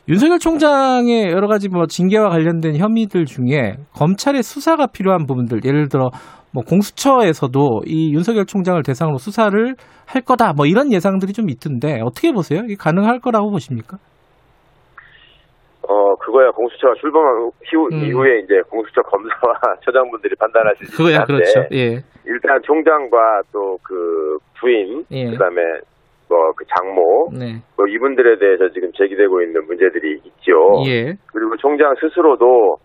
Speaker 2: 윤석열 총장의 여러 가지 뭐 징계와 관련된 혐의들 중에 검찰의 수사가 필요한 부분들, 예를 들어 뭐 공수처에서도 이 윤석열 총장을 대상으로 수사를 할 거다, 뭐 이런 예상들이 좀 있던데 어떻게 보세요? 이게 가능할 거라고 보십니까?
Speaker 8: 어 그거야 공수처가 출범한 후,
Speaker 2: 음.
Speaker 8: 이후에 이제 공수처 검사와 처장분들이 판단하실 수
Speaker 2: 그거야
Speaker 8: 있는데
Speaker 2: 그렇죠. 예,
Speaker 8: 일단 총장과 또 그 부인
Speaker 2: 예.
Speaker 8: 그다음에 뭐 그 장모
Speaker 2: 네,
Speaker 8: 뭐 이분들에 대해서 지금 제기되고 있는 문제들이 있죠.
Speaker 2: 예,
Speaker 8: 그리고 총장 스스로도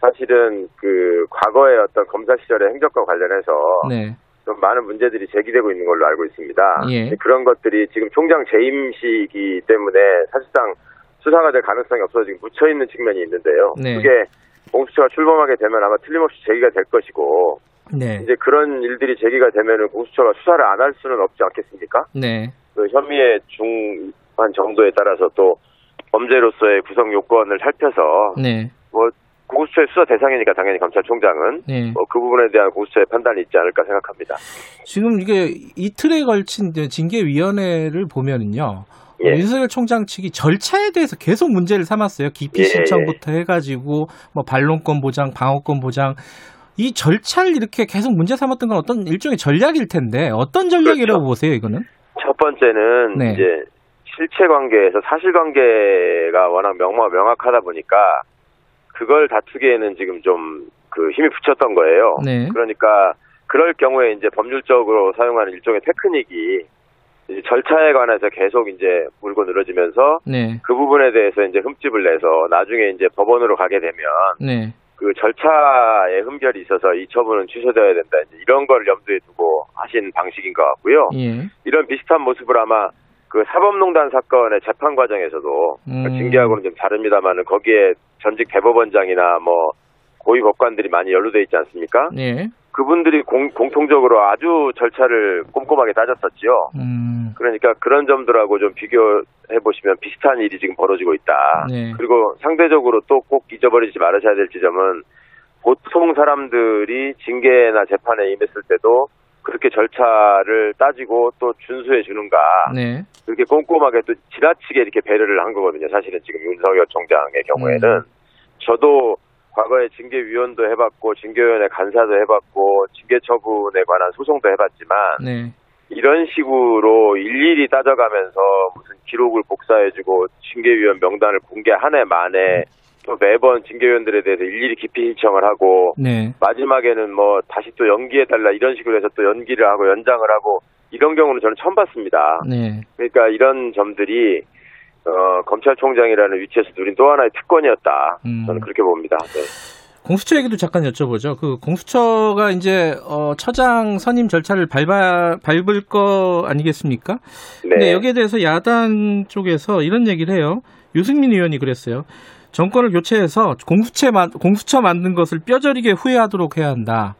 Speaker 8: 사실은 그 과거의 어떤 검사 시절의 행적과 관련해서
Speaker 2: 네,
Speaker 8: 좀 많은 문제들이 제기되고 있는 걸로 알고 있습니다.
Speaker 2: 예.
Speaker 8: 그런 것들이 지금 총장 재임 시기 때문에 사실상 수사가 될 가능성이 없어서 지금 묻혀 있는 측면이 있는데요.
Speaker 2: 네.
Speaker 8: 그게 공수처가 출범하게 되면 아마 틀림없이 제기가 될 것이고
Speaker 2: 네,
Speaker 8: 이제 그런 일들이 제기가 되면은 공수처가 수사를 안 할 수는 없지 않겠습니까?
Speaker 2: 네,
Speaker 8: 그 혐의의 중한 정도에 따라서 또 범죄로서의 구성 요건을 살펴서
Speaker 2: 네,
Speaker 8: 뭐 공수처의 수사 대상이니까 당연히 검찰총장은
Speaker 2: 네.
Speaker 8: 뭐 그 부분에 대한 공수처의 판단이 있지 않을까 생각합니다.
Speaker 2: 지금 이게 이틀에 걸친 징계위원회를 보면은요. 어,
Speaker 8: 예.
Speaker 2: 윤석열 총장 측이 절차에 대해서 계속 문제를 삼았어요. 기피
Speaker 8: 예,
Speaker 2: 신청부터 해가지고 뭐 반론권 보장, 방어권 보장 이 절차를 이렇게 계속 문제 삼았던 건 어떤 일종의 전략일 텐데 어떤 전략이라고
Speaker 8: 그렇죠.
Speaker 2: 보세요 이거는?
Speaker 8: 첫 번째는
Speaker 2: 네.
Speaker 8: 이제 실체 관계에서 사실 관계가 워낙 명마 명확하다 보니까 그걸 다투기에는 지금 좀 그 힘이 붙였던 거예요.
Speaker 2: 네.
Speaker 8: 그러니까 그럴 경우에 이제 법률적으로 사용하는 일종의 테크닉이 이제 절차에 관해서 계속 이제 물고 늘어지면서
Speaker 2: 네.
Speaker 8: 그 부분에 대해서 이제 흠집을 내서 나중에 이제 법원으로 가게 되면
Speaker 2: 네.
Speaker 8: 그 절차에 흠결이 있어서 이 처분은 취소되어야 된다. 이런 걸 염두에 두고 하신 방식인 것 같고요.
Speaker 2: 예.
Speaker 8: 이런 비슷한 모습을 아마 그 사법농단 사건의 재판 과정에서도
Speaker 2: 음.
Speaker 8: 징계하고는 좀 다릅니다만은 거기에 전직 대법원장이나 뭐 고위 법관들이 많이 연루돼 있지 않습니까?
Speaker 2: 예.
Speaker 8: 그분들이 공, 공통적으로 아주 절차를 꼼꼼하게 따졌었지요.
Speaker 2: 음.
Speaker 8: 그러니까 그런 점들하고 좀 비교해 보시면 비슷한 일이 지금 벌어지고 있다.
Speaker 2: 네.
Speaker 8: 그리고 상대적으로 또 꼭 잊어버리지 말으셔야 될 지점은 보통 사람들이 징계나 재판에 임했을 때도 그렇게 절차를 따지고 또 준수해 주는가
Speaker 2: 네.
Speaker 8: 그렇게 꼼꼼하게 또 지나치게 이렇게 배려를 한 거거든요. 사실은 지금 윤석열 총장의 경우에는
Speaker 2: 음.
Speaker 8: 저도 과거에 징계위원도 해봤고 징계위원회 간사도 해봤고 징계 처분에 관한 소송도 해봤지만
Speaker 2: 네.
Speaker 8: 이런 식으로 일일이 따져가면서 무슨 기록을 복사해주고 징계위원 명단을 공개 한 해 만에 또 매번 징계위원들에 대해서 일일이 기피 신청을 하고
Speaker 2: 네.
Speaker 8: 마지막에는 뭐 다시 또 연기해달라 이런 식으로 해서 또 연기를 하고 연장을 하고 이런 경우는 저는 처음 봤습니다.
Speaker 2: 네.
Speaker 8: 그러니까 이런 점들이 어, 검찰총장이라는 위치에서 누린 또 하나의 특권이었다.
Speaker 2: 음.
Speaker 8: 저는 그렇게 봅니다. 네.
Speaker 2: 공수처 얘기도 잠깐 여쭤보죠. 그 공수처가 이제 어, 처장 선임 절차를 밟아 밟을 거 아니겠습니까?
Speaker 8: 네.
Speaker 2: 근데 여기에 대해서 야당 쪽에서 이런 얘기를 해요. 유승민 의원이 그랬어요. 정권을 교체해서 공수처 만 공수처 만든 것을 뼈저리게 후회하도록 해야 한다.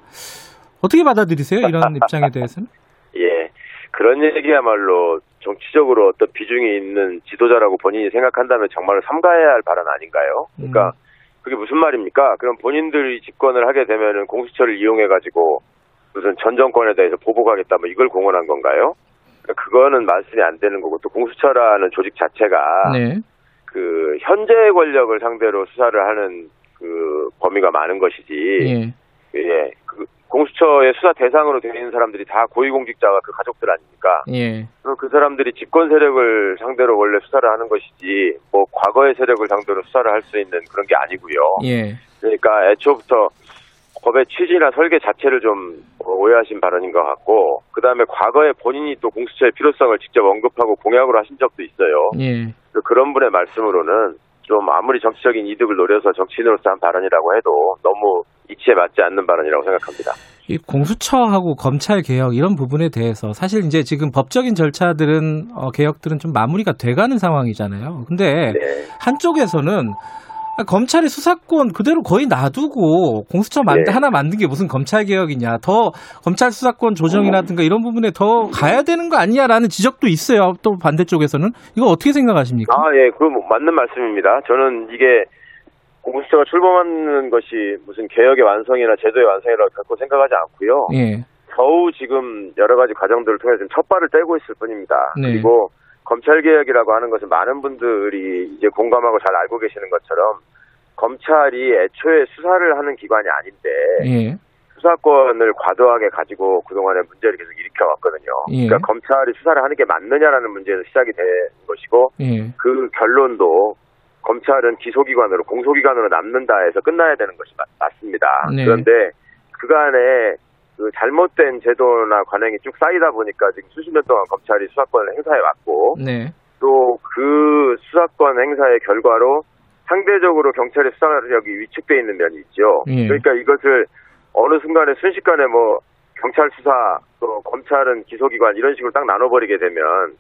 Speaker 2: 어떻게 받아들이세요? 이런 입장에 대해서는?
Speaker 8: 예. 그런 얘기야말로 정치적으로 어떤 비중이 있는 지도자라고 본인이 생각한다면 정말 삼가해야 할 발언 아닌가요? 그러니까
Speaker 2: 음.
Speaker 8: 그게 무슨 말입니까? 그럼 본인들이 집권을 하게 되면은 공수처를 이용해 가지고 무슨 전 정권에 대해서 보복하겠다 뭐 이걸 공언한 건가요? 그러니까 그거는 말씀이 안 되는 거고 또 공수처라는 조직 자체가
Speaker 2: 네.
Speaker 8: 그 현재 권력을 상대로 수사를 하는 그 범위가 많은 것이지
Speaker 2: 예.
Speaker 8: 예. 그 공수처의 수사 대상으로 되어 있는 사람들이 다 고위공직자가 그 가족들 아닙니까?
Speaker 2: 예.
Speaker 8: 그럼 그 사람들이 집권 세력을 상대로 원래 수사를 하는 것이지 뭐 과거의 세력을 상대로 수사를 할 수 있는 그런 게 아니고요.
Speaker 2: 예.
Speaker 8: 그러니까 애초부터 법의 취지나 설계 자체를 좀 오해하신 발언인 것 같고 그 다음에 과거에 본인이 또 공수처의 필요성을 직접 언급하고 공약으로 하신 적도 있어요.
Speaker 2: 예.
Speaker 8: 그 그런 분의 말씀으로는 좀 아무리 정치적인 이득을 노려서 정치인으로서 한 발언이라고 해도 너무 이치에 맞지 않는 발언이라고 생각합니다.
Speaker 2: 이 공수처하고 검찰 개혁 이런 부분에 대해서 사실 이제 지금 법적인 절차들은 어, 개혁들은 좀 마무리가 돼가는 상황이잖아요. 근데
Speaker 8: 네.
Speaker 2: 한쪽에서는 검찰의 수사권 그대로 거의 놔두고 공수처 만
Speaker 8: 네.
Speaker 2: 하나 만든 게 무슨 검찰 개혁이냐 더 검찰 수사권 조정이라든가 이런 부분에 더 가야 되는 거 아니냐라는 지적도 있어요. 또 반대쪽에서는 이거 어떻게 생각하십니까?
Speaker 8: 아, 예, 그 맞는 말씀입니다. 저는 이게 공수처가 출범하는 것이 무슨 개혁의 완성이나 제도의 완성이라고 결코 생각하지 않고요.
Speaker 2: 예,
Speaker 8: 겨우 지금 여러 가지 과정들을 통해서 첫 발을 떼고 있을 뿐입니다.
Speaker 2: 네.
Speaker 8: 그리고 검찰 개혁이라고 하는 것은 많은 분들이 이제 공감하고 잘 알고 계시는 것처럼 검찰이 애초에 수사를 하는 기관이 아닌데
Speaker 2: 예,
Speaker 8: 수사권을 과도하게 가지고 그동안에 문제를 계속 일으켜 왔거든요.
Speaker 2: 예.
Speaker 8: 그러니까 검찰이 수사를 하는 게 맞느냐라는 문제에서 시작이 된 것이고
Speaker 2: 예,
Speaker 8: 그 결론도 검찰은 기소기관으로 공소기관으로 남는다 해서 끝나야 되는 것이 맞, 맞습니다.
Speaker 2: 네.
Speaker 8: 그런데 그간에 그 잘못된 제도나 관행이 쭉 쌓이다 보니까 지금 수십 년 동안 검찰이 수사권을 행사해 왔고
Speaker 2: 네,
Speaker 8: 또그 수사권 행사의 결과로 상대적으로 경찰의 수사력이 위축돼 있는 면이 있죠.
Speaker 2: 예.
Speaker 8: 그러니까 이것을 어느 순간에 순식간에 뭐 경찰 수사 또 검찰은 기소기관 이런 식으로 딱 나눠버리게 되면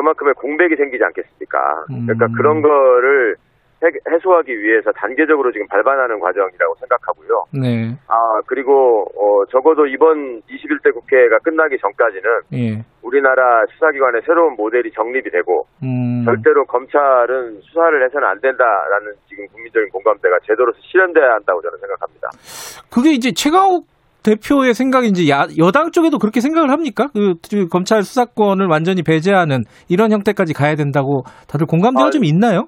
Speaker 8: 그만큼의 공백이 생기지 않겠습니까? 그러니까
Speaker 2: 음.
Speaker 8: 그런 거를 해- 해소하기 위해서 단계적으로 지금 발반하는 과정이라고 생각하고요.
Speaker 2: 네,
Speaker 8: 아 그리고 어, 적어도 이번 21대 국회가 끝나기 전까지는
Speaker 2: 예,
Speaker 8: 우리나라 수사기관의 새로운 모델이 정립이 되고
Speaker 2: 음,
Speaker 8: 절대로 검찰은 수사를 해서는 안 된다라는 지금 국민적인 공감대가 제도로서 실현돼야 한다고 저는 생각합니다.
Speaker 2: 그게 이제 최강욱 대표의 생각인지 야, 여당 쪽에도 그렇게 생각을 합니까? 그, 그 검찰 수사권을 완전히 배제하는 이런 형태까지 가야 된다고 다들 공감대가
Speaker 8: 아,
Speaker 2: 좀 있나요?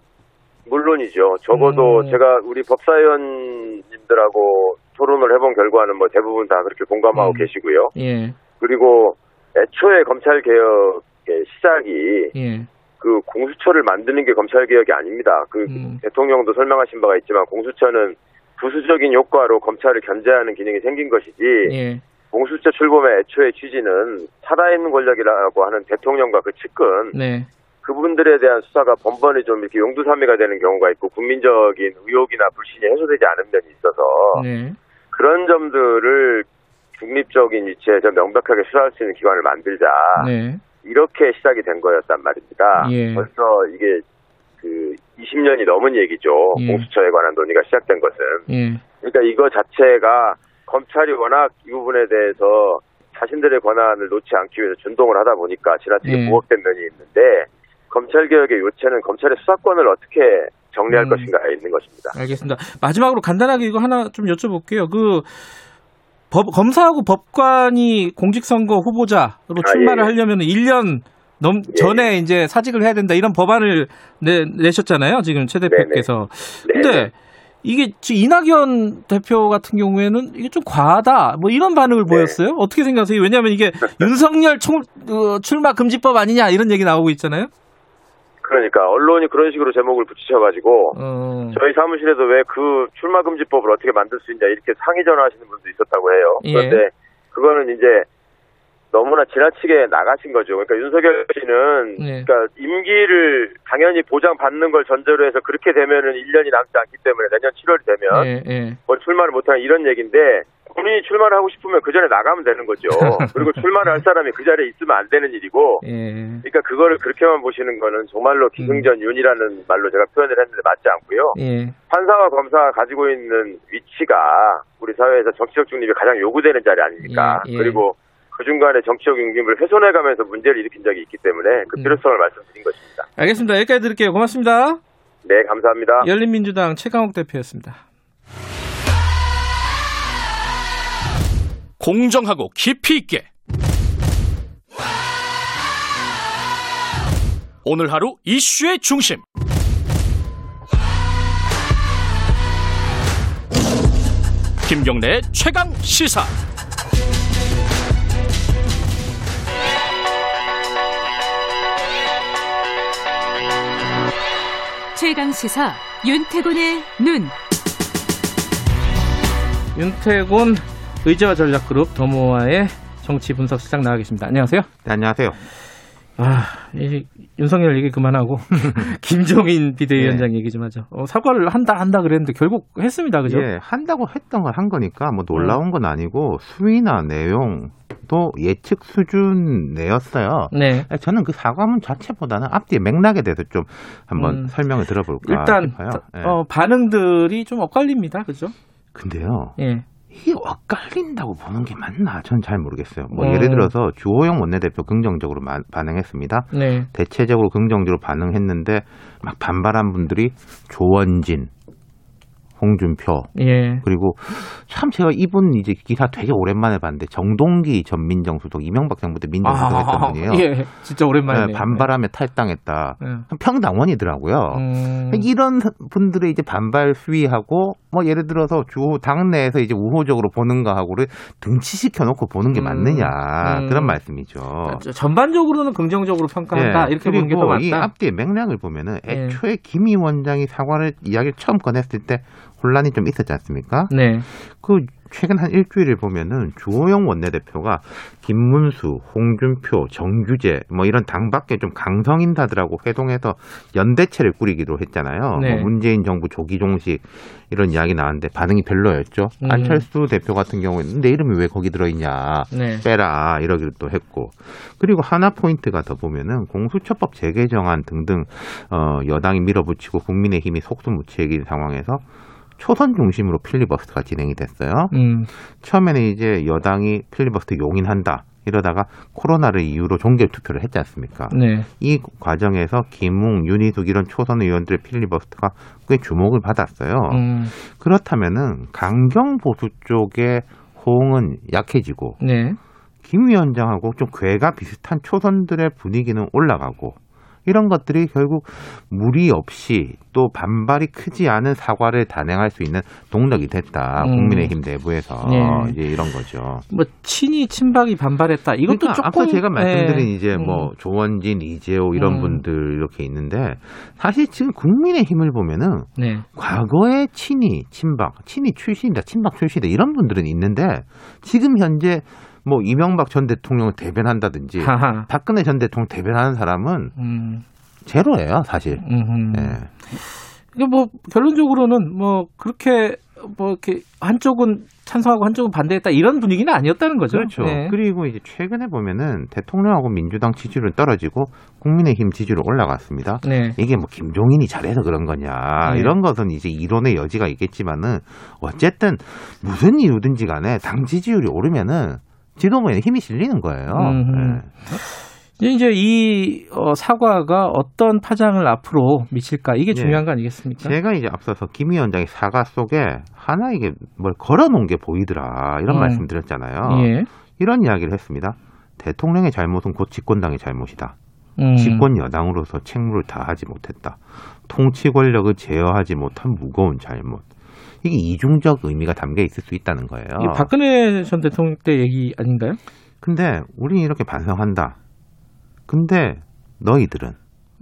Speaker 8: 물론이죠. 적어도
Speaker 2: 음.
Speaker 8: 제가 우리 법사위원님들하고 토론을 해본 결과는 뭐 대부분 다 그렇게 공감하고
Speaker 2: 음.
Speaker 8: 계시고요.
Speaker 2: 예,
Speaker 8: 그리고 애초에 검찰 개혁의 시작이
Speaker 2: 예,
Speaker 8: 그 공수처를 만드는 게 검찰 개혁이 아닙니다. 그
Speaker 2: 음.
Speaker 8: 대통령도 설명하신 바가 있지만 공수처는 부수적인 효과로 검찰을 견제하는 기능이 생긴 것이지
Speaker 2: 예.
Speaker 8: 공수처 출범의 애초의 취지는 살아있는 권력이라고 하는 대통령과 그 측근
Speaker 2: 네.
Speaker 8: 그분들에 대한 수사가 번번이 좀 이렇게 용두사미가 되는 경우가 있고 국민적인 의혹이나 불신이 해소되지 않은 면이 있어서
Speaker 2: 네.
Speaker 8: 그런 점들을 중립적인 위치에서 명백하게 수사할 수 있는 기관을 만들자
Speaker 2: 네.
Speaker 8: 이렇게 시작이 된 거였단 말입니다.
Speaker 2: 예.
Speaker 8: 벌써 이게 그 20년이 넘은 얘기죠.
Speaker 2: 예.
Speaker 8: 공수처에 관한 논의가 시작된 것은.
Speaker 2: 예.
Speaker 8: 그러니까 이거 자체가 검찰이 워낙 이 부분에 대해서 자신들의 권한을 놓지 않기 위해서 준동을 하다 보니까 지나치게
Speaker 2: 예.
Speaker 8: 부각된 면이 있는데 검찰 개혁의 요체는 검찰의 수사권을 어떻게 정리할
Speaker 2: 음.
Speaker 8: 것인가에 있는 것입니다.
Speaker 2: 알겠습니다. 마지막으로 간단하게 이거 하나 좀 여쭤볼게요. 그 법, 검사하고 법관이 공직선거 후보자로
Speaker 8: 아,
Speaker 2: 출마를
Speaker 8: 예, 예.
Speaker 2: 하려면 1년 넘
Speaker 8: 예,
Speaker 2: 전에 이제 사직을 해야 된다 이런 법안을 내, 내셨잖아요. 지금 최 대표께서.
Speaker 8: 네,
Speaker 2: 근데
Speaker 8: 네.
Speaker 2: 이게 지금 이낙연 대표 같은 경우에는 이게 좀 과하다 뭐 이런 반응을
Speaker 8: 네.
Speaker 2: 보였어요. 어떻게 생각하세요? 왜냐하면 이게 윤석열 총, 어, 출마 금지법 아니냐 이런 얘기 나오고 있잖아요.
Speaker 8: 그러니까 언론이 그런 식으로 제목을 붙이셔가지고
Speaker 2: 어,
Speaker 8: 저희 사무실에도 왜그 출마 금지법을 어떻게 만들 수 있냐 이렇게 상의 전화하시는 분도 있었다고 해요.
Speaker 2: 예.
Speaker 8: 그런데 그거는 이제 너무나 지나치게 나가신 거죠. 그러니까 윤석열 씨는
Speaker 2: 네.
Speaker 8: 그러니까 임기를 당연히 보장받는 걸 전제로 해서 그렇게 되면은 1년이 남지 않기 때문에 내년 7월이 되면
Speaker 2: 예, 예.
Speaker 8: 뭐 출마를 못하는 이런 얘기인데 본인이 출마를 하고 싶으면 그 전에 나가면 되는 거죠. 그리고 출마를 할 사람이 그 자리에 있으면 안 되는 일이고
Speaker 2: 예.
Speaker 8: 그러니까 그거를 그렇게만 보시는 거는 정말로 기승전윤이라는 말로 제가 표현을 했는데 맞지 않고요.
Speaker 2: 예.
Speaker 8: 판사와 검사가 가지고 있는 위치가 우리 사회에서 정치적 중립이 가장 요구되는 자리 아닙니까?
Speaker 2: 예, 예.
Speaker 8: 그리고 그 중간에 정치적 중립을 훼손해가면서 문제를 일으킨 적이 있기 때문에 그
Speaker 2: 음.
Speaker 8: 필요성을 말씀드린 것입니다.
Speaker 2: 알겠습니다. 여기까지 드릴게요. 고맙습니다.
Speaker 8: 네, 감사합니다.
Speaker 2: 열린민주당 최강욱 대표였습니다.
Speaker 6: 공정하고 깊이 있게 오늘 하루 이슈의 중심 김경래의 최강 시사
Speaker 3: 최강 시사 윤태곤의 눈.
Speaker 2: 윤태곤 의제와 전략그룹 더모아의 정치 분석 시장 나와 계십니다. 안녕하세요.
Speaker 9: 네, 안녕하세요.
Speaker 2: 아, 이 윤석열 얘기 그만하고 김종인 비대위원장 얘기 좀 하죠. 어, 사과를 한다 한다 그랬는데 결국 했습니다. 그죠?
Speaker 9: 예, 한다고 했던 걸 한 거니까 뭐 놀라운 건 아니고 수위나 내용도 예측 수준 내였어요.
Speaker 2: 네.
Speaker 9: 저는 그 사과문 자체보다는 앞뒤의 맥락에 대해서 좀 한번
Speaker 2: 음.
Speaker 9: 설명을 들어볼까
Speaker 2: 일단
Speaker 9: 싶어요. 예.
Speaker 2: 어, 반응들이 좀 엇갈립니다. 그죠?
Speaker 9: 근데요,
Speaker 2: 예.
Speaker 9: 이게 엇갈린다고 보는 게 맞나? 저는 잘 모르겠어요. 뭐
Speaker 2: 음.
Speaker 9: 예를 들어서 주호영 원내대표 긍정적으로 마- 반응했습니다.
Speaker 2: 네.
Speaker 9: 대체적으로 긍정적으로 반응했는데 막 반발한 분들이 조원진, 홍준표,
Speaker 2: 예.
Speaker 9: 그리고 참 제가 이분 이제 기사 되게 오랜만에 봤는데 정동기 전 민정수석 이명박 정부 때 민정수석 했던 분이에요.
Speaker 2: 예. 진짜 오랜만이네요.
Speaker 9: 네, 반발하며 탈당했다.
Speaker 2: 네.
Speaker 9: 평당원이더라고요.
Speaker 2: 음,
Speaker 9: 이런 분들의 이제 반발 수위하고 뭐 예를 들어서 주 당내에서 이제 우호적으로 보는가 하고를 등치시켜 놓고 보는 게
Speaker 2: 음,
Speaker 9: 맞느냐
Speaker 2: 음.
Speaker 9: 그런 말씀이죠.
Speaker 2: 저- 전반적으로는 긍정적으로 평가한다.
Speaker 9: 예,
Speaker 2: 이렇게 보는 게더
Speaker 9: 그리고 이
Speaker 2: 맞다.
Speaker 9: 앞뒤의 맥락을 보면은
Speaker 2: 예.
Speaker 9: 애초에 김희 원장이 사과를 이야기를 처음 꺼냈을 때 혼란이 좀 있었지 않습니까?
Speaker 2: 네.
Speaker 9: 그 최근 한 일주일을 보면은 주호영 원내대표가 김문수, 홍준표, 정규재 뭐 이런 당 밖에 좀 강성 인사들하고 회동해서 연대체를 꾸리기로 했잖아요.
Speaker 2: 네.
Speaker 9: 뭐 문재인 정부 조기 종식 이런 이야기 나왔는데 반응이 별로였죠.
Speaker 2: 음.
Speaker 9: 안철수 대표 같은 경우에는 내 이름이 왜 거기 들어있냐
Speaker 2: 네.
Speaker 9: 빼라 이러기도 또 했고 그리고 하나 포인트가 더 보면은 공수처법 재개정안 등등 어, 여당이 밀어붙이고 국민의힘이 속수무책인 상황에서 초선 중심으로 필리버스터가 진행이 됐어요.
Speaker 2: 음.
Speaker 9: 처음에는 이제 여당이 필리버스터 용인한다. 이러다가 코로나를 이유로 종결 투표를 했지 않습니까?
Speaker 2: 네.
Speaker 9: 이 과정에서 김웅, 윤희숙 이런 초선 의원들의 필리버스터가 꽤 주목을 받았어요.
Speaker 2: 음.
Speaker 9: 그렇다면은 강경 보수 쪽의 호응은 약해지고
Speaker 2: 네.
Speaker 9: 김 위원장하고 좀 괴가 비슷한 초선들의 분위기는 올라가고 이런 것들이 결국 무리 없이 또 반발이 크지 않은 사과를 단행할 수 있는 동력이 됐다.
Speaker 2: 음.
Speaker 9: 국민의힘 내부에서
Speaker 2: 예.
Speaker 9: 이제 이런 거죠.
Speaker 2: 뭐 친이 친박이 반발했다. 이것도
Speaker 9: 그러니까
Speaker 2: 조금
Speaker 9: 아까 제가 말씀드린
Speaker 2: 예.
Speaker 9: 이제
Speaker 2: 음.
Speaker 9: 뭐 조원진, 이재호 이런
Speaker 2: 음.
Speaker 9: 분들 이렇게 있는데 사실 지금 국민의힘을 보면은
Speaker 2: 네.
Speaker 9: 과거에 친이, 친박, 친이 출신이다, 친박 출신이다 이런 분들은 있는데 지금 현재 뭐 이명박 전 대통령을 대변한다든지
Speaker 2: 하하.
Speaker 9: 박근혜 전 대통령 대변하는 사람은
Speaker 2: 음.
Speaker 9: 제로예요, 사실.
Speaker 2: 음흠.
Speaker 9: 예.
Speaker 2: 이게 뭐 결론적으로는 뭐 그렇게 뭐 이렇게 한쪽은 찬성하고 한쪽은 반대했다 이런 분위기는 아니었다는 거죠.
Speaker 9: 그렇죠.
Speaker 2: 네.
Speaker 9: 그리고 이제 최근에 보면은 대통령하고 민주당 지지율은 떨어지고 국민의힘 지지율 올라갔습니다.
Speaker 2: 네.
Speaker 9: 이게 뭐 김종인이 잘해서 그런 거냐
Speaker 2: 네.
Speaker 9: 이런 것은 이제 이론의 여지가 있겠지만은 어쨌든 무슨 이유든지 간에 당 지지율이 오르면은 지도부에 힘이 실리는 거예요. 예.
Speaker 2: 이제 이 어, 사과가 어떤 파장을 앞으로 미칠까 이게
Speaker 9: 예.
Speaker 2: 중요한 거 아니겠습니까?
Speaker 9: 제가 이제 앞서서 김 위원장의 사과 속에 하나 이게 뭘 걸어놓은 게 보이더라 이런
Speaker 2: 음.
Speaker 9: 말씀드렸잖아요.
Speaker 2: 예.
Speaker 9: 이런 이야기를 했습니다. 대통령의 잘못은 곧 집권당의 잘못이다.
Speaker 2: 음.
Speaker 9: 집권 여당으로서 책무를 다하지 못했다. 통치 권력을 제어하지 못한 무거운 잘못. 이게 이중적 의미가 담겨 있을 수 있다는 거예요.
Speaker 2: 박근혜 전 대통령 때 얘기 아닌가요?
Speaker 9: 근데 우리는 이렇게 반성한다. 근데 너희들은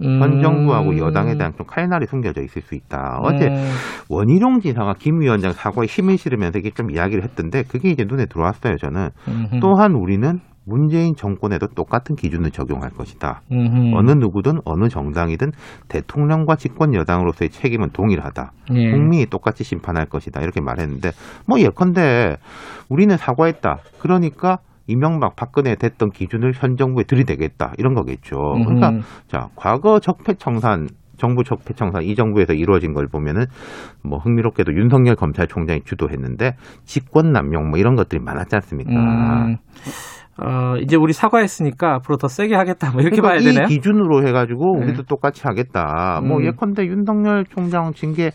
Speaker 2: 음.
Speaker 9: 현 정부하고 여당에 대한 좀 칼날이 숨겨져 있을 수 있다. 어제
Speaker 2: 음.
Speaker 9: 원희룡 지사가 김 위원장 사과에 힘을 실으면서 이게 좀 이야기를 했던데 그게 이제 눈에 들어왔어요. 저는
Speaker 2: 음흠.
Speaker 9: 또한 우리는 문재인 정권에도 똑같은 기준을 적용할 것이다.
Speaker 2: 음흠.
Speaker 9: 어느 누구든 어느 정당이든 대통령과 집권 여당으로서의 책임은 동일하다.
Speaker 2: 예.
Speaker 9: 국민이 똑같이 심판할 것이다. 이렇게 말했는데 뭐 예컨대 우리는 사과했다. 그러니까 이명박 박근혜 됐던 기준을 현 정부에 들이대겠다. 이런 거겠죠. 그러니까
Speaker 2: 음흠.
Speaker 9: 자 과거 적폐청산 정부 적폐청산 이 정부에서 이루어진 걸 보면은 뭐 흥미롭게도 윤석열 검찰총장이 주도했는데 직권 남용 뭐 이런 것들이 많았지 않습니까?
Speaker 2: 음. 어, 이제 우리 사과했으니까 앞으로 더 세게 하겠다. 뭐 이렇게
Speaker 9: 그러니까
Speaker 2: 봐야 되나요?
Speaker 9: 이 기준으로 해가지고
Speaker 2: 네.
Speaker 9: 우리도 똑같이 하겠다. 뭐
Speaker 2: 음.
Speaker 9: 예컨대 윤석열 총장 징계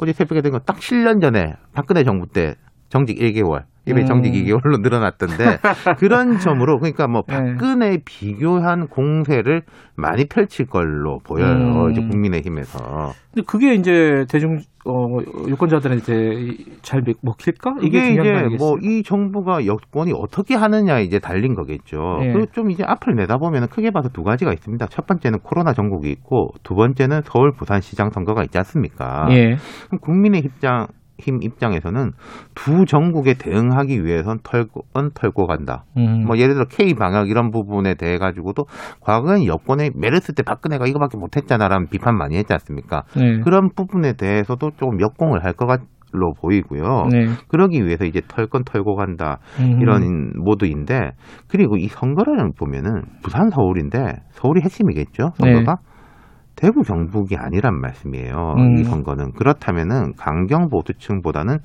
Speaker 9: 어제 새벽에 된 거 딱 7년 전에 박근혜 정부 때 정직 1개월, 이번에
Speaker 2: 음.
Speaker 9: 정직 2개월로 늘어났던데 그런 점으로 그러니까 뭐
Speaker 2: 네.
Speaker 9: 박근혜 비교한 공세를 많이 펼칠 걸로 보여요.
Speaker 2: 음.
Speaker 9: 이제 국민의힘에서.
Speaker 2: 근데 그게 이제 대중 어, 유권자들한테 잘 먹- 먹힐까? 이게
Speaker 9: 이게 이제? 뭐 이 정부가 여권이 어떻게 하느냐 이제 달린 거겠죠.
Speaker 2: 예.
Speaker 9: 그리고 좀 이제 앞을 내다보면 크게 봐서 두 가지가 있습니다. 첫 번째는 코로나 전국이 있고 두 번째는 서울 부산 시장 선거가 있지 않습니까?
Speaker 2: 예.
Speaker 9: 그럼 국민의 입장 힘 입장에서는 두 정국에 대응하기 위해선 털건 털고 간다.
Speaker 2: 음.
Speaker 9: 뭐 예를 들어 K 방역 이런 부분에 대해 가지고도 과거엔 여권에 메르스 때 박근혜가 이거밖에 못했잖아라는 비판 많이 했지 않습니까?
Speaker 2: 네.
Speaker 9: 그런 부분에 대해서도 조금 역공을 할 것 같 로 보이고요.
Speaker 2: 네.
Speaker 9: 그러기 위해서 이제 털건 털고 간다
Speaker 2: 음.
Speaker 9: 이런 모드인데 그리고 이 선거를 보면은 부산 서울인데 서울이 핵심이겠죠 선거가 대구 경북이 아니란 말씀이에요.
Speaker 2: 음.
Speaker 9: 이 선거는 그렇다면은 강경 보수층보다는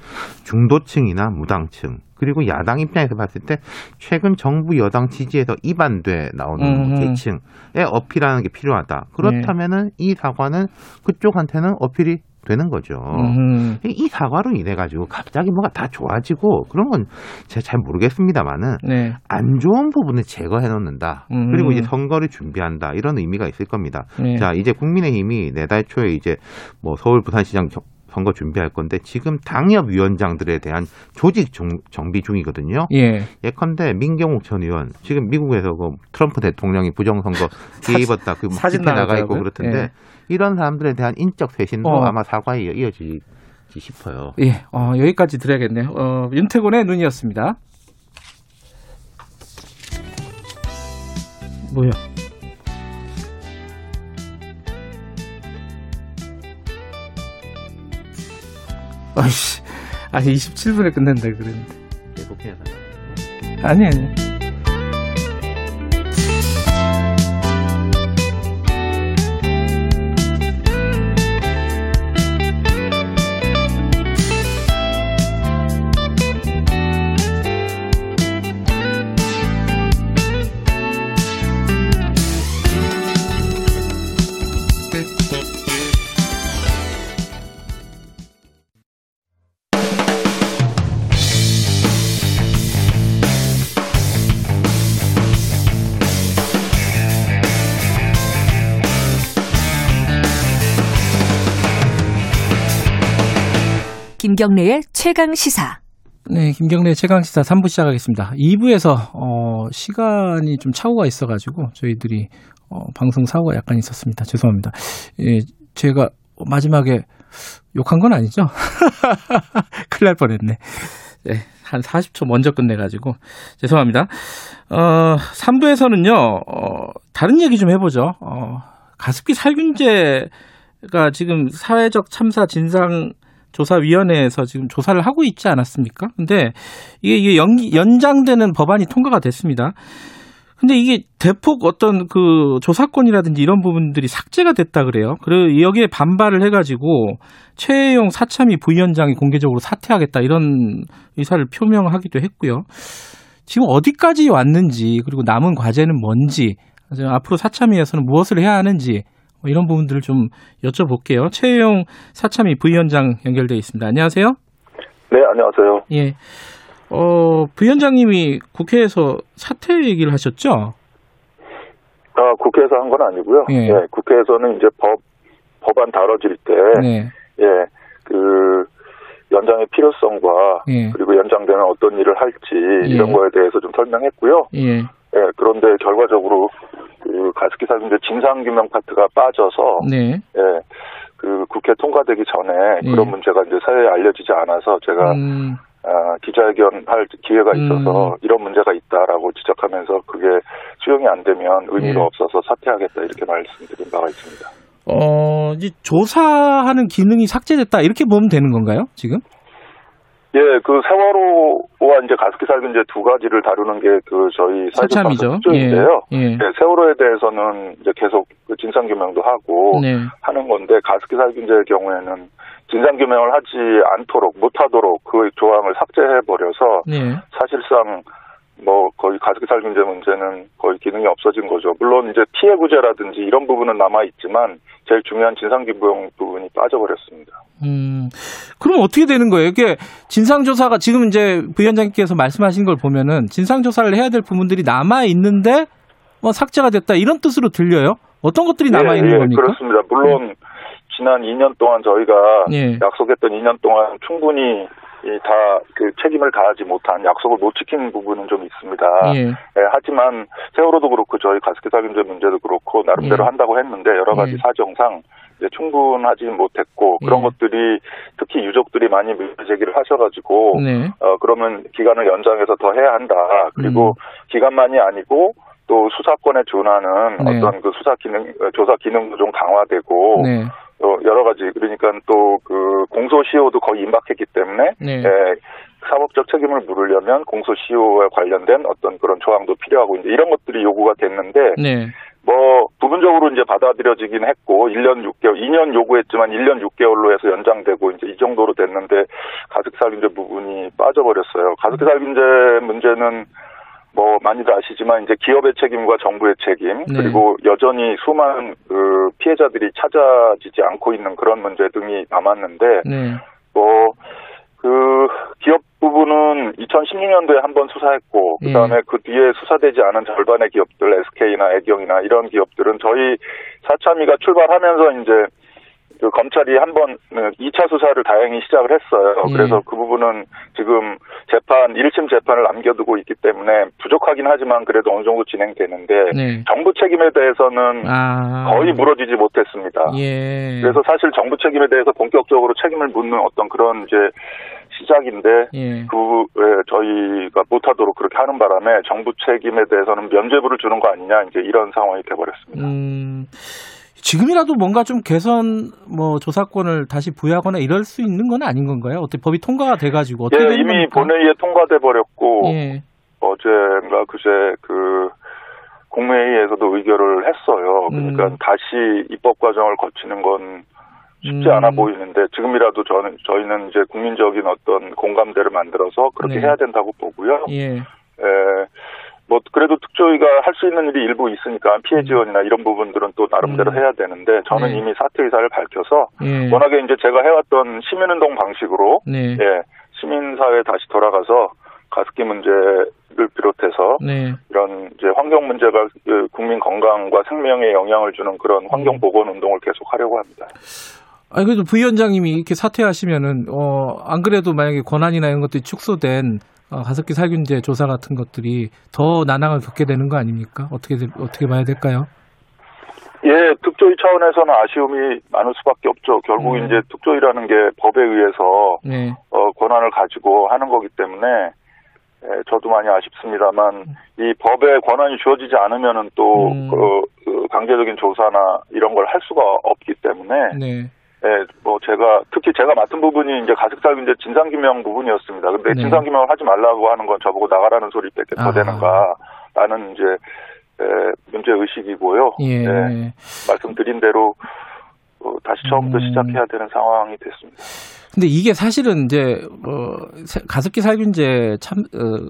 Speaker 9: 중도층이나 무당층 그리고 야당 입장에서 봤을 때 최근 정부 여당 지지에서 이반돼 나오는
Speaker 2: 음, 음.
Speaker 9: 계층에 어필하는 게 필요하다. 그렇다면은 이 사과는 그쪽한테는 어필이 되는 거죠.
Speaker 2: 음.
Speaker 9: 이 사과로 인해 가지고 갑자기 뭐가 다 좋아지고 그런 건 제가 잘 모르겠습니다만은
Speaker 2: 네.
Speaker 9: 안 좋은 부분을 제거해 놓는다.
Speaker 2: 음.
Speaker 9: 그리고 이제 선거를 준비한다. 이런 의미가 있을 겁니다.
Speaker 2: 네.
Speaker 9: 자, 이제 국민의힘이 내달 초에 이제 뭐 서울 부산시장 정- 선거 준비할 건데 지금 당협 위원장들에 대한 조직 정, 정비 중이거든요.
Speaker 2: 예.
Speaker 9: 예컨대 민경욱 전 의원 지금 미국에서 그 트럼프 대통령이 부정선거 개입했다 그
Speaker 2: 사진
Speaker 9: 집회 나가 있고. 그렇던데
Speaker 2: 예.
Speaker 9: 이런 사람들에 대한 인적 쇄신도
Speaker 2: 어.
Speaker 9: 아마 사과에 이어지지 싶어요.
Speaker 2: 예. 어, 여기까지 드려야겠네요. 어, 윤태곤의 눈이었습니다. 뭐야? 아이씨. 아니, 27분에 끝낸다 그랬는데.
Speaker 9: 계속해서.
Speaker 2: 아니, 아니.
Speaker 10: 김경래의 최강 시사.
Speaker 2: 네, 김경래 최강 시사 3부 시작하겠습니다. 2부에서 어, 시간이 좀 착오가 있어가지고 저희들이 어, 방송 사고가 약간 있었습니다. 죄송합니다. 예, 제가 마지막에 욕한 건 아니죠? 큰일 날 뻔했네. 네, 한 40초 먼저 끝내가지고 죄송합니다. 어, 3부에서는요, 어, 다른 얘기 좀 해보죠. 어, 가습기 살균제 가 지금 사회적 참사 진상 조사위원회에서 지금 조사를 하고 있지 않았습니까? 근데 이게, 이게 연기, 연장되는 법안이 통과가 됐습니다. 근데 이게 대폭 어떤 그 조사권이라든지 이런 부분들이 삭제가 됐다 그래요. 그리고 여기에 반발을 해가지고 최혜용 사참위 부위원장이 공개적으로 사퇴하겠다 이런 의사를 표명하기도 했고요. 지금 어디까지 왔는지 그리고 남은 과제는 뭔지 앞으로 사참위에서는 무엇을 해야 하는지 뭐 이런 부분들을 좀 여쭤볼게요. 최혜용 사참위 부위원장 연결돼 있습니다. 안녕하세요.
Speaker 11: 네, 안녕하세요.
Speaker 2: 예. 어, 부위원장님이 국회에서 사퇴 얘기를 하셨죠?
Speaker 11: 아, 국회에서 한 건 아니고요.
Speaker 2: 예.
Speaker 11: 예, 국회에서는 이제 법, 법안 다뤄질 때,
Speaker 2: 네.
Speaker 11: 예, 그, 연장의 필요성과,
Speaker 2: 예.
Speaker 11: 그리고 연장되면 어떤 일을 할지,
Speaker 2: 예.
Speaker 11: 이런 거에 대해서 좀 설명했고요.
Speaker 2: 예.
Speaker 11: 예, 그런데 결과적으로, 그, 가습기 살균제 진상규명 파트가 빠져서,
Speaker 2: 네.
Speaker 11: 예, 그, 국회 통과되기 전에
Speaker 2: 예.
Speaker 11: 그런 문제가 이제 사회에 알려지지 않아서 제가,
Speaker 2: 음,
Speaker 11: 아, 기자회견 할 기회가
Speaker 2: 음.
Speaker 11: 있어서 이런 문제가 있다라고 지적하면서 그게 수용이 안 되면 의미가
Speaker 2: 예.
Speaker 11: 없어서 사퇴하겠다 이렇게 말씀드린 바가 있습니다.
Speaker 2: 어, 이제 조사하는 기능이 삭제됐다 이렇게 보면 되는 건가요? 지금?
Speaker 11: 예, 그 세월호와 이제 가습기 살균제 두 가지를 다루는 게 그 저희. 감사 특조인데요.
Speaker 2: 예. 예.
Speaker 11: 네, 세월호에 대해서는 이제 계속 그 진상 규명도 하고
Speaker 2: 네.
Speaker 11: 하는 건데 가습기 살균제의 경우에는 진상 규명을 하지 않도록 못하도록 그 조항을 삭제해 버려서
Speaker 2: 네.
Speaker 11: 사실상 뭐 거의 가습기 살균제 문제는 거의 기능이 없어진 거죠. 물론 이제 피해 구제라든지 이런 부분은 남아 있지만 제일 중요한 진상 규명 부분이 빠져버렸습니다.
Speaker 2: 음, 그럼 어떻게 되는 거예요? 이게 진상조사가 지금 이제 부위원장님께서 말씀하신 걸 보면은 진상조사를 해야 될 부분들이 남아 있는데 뭐 삭제가 됐다 이런 뜻으로 들려요? 어떤 것들이 남아 있는
Speaker 11: 예, 예,
Speaker 2: 겁니까?
Speaker 11: 그렇습니다. 물론 지난 2년 동안 저희가
Speaker 2: 예.
Speaker 11: 약속했던 2년 동안 충분히 다그 책임을 다하지 못한 약속을 못 지킨 부분은 좀 있습니다.
Speaker 2: 예.
Speaker 11: 예, 하지만 세월호도 그렇고 저희 가습기 살균제 문제도 그렇고 나름대로
Speaker 2: 예.
Speaker 11: 한다고 했는데 여러 가지
Speaker 2: 예.
Speaker 11: 사정상 이제 충분하지 못했고 그런
Speaker 2: 예.
Speaker 11: 것들이 특히 유족들이 많이 문제 제기를 하셔가지고
Speaker 2: 네.
Speaker 11: 어 그러면 기간을 연장해서 더 해야 한다. 그리고
Speaker 2: 음.
Speaker 11: 기간만이 아니고 또 수사권에 준하는
Speaker 2: 네.
Speaker 11: 어떤 그 수사 기능 어, 조사 기능도 좀 강화되고
Speaker 2: 네.
Speaker 11: 어, 여러 가지 그러니까 또 그 공소시효도 거의 임박했기 때문에
Speaker 2: 네.
Speaker 11: 예, 사법적 책임을 물으려면 공소시효에 관련된 어떤 그런 조항도 필요하고 이제 이런 것들이 요구가 됐는데
Speaker 2: 네.
Speaker 11: 뭐 부분적으로 이제 받아들여지긴 했고 1년 6개월 2년 요구했지만 1년 6개월로 해서 연장되고 이제 이 정도로 됐는데 가습기 살균제 부분이 빠져버렸어요. 가습기 살균제 문제는 뭐 많이들 아시지만 이제 기업의 책임과 정부의 책임
Speaker 2: 네.
Speaker 11: 그리고 여전히 수많은 그 피해자들이 찾아지지 않고 있는 그런 문제 등이 남았는데
Speaker 2: 네.
Speaker 11: 뭐그 기업 부분은 2016년도에 한 번 수사했고
Speaker 2: 예.
Speaker 11: 그다음에 그 뒤에 수사되지 않은 절반의 기업들 SK나 애경이나 이런 기업들은 저희 사참위가 출발하면서 이제 그 검찰이 한번 2차 수사를 다행히 시작을 했어요.
Speaker 2: 예.
Speaker 11: 그래서 그 부분은 지금 재판 1심 재판을 남겨두고 있기 때문에 부족하긴 하지만 그래도 어느 정도 진행되는데
Speaker 2: 네.
Speaker 11: 정부 책임에 대해서는
Speaker 2: 아.
Speaker 11: 거의 물어주지 못했습니다.
Speaker 2: 예.
Speaker 11: 그래서 사실 정부 책임에 대해서 본격적으로 책임을 묻는 어떤 그런 이제 시작인데
Speaker 2: 예.
Speaker 11: 그 예, 저희가 못하도록 그렇게 하는 바람에 정부 책임에 대해서는 면죄부를 주는 거 아니냐 이제 이런 상황이 돼버렸습니다.
Speaker 2: 음, 지금이라도 뭔가 좀 개선 뭐 조사권을 다시 부여하거나 이럴 수 있는 건 아닌 건가요? 어떻게 법이 통과가 돼가지고 어떻게
Speaker 11: 예, 이미
Speaker 2: 겁니까?
Speaker 11: 본회의에 통과돼 버렸고
Speaker 2: 예.
Speaker 11: 어제인가 그제 그 국무회의에서도 의결을 했어요. 그러니까
Speaker 2: 음.
Speaker 11: 다시 입법 과정을 거치는 건 쉽지
Speaker 2: 음.
Speaker 11: 않아 보이는데 지금이라도 저는 저희는 이제 국민적인 어떤 공감대를 만들어서 그렇게
Speaker 2: 네.
Speaker 11: 해야 된다고 보고요.
Speaker 2: 예.
Speaker 11: 에, 뭐 그래도 특조위가 할 수 있는 일이 일부 있으니까 피해 지원이나 이런 부분들은 또 나름대로
Speaker 2: 음.
Speaker 11: 해야 되는데 저는
Speaker 2: 네.
Speaker 11: 이미 사퇴 의사를 밝혀서
Speaker 2: 예.
Speaker 11: 워낙에 이제 제가 해왔던 시민운동 방식으로
Speaker 2: 네.
Speaker 11: 예 시민사회에 다시 돌아가서 가습기 문제를 비롯해서
Speaker 2: 네.
Speaker 11: 이런 이제 환경 문제가 그 국민 건강과 생명에 영향을 주는 그런 환경
Speaker 2: 음.
Speaker 11: 보건 운동을 계속 하려고 합니다.
Speaker 2: 아니 그래도 부위원장님이 이렇게 사퇴하시면은 어 안 그래도 만약에 권한이나 이런 것들이 축소된 어, 가습기 살균제 조사 같은 것들이 더 난항을 겪게 되는 거 아닙니까? 어떻게 될- 어떻게 봐야 될까요?
Speaker 11: 예, 특조위 차원에서는 아쉬움이 많을 수밖에 없죠. 결국
Speaker 2: 음.
Speaker 11: 이제 특조위라는 게 법에 의해서
Speaker 2: 네.
Speaker 11: 어, 권한을 가지고 하는 거기 때문에 예, 저도 많이 아쉽습니다만 이 법에 권한이 주어지지 않으면은 또
Speaker 2: 음.
Speaker 11: 그, 그 강제적인 조사나 이런 걸 할 수가 없기 때문에
Speaker 2: 네.
Speaker 11: 예, 뭐 제가 특히 제가 맡은 부분이 이제 가습살균제 진상 규명 부분이었습니다. 근데
Speaker 2: 네.
Speaker 11: 진상 규명을 하지 말라고 하는 건 저보고 나가라는 소리밖에 더
Speaker 2: 아하.
Speaker 11: 되는가라는 이제 에, 문제 의식이고요.
Speaker 2: 예.
Speaker 11: 예, 말씀드린 대로 어, 다시 처음부터
Speaker 2: 음.
Speaker 11: 시작해야 되는 상황이 됐습니다.
Speaker 2: 근데 이게 사실은 이제 어 세- 가습기 살균제 참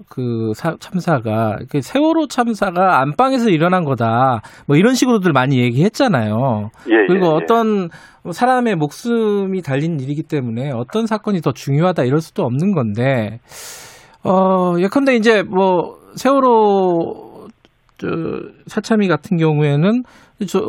Speaker 2: 그 참사가 그 세월호 참사가 안방에서 일어난 거다. 뭐 이런 식으로들 많이 얘기했잖아요.
Speaker 11: 예,
Speaker 2: 그리고
Speaker 11: 예, 예.
Speaker 2: 어떤 사람의 목숨이 달린 일이기 때문에 어떤 사건이 더 중요하다 이럴 수도 없는 건데 어 예컨대 이제 뭐 세월호 저 사참위 같은 경우에는 저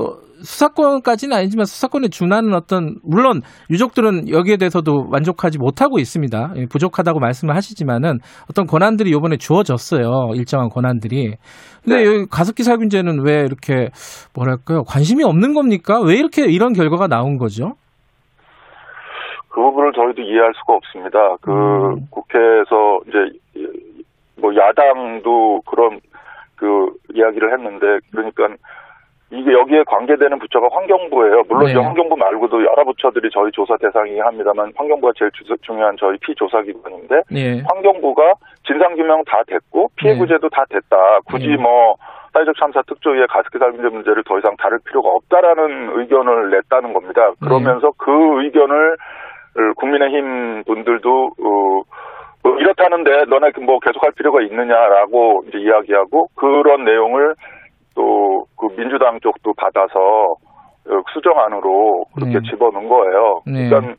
Speaker 2: 수사권까지는 아니지만 수사권에 준하는 어떤 물론 유족들은 여기에 대해서도 만족하지 못하고 있습니다. 예, 부족하다고 말씀을 하시지만은 어떤 권한들이 이번에 주어졌어요. 일정한 권한들이. 근데 여기 가습기 살균제는 왜 이렇게 뭐랄까요? 관심이 없는 겁니까? 왜 이렇게 이런 결과가 나온 거죠?
Speaker 11: 그 부분을 저희도 이해할 수가 없습니다. 그
Speaker 2: 음.
Speaker 11: 국회에서 이제 뭐 야당도 그런 그 이야기를 했는데 그러니까 이게 여기에 관계되는 부처가 환경부예요. 물론
Speaker 2: 네.
Speaker 11: 이제 환경부 말고도 여러 부처들이 저희 조사 대상이긴 합니다만 환경부가 제일 주- 중요한 저희 피조사 기관인데
Speaker 2: 예.
Speaker 11: 환경부가 진상규명 다 됐고 피해
Speaker 2: 네.
Speaker 11: 구제도 다 됐다. 굳이
Speaker 2: 네.
Speaker 11: 뭐 사회적 참사 특조위의 가습기 살균제 문제를 더 이상 다룰 필요가 없다라는 의견을 냈다는 겁니다.
Speaker 2: 네.
Speaker 11: 그러면서 그 의견을 국민의힘 분들도 어, 뭐 이렇다는데 너네 뭐 계속할 필요가 있느냐라고 이제 이야기하고 그런 내용을 또 그 민주당 쪽도 받아서 어, 수정안으로 그렇게
Speaker 2: 네.
Speaker 11: 집어넣은 거예요.
Speaker 2: 네.
Speaker 11: 그러니까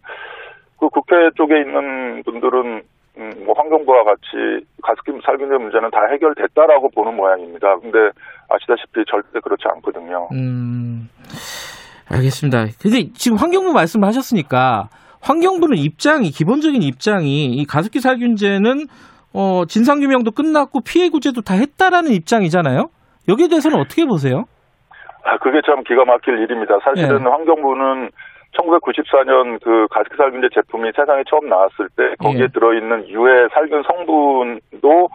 Speaker 11: 그 국회 쪽에 있는 분들은 음, 뭐 환경부와 같이 가습기 살균제 문제는 다 해결됐다라고 보는 모양입니다. 근데 아시다시피 절대 그렇지 않거든요.
Speaker 2: 음, 알겠습니다. 근데 지금 환경부 말씀을 하셨으니까 환경부는 입장이 기본적인 입장이 이 가습기 살균제는 어, 진상규명도 끝났고 피해 구제도 다 했다라는 입장이잖아요. 여기에 대해서는 어떻게 보세요?
Speaker 11: 아, 그게 참 기가 막힐 일입니다. 사실은
Speaker 2: 예.
Speaker 11: 환경부는 1994년 그 가습기 살균제 제품이 세상에 처음 나왔을 때 거기에
Speaker 2: 예.
Speaker 11: 들어있는 유해 살균 성분도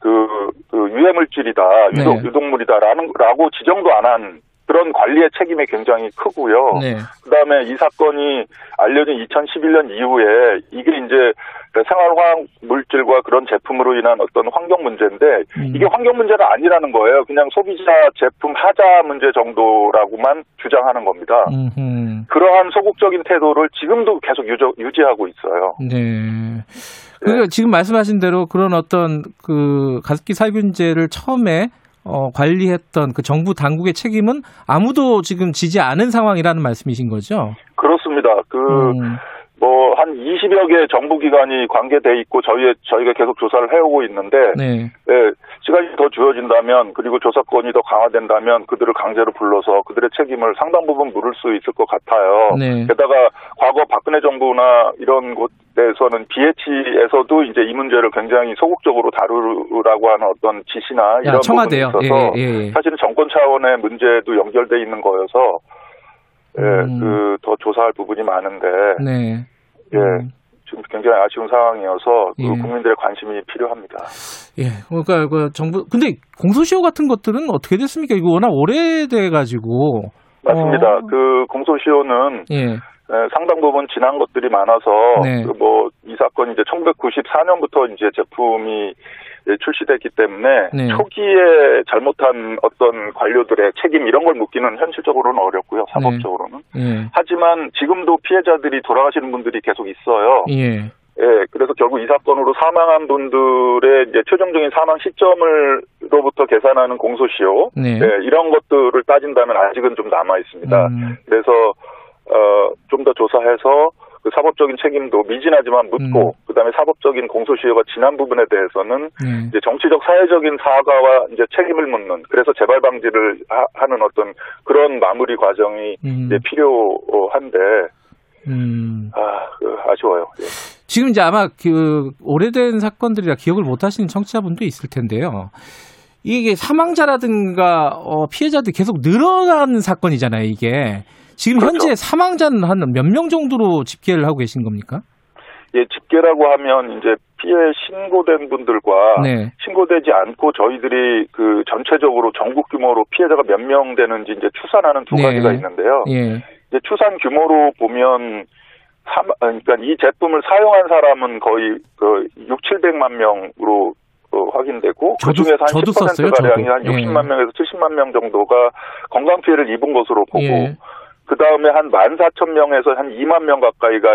Speaker 11: 그, 그 유해 물질이다, 유독,
Speaker 2: 네.
Speaker 11: 유독물이다라는 라고 지정도 안 한 그런 관리의 책임이 굉장히 크고요.
Speaker 2: 네.
Speaker 11: 그다음에 이 사건이 알려진 2011년 이후에 이게 이제 생활화학 물질과 그런 제품으로 인한 어떤 환경 문제인데
Speaker 2: 음.
Speaker 11: 이게 환경 문제가 아니라는 거예요. 그냥 소비자 제품 하자 문제 정도라고만 주장하는 겁니다.
Speaker 2: 음흠.
Speaker 11: 그러한 소극적인 태도를 지금도 계속 유저, 유지하고 있어요.
Speaker 2: 네. 그러니까 지금 말씀하신 대로 그런 어떤 그 가습기 살균제를 처음에 어, 관리했던 그 정부 당국의 책임은 아무도 지금 지지 않은 상황이라는 말씀이신 거죠?
Speaker 11: 그렇습니다. 그
Speaker 2: 음,
Speaker 11: 뭐 한 20여 개 정부 기관이 관계돼 있고 저희 저희가 계속 조사를 해오고 있는데
Speaker 2: 네.
Speaker 11: 예, 시간이 더 주어진다면 그리고 조사권이 더 강화된다면 그들을 강제로 불러서 그들의 책임을 상당 부분 물을 수 있을 것 같아요.
Speaker 2: 네.
Speaker 11: 게다가 과거 박근혜 정부나 이런 곳에서는 BH에서도 이제 이 문제를 굉장히 소극적으로 다루라고 하는 어떤 지시나 이런
Speaker 2: 야.
Speaker 11: 부분이 있어서
Speaker 2: 예, 예, 예.
Speaker 11: 사실은 정권 차원의 문제도 연결돼 있는 거여서 예,
Speaker 2: 음.
Speaker 11: 그더 조사할 부분이 많은데
Speaker 2: 네.
Speaker 11: 예.
Speaker 2: 음.
Speaker 11: 지금 굉장히 아쉬운 상황이어서 그
Speaker 2: 예.
Speaker 11: 국민들의 관심이 필요합니다.
Speaker 2: 예. 그러니까 그 정부 근데 공소시효 같은 것들은 어떻게 됐습니까? 이거 워낙 오래돼 가지고
Speaker 11: 맞습니다.
Speaker 2: 어.
Speaker 11: 그 공소시효는
Speaker 2: 예.
Speaker 11: 에, 상당 부분 지난 것들이 많아서
Speaker 2: 네.
Speaker 11: 그 뭐이 사건이 이제 1994년부터 이제 제품이 예, 출시됐기 때문에
Speaker 2: 네.
Speaker 11: 초기에 잘못한 어떤 관료들의 책임 이런 걸 묻기는 현실적으로는 어렵고요. 사법적으로는.
Speaker 2: 예.
Speaker 11: 하지만 지금도 피해자들이 돌아가시는 분들이 계속 있어요.
Speaker 2: 예.
Speaker 11: 예, 그래서 결국 이 사건으로 사망한 분들의 이제 최종적인 사망 시점을로부터 계산하는 공소시효,
Speaker 2: 네.
Speaker 11: 예, 이런 것들을 따진다면 아직은 좀 남아 있습니다.
Speaker 2: 음.
Speaker 11: 그래서 어, 좀 더 조사해서 그 사법적인 책임도 미진하지만 묻고
Speaker 2: 음.
Speaker 11: 그다음에 사법적인 공소시효가 지난 부분에 대해서는
Speaker 2: 네.
Speaker 11: 이제 정치적 사회적인 사과와 이제 책임을 묻는 그래서 재발 방지를 하, 는 어떤 그런 마무리 과정이
Speaker 2: 음.
Speaker 11: 이제 필요한데
Speaker 2: 음.
Speaker 11: 아, 그 아쉬워요. 예.
Speaker 2: 지금 이제 아마 그 오래된 사건들이라 기억을 못 하시는 청취자분도 있을 텐데요. 이게 사망자라든가 어, 피해자들이 계속 늘어나는 사건이잖아요, 이게. 지금
Speaker 11: 그렇죠.
Speaker 2: 현재 사망자는 한 몇 명 정도로 집계를 하고 계신 겁니까?
Speaker 11: 예, 집계라고 하면 이제 피해 신고된 분들과
Speaker 2: 네.
Speaker 11: 신고되지 않고 저희들이 그 전체적으로 전국 규모로 피해자가 몇 명 되는지 이제 추산하는 두
Speaker 2: 네.
Speaker 11: 가지가 있는데요.
Speaker 2: 예.
Speaker 11: 이제 추산 규모로 보면 삼- 그러니까 이 제품을 사용한 사람은 거의 그 6, 700만 명으로 어, 확인되고 그
Speaker 2: 저도-
Speaker 11: 중에서 한
Speaker 2: 저도
Speaker 11: 10%
Speaker 2: 썼어요,
Speaker 11: 가량이. 한 60만
Speaker 2: 예.
Speaker 11: 명에서 70만 명 정도가 건강 피해를 입은 것으로 보고
Speaker 2: 예.
Speaker 11: 그 다음에 한 14,000명에서 한 2만 명 가까이가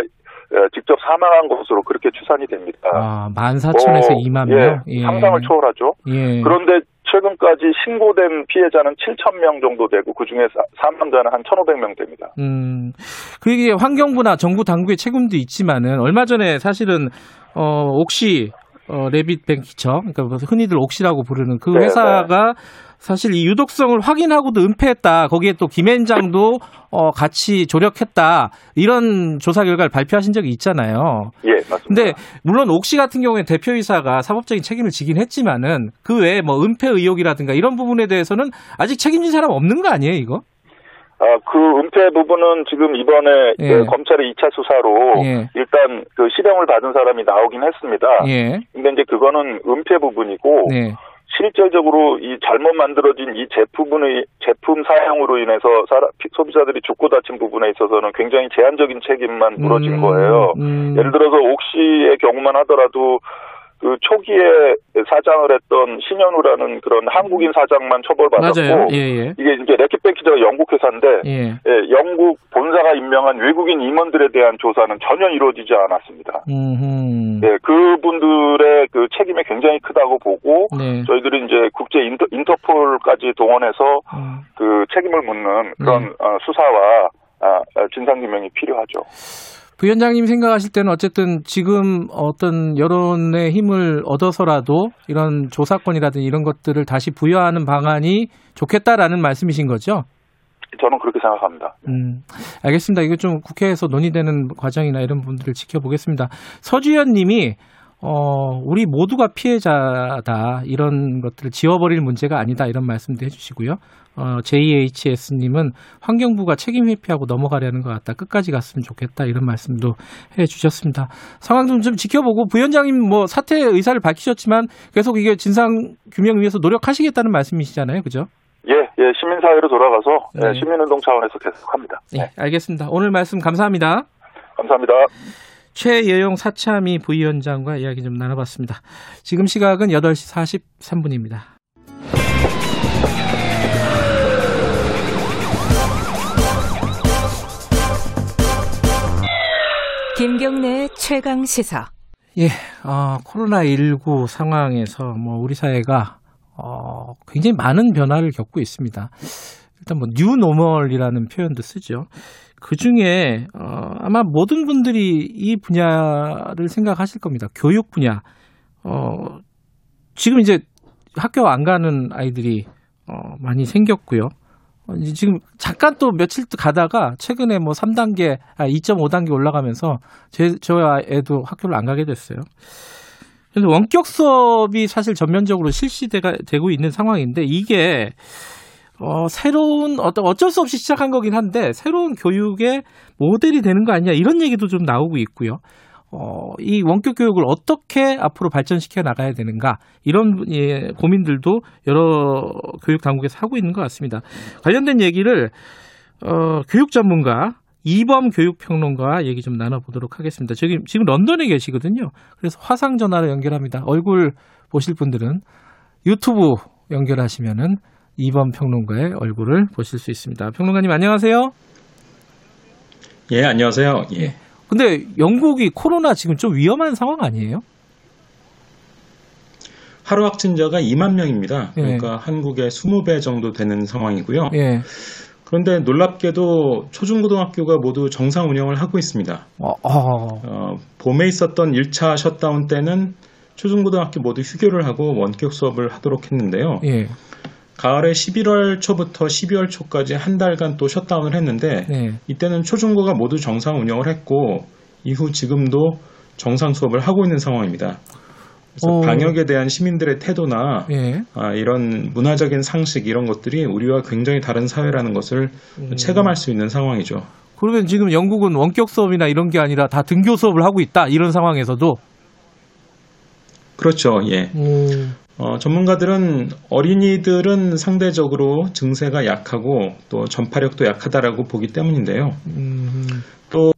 Speaker 11: 어, 직접 사망한 것으로 그렇게 추산이 됩니다.
Speaker 2: 아, 14,000에서
Speaker 11: 뭐,
Speaker 2: 2만
Speaker 11: 예,
Speaker 2: 명? 예.
Speaker 11: 상상을 초월하죠.
Speaker 2: 예.
Speaker 11: 그런데 최근까지 신고된 피해자는 7,000명 정도 되고 그중에 사- 사망자는 한 1,500명 됩니다.
Speaker 2: 음, 그게 환경부나 정부 당국의 책임도 있지만은 얼마 전에 사실은 어 옥시 어 레빗 뱅키처 그러니까 뭐 흔히들 옥시라고 부르는 그
Speaker 11: 네,
Speaker 2: 회사가 사실 이 유독성을 확인하고도 은폐했다. 거기에 또 김앤장도 어 같이 조력했다. 이런 조사 결과를 발표하신 적이 있잖아요.
Speaker 11: 예, 맞습니다.
Speaker 2: 근데 물론 옥시 같은 경우에 대표이사가 사법적인 책임을 지긴 했지만은 그 외에 뭐 은폐 의혹이라든가 이런 부분에 대해서는 아직 책임진 사람 없는 거 아니에요, 이거?
Speaker 11: 아, 그 은폐 부분은 지금 이번에
Speaker 2: 예.
Speaker 11: 그 검찰의 2차 수사로
Speaker 2: 예.
Speaker 11: 일단 그 실형을 받은 사람이 나오긴 했습니다.
Speaker 2: 예.
Speaker 11: 근데 이제 그거는 은폐 부분이고
Speaker 2: 네.
Speaker 11: 실질적으로 이 잘못 만들어진 이 제품의 제품 사용으로 인해서 사람, 피- 소비자들이 죽고 다친 부분에 있어서는 굉장히 제한적인 책임만 물어진
Speaker 2: 음,
Speaker 11: 거예요.
Speaker 2: 음.
Speaker 11: 예를 들어서 옥시의 경우만 하더라도 그 초기에 사장을 했던 신현우라는 그런 한국인 사장만 처벌받았고
Speaker 2: 맞아요. 예, 예.
Speaker 11: 이게 이제 레킷뱅키즈가 영국 회사인데
Speaker 2: 예.
Speaker 11: 예, 영국 본사가 임명한 외국인 임원들에 대한 조사는 전혀 이루어지지 않았습니다.
Speaker 2: 음.
Speaker 11: 예, 그분들의 그 책임이 굉장히 크다고 보고
Speaker 2: 네.
Speaker 11: 저희들이 이제 국제 인터, 인터폴까지 동원해서
Speaker 2: 음.
Speaker 11: 그 책임을 묻는 그런
Speaker 2: 네.
Speaker 11: 어, 수사와 아, 진상 규명이 필요하죠.
Speaker 2: 부위원장님 생각하실 때는 어쨌든 지금 어떤 여론의 힘을 얻어서라도 이런 조사권이라든지 이런 것들을 다시 부여하는 방안이 좋겠다라는 말씀이신 거죠?
Speaker 11: 저는 그렇게 생각합니다.
Speaker 2: 음, 알겠습니다. 이거 좀 국회에서 논의되는 과정이나 이런 부분들을 지켜보겠습니다. 서주현 님이 어, 우리 모두가 피해자다. 이런 것들을 지워버릴 문제가 아니다. 이런 말씀도 해주시고요. 어, JHS님은 환경부가 책임 회피하고 넘어가려는 것 같다. 끝까지 갔으면 좋겠다. 이런 말씀도 해 주셨습니다. 상황 좀, 좀 지켜보고 부위원장님 뭐 사퇴 의사를 밝히셨지만 계속 이게 진상 규명 위해서 노력하시겠다는 말씀이시잖아요. 그죠?
Speaker 11: 예, 예, 시민사회로 돌아가서
Speaker 2: 네.
Speaker 11: 예, 시민운동 차원에서 계속합니다.
Speaker 2: 네, 알겠습니다. 오늘 말씀 감사합니다.
Speaker 11: 감사합니다.
Speaker 2: 최예용 사참위 부위원장과 이야기 좀 나눠봤습니다. 지금 시각은 8시 43분입니다.
Speaker 10: 김경래 최강 시사.
Speaker 2: 예, 어, 코로나19 상황에서 뭐 우리 사회가 어, 굉장히 많은 변화를 겪고 있습니다. 일단 뭐 뉴노멀이라는 표현도 쓰죠. 그 중에 어, 아마 모든 분들이 이 분야를 생각하실 겁니다. 교육 분야. 어, 지금 이제 학교 안 가는 아이들이 어, 많이 생겼고요. 어, 지금 잠깐 또 며칠 또 가다가 최근에 뭐 3단계, 아, 2.5단계 올라가면서 제, 저 애도 학교를 안 가게 됐어요. 그래서 원격 수업이 사실 전면적으로 실시되가 되고 있는 상황인데 이게 어, 새로운 어떤 어쩔 수 없이 시작한 거긴 한데 새로운 교육의 모델이 되는 거 아니냐 이런 얘기도 좀 나오고 있고요. 어, 이 원격 교육을 어떻게 앞으로 발전시켜 나가야 되는가 이런 예, 고민들도 여러 교육 당국에서 하고 있는 것 같습니다. 관련된 얘기를 어, 교육 전문가 이범 교육평론가 얘기 좀 나눠보도록 하겠습니다. 지금 지금 런던에 계시거든요. 그래서 화상 전화로 연결합니다. 얼굴 보실 분들은 유튜브 연결하시면은 이범 평론가의 얼굴을 보실 수 있습니다. 평론가님 안녕하세요.
Speaker 12: 예, 안녕하세요. 예.
Speaker 2: 근데 영국이 코로나 지금 좀 위험한 상황 아니에요?
Speaker 12: 하루 확진자가 2만 명입니다.
Speaker 2: 예.
Speaker 12: 그러니까 한국의 20배 정도 되는 상황이고요.
Speaker 2: 예.
Speaker 12: 그런데 놀랍게도 초중고등학교가 모두 정상 운영을 하고 있습니다.
Speaker 2: 어, 어.
Speaker 12: 어, 봄에 있었던 1차 셧다운 때는 초중고등학교 모두 휴교를 하고 원격 수업을 하도록 했는데요.
Speaker 2: 예.
Speaker 12: 가을에 11월 초부터 12월 초까지 한 달간 또 셧다운을 했는데
Speaker 2: 네.
Speaker 12: 이때는 초중고가 모두 정상 운영을 했고 이후 지금도 정상 수업을 하고 있는 상황입니다. 그래서
Speaker 2: 어.
Speaker 12: 방역에 대한 시민들의 태도나
Speaker 2: 예.
Speaker 12: 아, 이런 문화적인 상식 이런 것들이 우리와 굉장히 다른 사회라는 것을 체감할 수 있는 상황이죠.
Speaker 2: 그러면 지금 영국은 원격 수업이나 이런 게 아니라 다 등교 수업을 하고 있다. 이런 상황에서도
Speaker 12: 그렇죠. 예.
Speaker 2: 음.
Speaker 12: 어, 전문가들은 어린이들은 상대적으로 증세가 약하고 또 전파력도 약하다라고 보기 때문인데요.
Speaker 2: 음.
Speaker 12: 또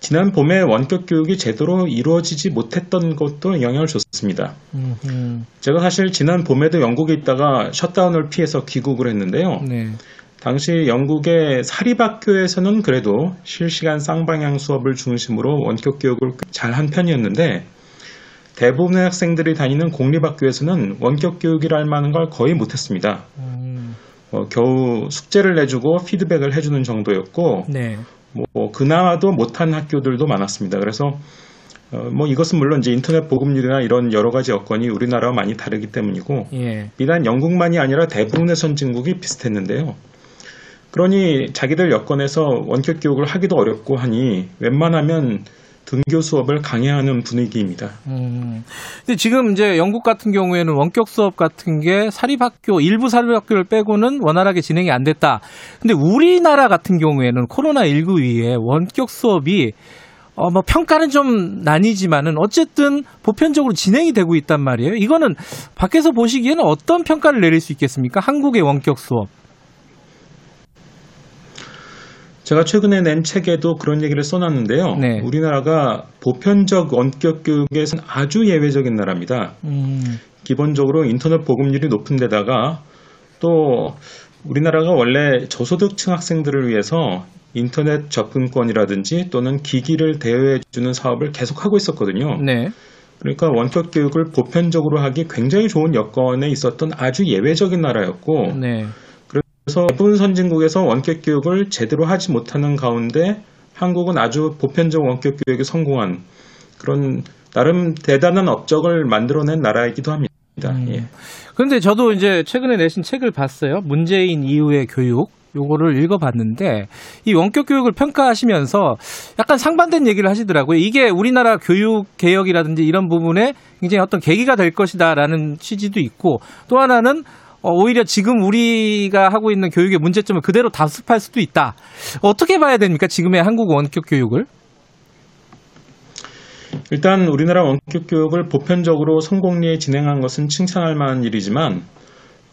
Speaker 12: 지난 봄에 원격 교육이 제대로 이루어지지 못했던 것도 영향을 줬습니다.
Speaker 2: 음.
Speaker 12: 제가 사실 지난 봄에도 영국에 있다가 셧다운을 피해서 귀국을 했는데요.
Speaker 2: 네.
Speaker 12: 당시 영국의 사립학교에서는 그래도 실시간 쌍방향 수업을 중심으로 원격 교육을 잘 한 편이었는데 대부분의 학생들이 다니는 공립학교에서는 원격 교육이랄 만한 걸 거의 못했습니다.
Speaker 2: 음.
Speaker 12: 어, 겨우 숙제를 내주고 피드백을 해주는 정도였고
Speaker 2: 네.
Speaker 12: 뭐 그나마도 못한 학교들도 많았습니다. 그래서 어, 뭐 이것은 물론 이제 인터넷 보급률이나 이런 여러 가지 여건이 우리나라와 많이 다르기 때문이고
Speaker 2: 예.
Speaker 12: 비단 영국만이 아니라 대부분의 선진국이 비슷했는데요. 그러니 자기들 여건에서 원격 교육을 하기도 어렵고 하니 웬만하면 등교 수업을 강행하는 분위기입니다.
Speaker 2: 음. 근데 지금 이제 영국 같은 경우에는 원격 수업 같은 게 사립학교 일부 사립학교를 빼고는 원활하게 진행이 안 됐다. 근데 우리나라 같은 경우에는 코로나 19 이후에 원격 수업이 어, 뭐 평가는 좀 나뉘지만은 어쨌든 보편적으로 진행이 되고 있단 말이에요. 이거는 밖에서 보시기에는 어떤 평가를 내릴 수 있겠습니까? 한국의 원격 수업.
Speaker 12: 제가 최근에 낸 책에도 그런 얘기를 써놨는데요.
Speaker 2: 네.
Speaker 12: 우리나라가 보편적 원격 교육에서는 아주 예외적인 나라입니다.
Speaker 2: 음.
Speaker 12: 기본적으로 인터넷 보급률이 높은 데다가 또 우리나라가 원래 저소득층 학생들을 위해서 인터넷 접근권이라든지 또는 기기를 대여해 주는 사업을 계속하고 있었거든요.
Speaker 2: 네.
Speaker 12: 그러니까 원격 교육을 보편적으로 하기 굉장히 좋은 여건에 있었던 아주 예외적인 나라였고
Speaker 2: 네.
Speaker 12: 그래서 대부분 선진국에서 원격 교육을 제대로 하지 못하는 가운데 한국은 아주 보편적 원격 교육에 성공한 그런 나름 대단한 업적을 만들어낸 나라이기도 합니다. 예.
Speaker 2: 그런데 저도 이제 최근에 내신 책을 봤어요. 문재인 이후의 교육. 요거를 읽어봤는데 이 원격 교육을 평가하시면서 약간 상반된 얘기를 하시더라고요. 이게 우리나라 교육 개혁이라든지 이런 부분에 굉장히 어떤 계기가 될 것이다라는 취지도 있고 또 하나는 어, 오히려 지금 우리가 하고 있는 교육의 문제점을 그대로 답습할 수도 있다. 어떻게 봐야 됩니까? 지금의 한국 원격 교육을?
Speaker 12: 일단 우리나라 원격 교육을 보편적으로 성공리에 진행한 것은 칭찬할 만한 일이지만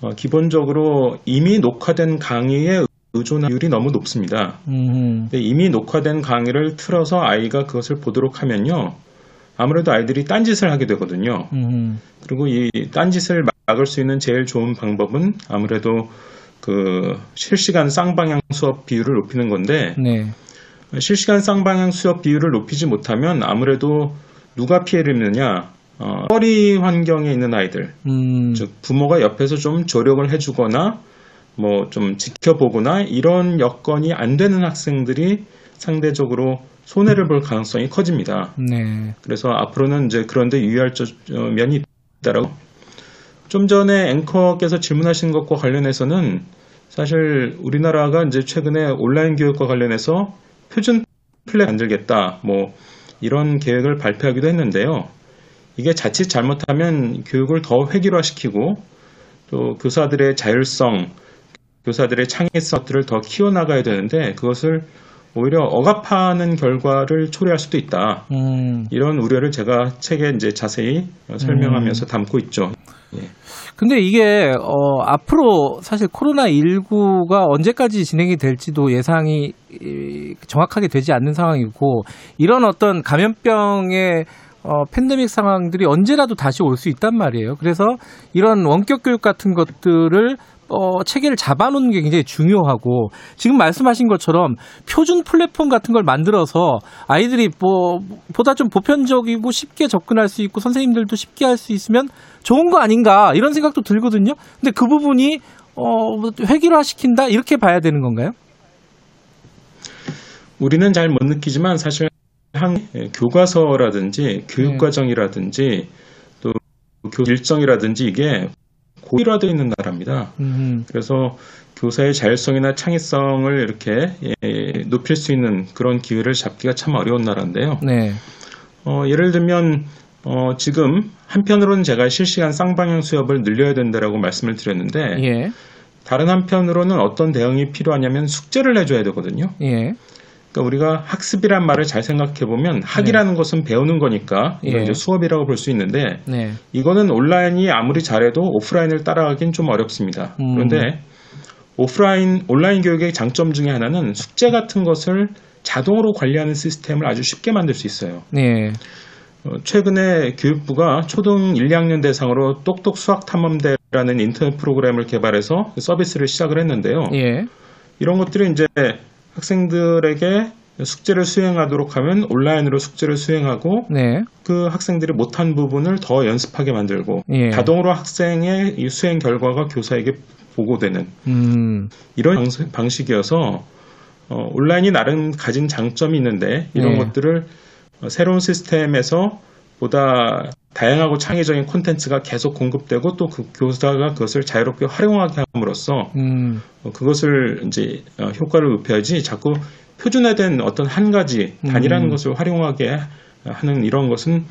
Speaker 12: 어, 기본적으로 이미 녹화된 강의에 의존율이 너무 높습니다.
Speaker 2: 음.
Speaker 12: 이미 녹화된 강의를 틀어서 아이가 그것을 보도록 하면요. 아무래도 아이들이 딴짓을 하게 되거든요.
Speaker 2: 음.
Speaker 12: 그리고 이 딴짓을 막을 수 있는 제일 좋은 방법은 아무래도 그 실시간 쌍방향 수업 비율을 높이는 건데
Speaker 2: 네.
Speaker 12: 실시간 쌍방향 수업 비율을 높이지 못하면 아무래도 누가 피해를 입느냐 어, 허리 환경에 있는 아이들
Speaker 2: 음.
Speaker 12: 즉 부모가 옆에서 좀 조력을 해주거나 뭐 좀 지켜보거나 이런 여건이 안 되는 학생들이 상대적으로 손해를 볼 가능성이 커집니다.
Speaker 2: 네.
Speaker 12: 그래서 앞으로는 이제 그런데 유의할 면이 있다라고. 좀 전에 앵커께서 질문하신 것과 관련해서는 사실 우리나라가 이제 최근에 온라인 교육과 관련해서 표준 플랫 만들겠다 뭐 이런 계획을 발표하기도 했는데요. 이게 자칫 잘못하면 교육을 더 획일화시키고 또 교사들의 자율성, 교사들의 창의성들을 더 키워나가야 되는데 그것을 오히려 억압하는 결과를 초래할 수도 있다.
Speaker 2: 음.
Speaker 12: 이런 우려를 제가 책에 이제 자세히 설명하면서 담고 있죠.
Speaker 2: 근데 이게 어 앞으로 사실 코로나 19가 언제까지 진행이 될지도 예상이 이, 정확하게 되지 않는 상황이고 이런 어떤 감염병의 어 팬데믹 상황들이 언제라도 다시 올 수 있단 말이에요. 그래서 이런 원격 교육 같은 것들을 어, 체계를 잡아놓는 게 굉장히 중요하고 지금 말씀하신 것처럼 표준 플랫폼 같은 걸 만들어서 아이들이 뭐 보다 좀 보편적이고 쉽게 접근할 수 있고 선생님들도 쉽게 할 수 있으면 좋은 거 아닌가 이런 생각도 들거든요. 근데 그 부분이 어, 획일화 시킨다 이렇게 봐야 되는 건가요?
Speaker 12: 우리는 잘 못 느끼지만 사실 한 교과서라든지 교육과정이라든지 또교 일정이라든지 이게 고일화되어 있는 나라입니다.
Speaker 2: 음.
Speaker 12: 그래서 교사의 자율성이나 창의성을 이렇게 예, 높일 수 있는 그런 기회를 잡기가 참 어려운 나라인데요.
Speaker 2: 네.
Speaker 12: 어, 예를 들면 어, 지금 한편으로는 제가 실시간 쌍방향 수업을 늘려야 된다라고 말씀을 드렸는데
Speaker 2: 예.
Speaker 12: 다른 한편으로는 어떤 대응이 필요하냐면 숙제를 내줘야 되거든요.
Speaker 2: 예.
Speaker 12: 그러니까 우리가 학습이란 말을 잘 생각해 보면 학이라는 것은 배우는 거니까 이건
Speaker 2: 예.
Speaker 12: 이제 수업이라고 볼 수 있는데
Speaker 2: 네.
Speaker 12: 이거는 온라인이 아무리 잘해도 오프라인을 따라가긴 좀 어렵습니다.
Speaker 2: 음.
Speaker 12: 그런데 오프라인 온라인 교육의 장점 중에 하나는 숙제 같은 것을 자동으로 관리하는 시스템을 아주 쉽게 만들 수 있어요.
Speaker 2: 네.
Speaker 12: 어, 최근에 교육부가 초등 1, 2학년 대상으로 똑똑 수학 탐험대라는 인터넷 프로그램을 개발해서 서비스를 시작을 했는데요.
Speaker 2: 예.
Speaker 12: 이런 것들이 이제 학생들에게 숙제를 수행하도록 하면 온라인으로 숙제를 수행하고
Speaker 2: 네.
Speaker 12: 그 학생들이 못한 부분을 더 연습하게 만들고
Speaker 2: 예.
Speaker 12: 자동으로 학생의 이 수행 결과가 교사에게 보고되는
Speaker 2: 음.
Speaker 12: 이런 방식- 방식이어서 어, 온라인이 나름 가진 장점이 있는데 이런
Speaker 2: 네.
Speaker 12: 것들을 어, 새로운 시스템에서 보다 다양하고 창의적인 콘텐츠가 계속 공급되고 또 그 교사가 그것을 자유롭게 활용하게 함으로써
Speaker 2: 음.
Speaker 12: 어, 그것을 이제 어, 효과를 높여야지 자꾸 표준화된 어떤 한 가지 단일한
Speaker 2: 음.
Speaker 12: 것을 활용하게 하는 이런 것은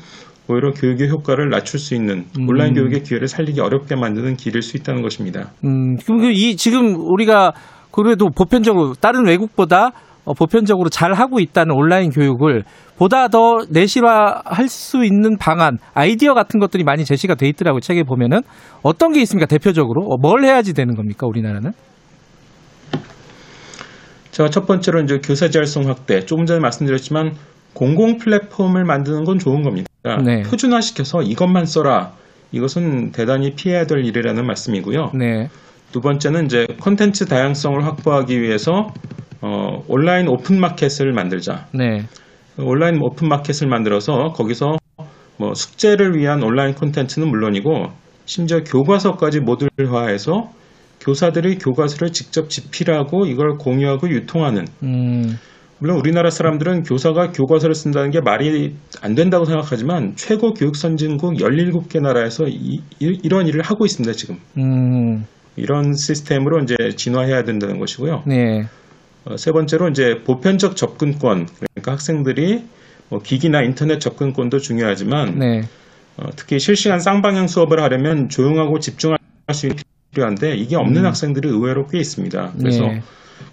Speaker 12: 오히려 교육의 효과를 낮출 수 있는
Speaker 2: 음.
Speaker 12: 온라인 교육의 기회를 살리기 어렵게 만드는 길일 수 있다는 것입니다.
Speaker 2: 음, 그럼 그이 지금 우리가 그래도 보편적으로 다른 외국보다 어, 보편적으로 잘 하고 있다는 온라인 교육을 보다 더 내실화할 수 있는 방안, 아이디어 같은 것들이 많이 제시가 돼 있더라고요. 책에 보면은 어떤 게 있습니까? 대표적으로 어, 뭘 해야지 되는 겁니까? 우리나라는?
Speaker 12: 제가 첫 번째로 이제 교사 자율성 확대. 조금 전에 말씀드렸지만 공공 플랫폼을 만드는 건 좋은 겁니다.
Speaker 2: 네.
Speaker 12: 표준화시켜서 이것만 써라. 이것은 대단히 피해야 될 일이라는 말씀이고요.
Speaker 2: 네.
Speaker 12: 두 번째는 이제 콘텐츠 다양성을 확보하기 위해서 어, 온라인 오픈 마켓을 만들자.
Speaker 2: 네.
Speaker 12: 온라인 오픈 마켓을 만들어서 거기서 뭐 숙제를 위한 온라인 콘텐츠는 물론이고 심지어 교과서까지 모듈화해서 교사들이 교과서를 직접 집필하고 이걸 공유하고 유통하는
Speaker 2: 음.
Speaker 12: 물론 우리나라 사람들은 교사가 교과서를 쓴다는 게 말이 안 된다고 생각하지만 최고 교육 선진국 17개 나라에서 이, 런 일을 하고 있습니다, 지금.
Speaker 2: 음.
Speaker 12: 이런 시스템으로 이제 진화해야 된다는 것이고요.
Speaker 2: 네.
Speaker 12: 어, 세 번째로 이제 보편적 접근권, 그러니까 학생들이 뭐 기기나 인터넷 접근권도 중요하지만
Speaker 2: 네.
Speaker 12: 어, 특히 실시간 쌍방향 수업을 하려면 조용하고 집중할 수 있는 게 필요한데 이게 없는
Speaker 2: 음.
Speaker 12: 학생들이 의외로 꽤 있습니다. 그래서
Speaker 2: 네.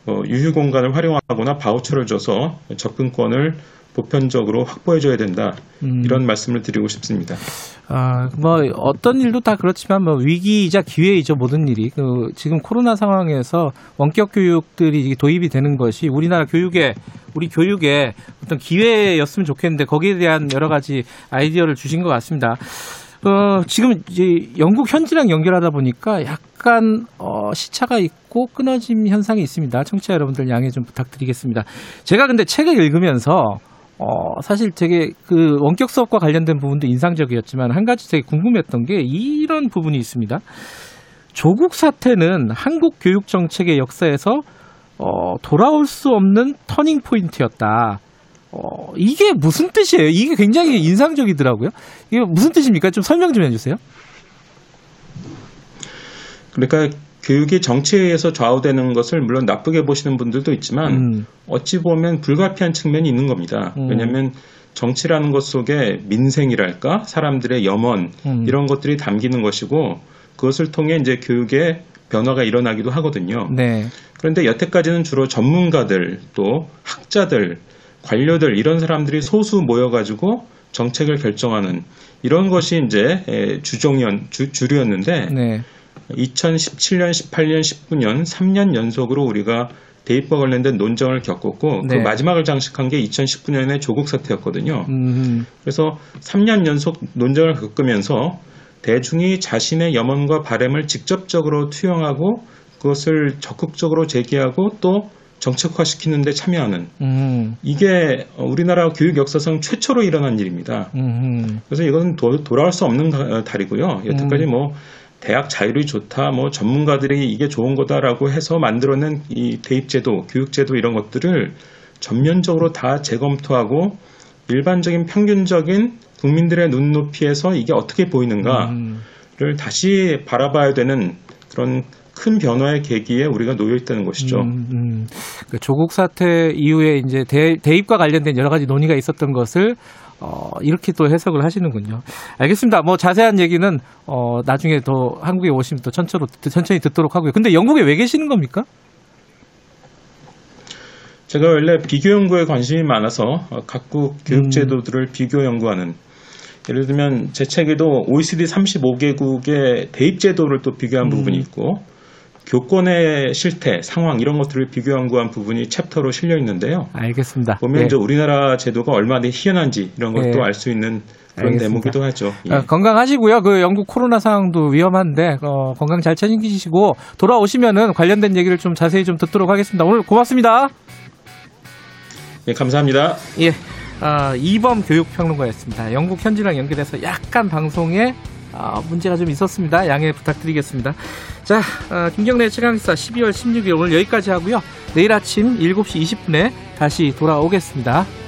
Speaker 12: 어, 유휴 공간을 활용하거나 바우처를 줘서 접근권을 보편적으로 확보해줘야 된다.
Speaker 2: 음.
Speaker 12: 이런 말씀을 드리고 싶습니다.
Speaker 2: 아, 뭐 어떤 일도 다 그렇지만 뭐 위기이자 기회이죠 모든 일이. 그 지금 코로나 상황에서 원격 교육들이 도입이 되는 것이 우리나라 교육에 우리 교육에 어떤 기회였으면 좋겠는데 거기에 대한 여러 가지 아이디어를 주신 것 같습니다. 어, 지금 이제 영국 현지랑 연결하다 보니까 약간 어, 시차가 있고 끊어짐 현상이 있습니다. 청취자 여러분들 양해 좀 부탁드리겠습니다. 제가 근데 책을 읽으면서 어, 사실 되게 그 원격 수업과 관련된 부분도 인상적이었지만 한 가지 되게 궁금했던 게 이런 부분이 있습니다. 조국 사태는 한국 교육 정책의 역사에서 어, 돌아올 수 없는 터닝 포인트였다. 어, 이게 무슨 뜻이에요? 이게 굉장히 인상적이더라고요. 이게 무슨 뜻입니까? 좀 설명 좀 해주세요.
Speaker 12: 그러니까 교육이 정치에 의해서 좌우되는 것을 물론 나쁘게 보시는 분들도 있지만
Speaker 2: 음.
Speaker 12: 어찌 보면 불가피한 측면이 있는 겁니다.
Speaker 2: 음.
Speaker 12: 왜냐하면 정치라는 것 속에 민생이랄까 사람들의 염원
Speaker 2: 음.
Speaker 12: 이런 것들이 담기는 것이고 그것을 통해 이제 교육의 변화가 일어나기도 하거든요.
Speaker 2: 네.
Speaker 12: 그런데 여태까지는 주로 전문가들 또 학자들 관료들 이런 사람들이 소수 모여가지고 정책을 결정하는 이런 것이 이제 에, 주종이었 주, 주류였는데
Speaker 2: 네.
Speaker 12: 2017년, 18년, 19년 3년 연속으로 우리가 대입과 관련된 논쟁을 겪었고 그
Speaker 2: 네.
Speaker 12: 마지막을 장식한 게 2019년의 조국 사태였거든요.
Speaker 2: 음.
Speaker 12: 그래서 3년 연속 논쟁을 겪으면서 대중이 자신의 염원과 바램을 직접적으로 투영하고 그것을 적극적으로 제기하고 또 정책화시키는 데 참여하는
Speaker 2: 음.
Speaker 12: 이게 우리나라 교육 역사상 최초로 일어난 일입니다.
Speaker 2: 음.
Speaker 12: 그래서 이건 도, 돌아올 수 없는 가- 달이고요. 여태까지
Speaker 2: 음.
Speaker 12: 뭐 대학 자율이 좋다, 뭐 전문가들이 이게 좋은 거다라고 해서 만들어낸 이 대입제도, 교육제도 이런 것들을 전면적으로 다 재검토하고 일반적인 평균적인 국민들의 눈높이에서 이게 어떻게 보이는가,
Speaker 2: 음.
Speaker 12: 를 다시 바라봐야 되는 그런 큰 변화의 계기에 우리가 놓여 있다는 것이죠.
Speaker 2: 음, 음. 그 조국 사태 이후에 이제 대, 대입과 관련된 여러 가지 논의가 있었던 것을 어, 이렇게 또 해석을 하시는군요. 알겠습니다. 뭐 자세한 얘기는 어, 나중에 더 한국에 오시면 또 천천히, 천천히 듣도록 하고요. 근데 영국에 왜 계시는 겁니까?
Speaker 12: 제가 원래 비교 연구에 관심이 많아서 어, 각국 교육 제도들을 비교 연구하는 예를 들면 제 책에도 OECD 35개국의 대입 제도를 또 비교한 부분이 있고 교권의 실태, 상황 이런 것들을 비교 연구한 부분이 챕터로 실려 있는데요.
Speaker 2: 알겠습니다.
Speaker 12: 보면
Speaker 2: 예.
Speaker 12: 이제 우리나라 제도가 얼마나 희한한지 이런 것도
Speaker 2: 예.
Speaker 12: 알수 있는 그런
Speaker 2: 알겠습니다.
Speaker 12: 대목이기도 하죠. 예.
Speaker 2: 어, 건강하시고요. 그 영국 코로나 상황도 위험한데 어, 건강 잘 챙기시고 돌아오시면은 관련된 얘기를 좀 자세히 좀 듣도록 하겠습니다. 오늘 고맙습니다.
Speaker 12: 예, 감사합니다.
Speaker 2: 예. 아, 이범 교육평론가였습니다. 영국 현지랑 연결해서 약간 방송에 아, 문제가 좀 있었습니다. 양해 부탁드리겠습니다. 자, 아, 김경래 최강시사 12월 16일 오늘 여기까지 하고요. 내일 아침 7시 20분에 다시 돌아오겠습니다.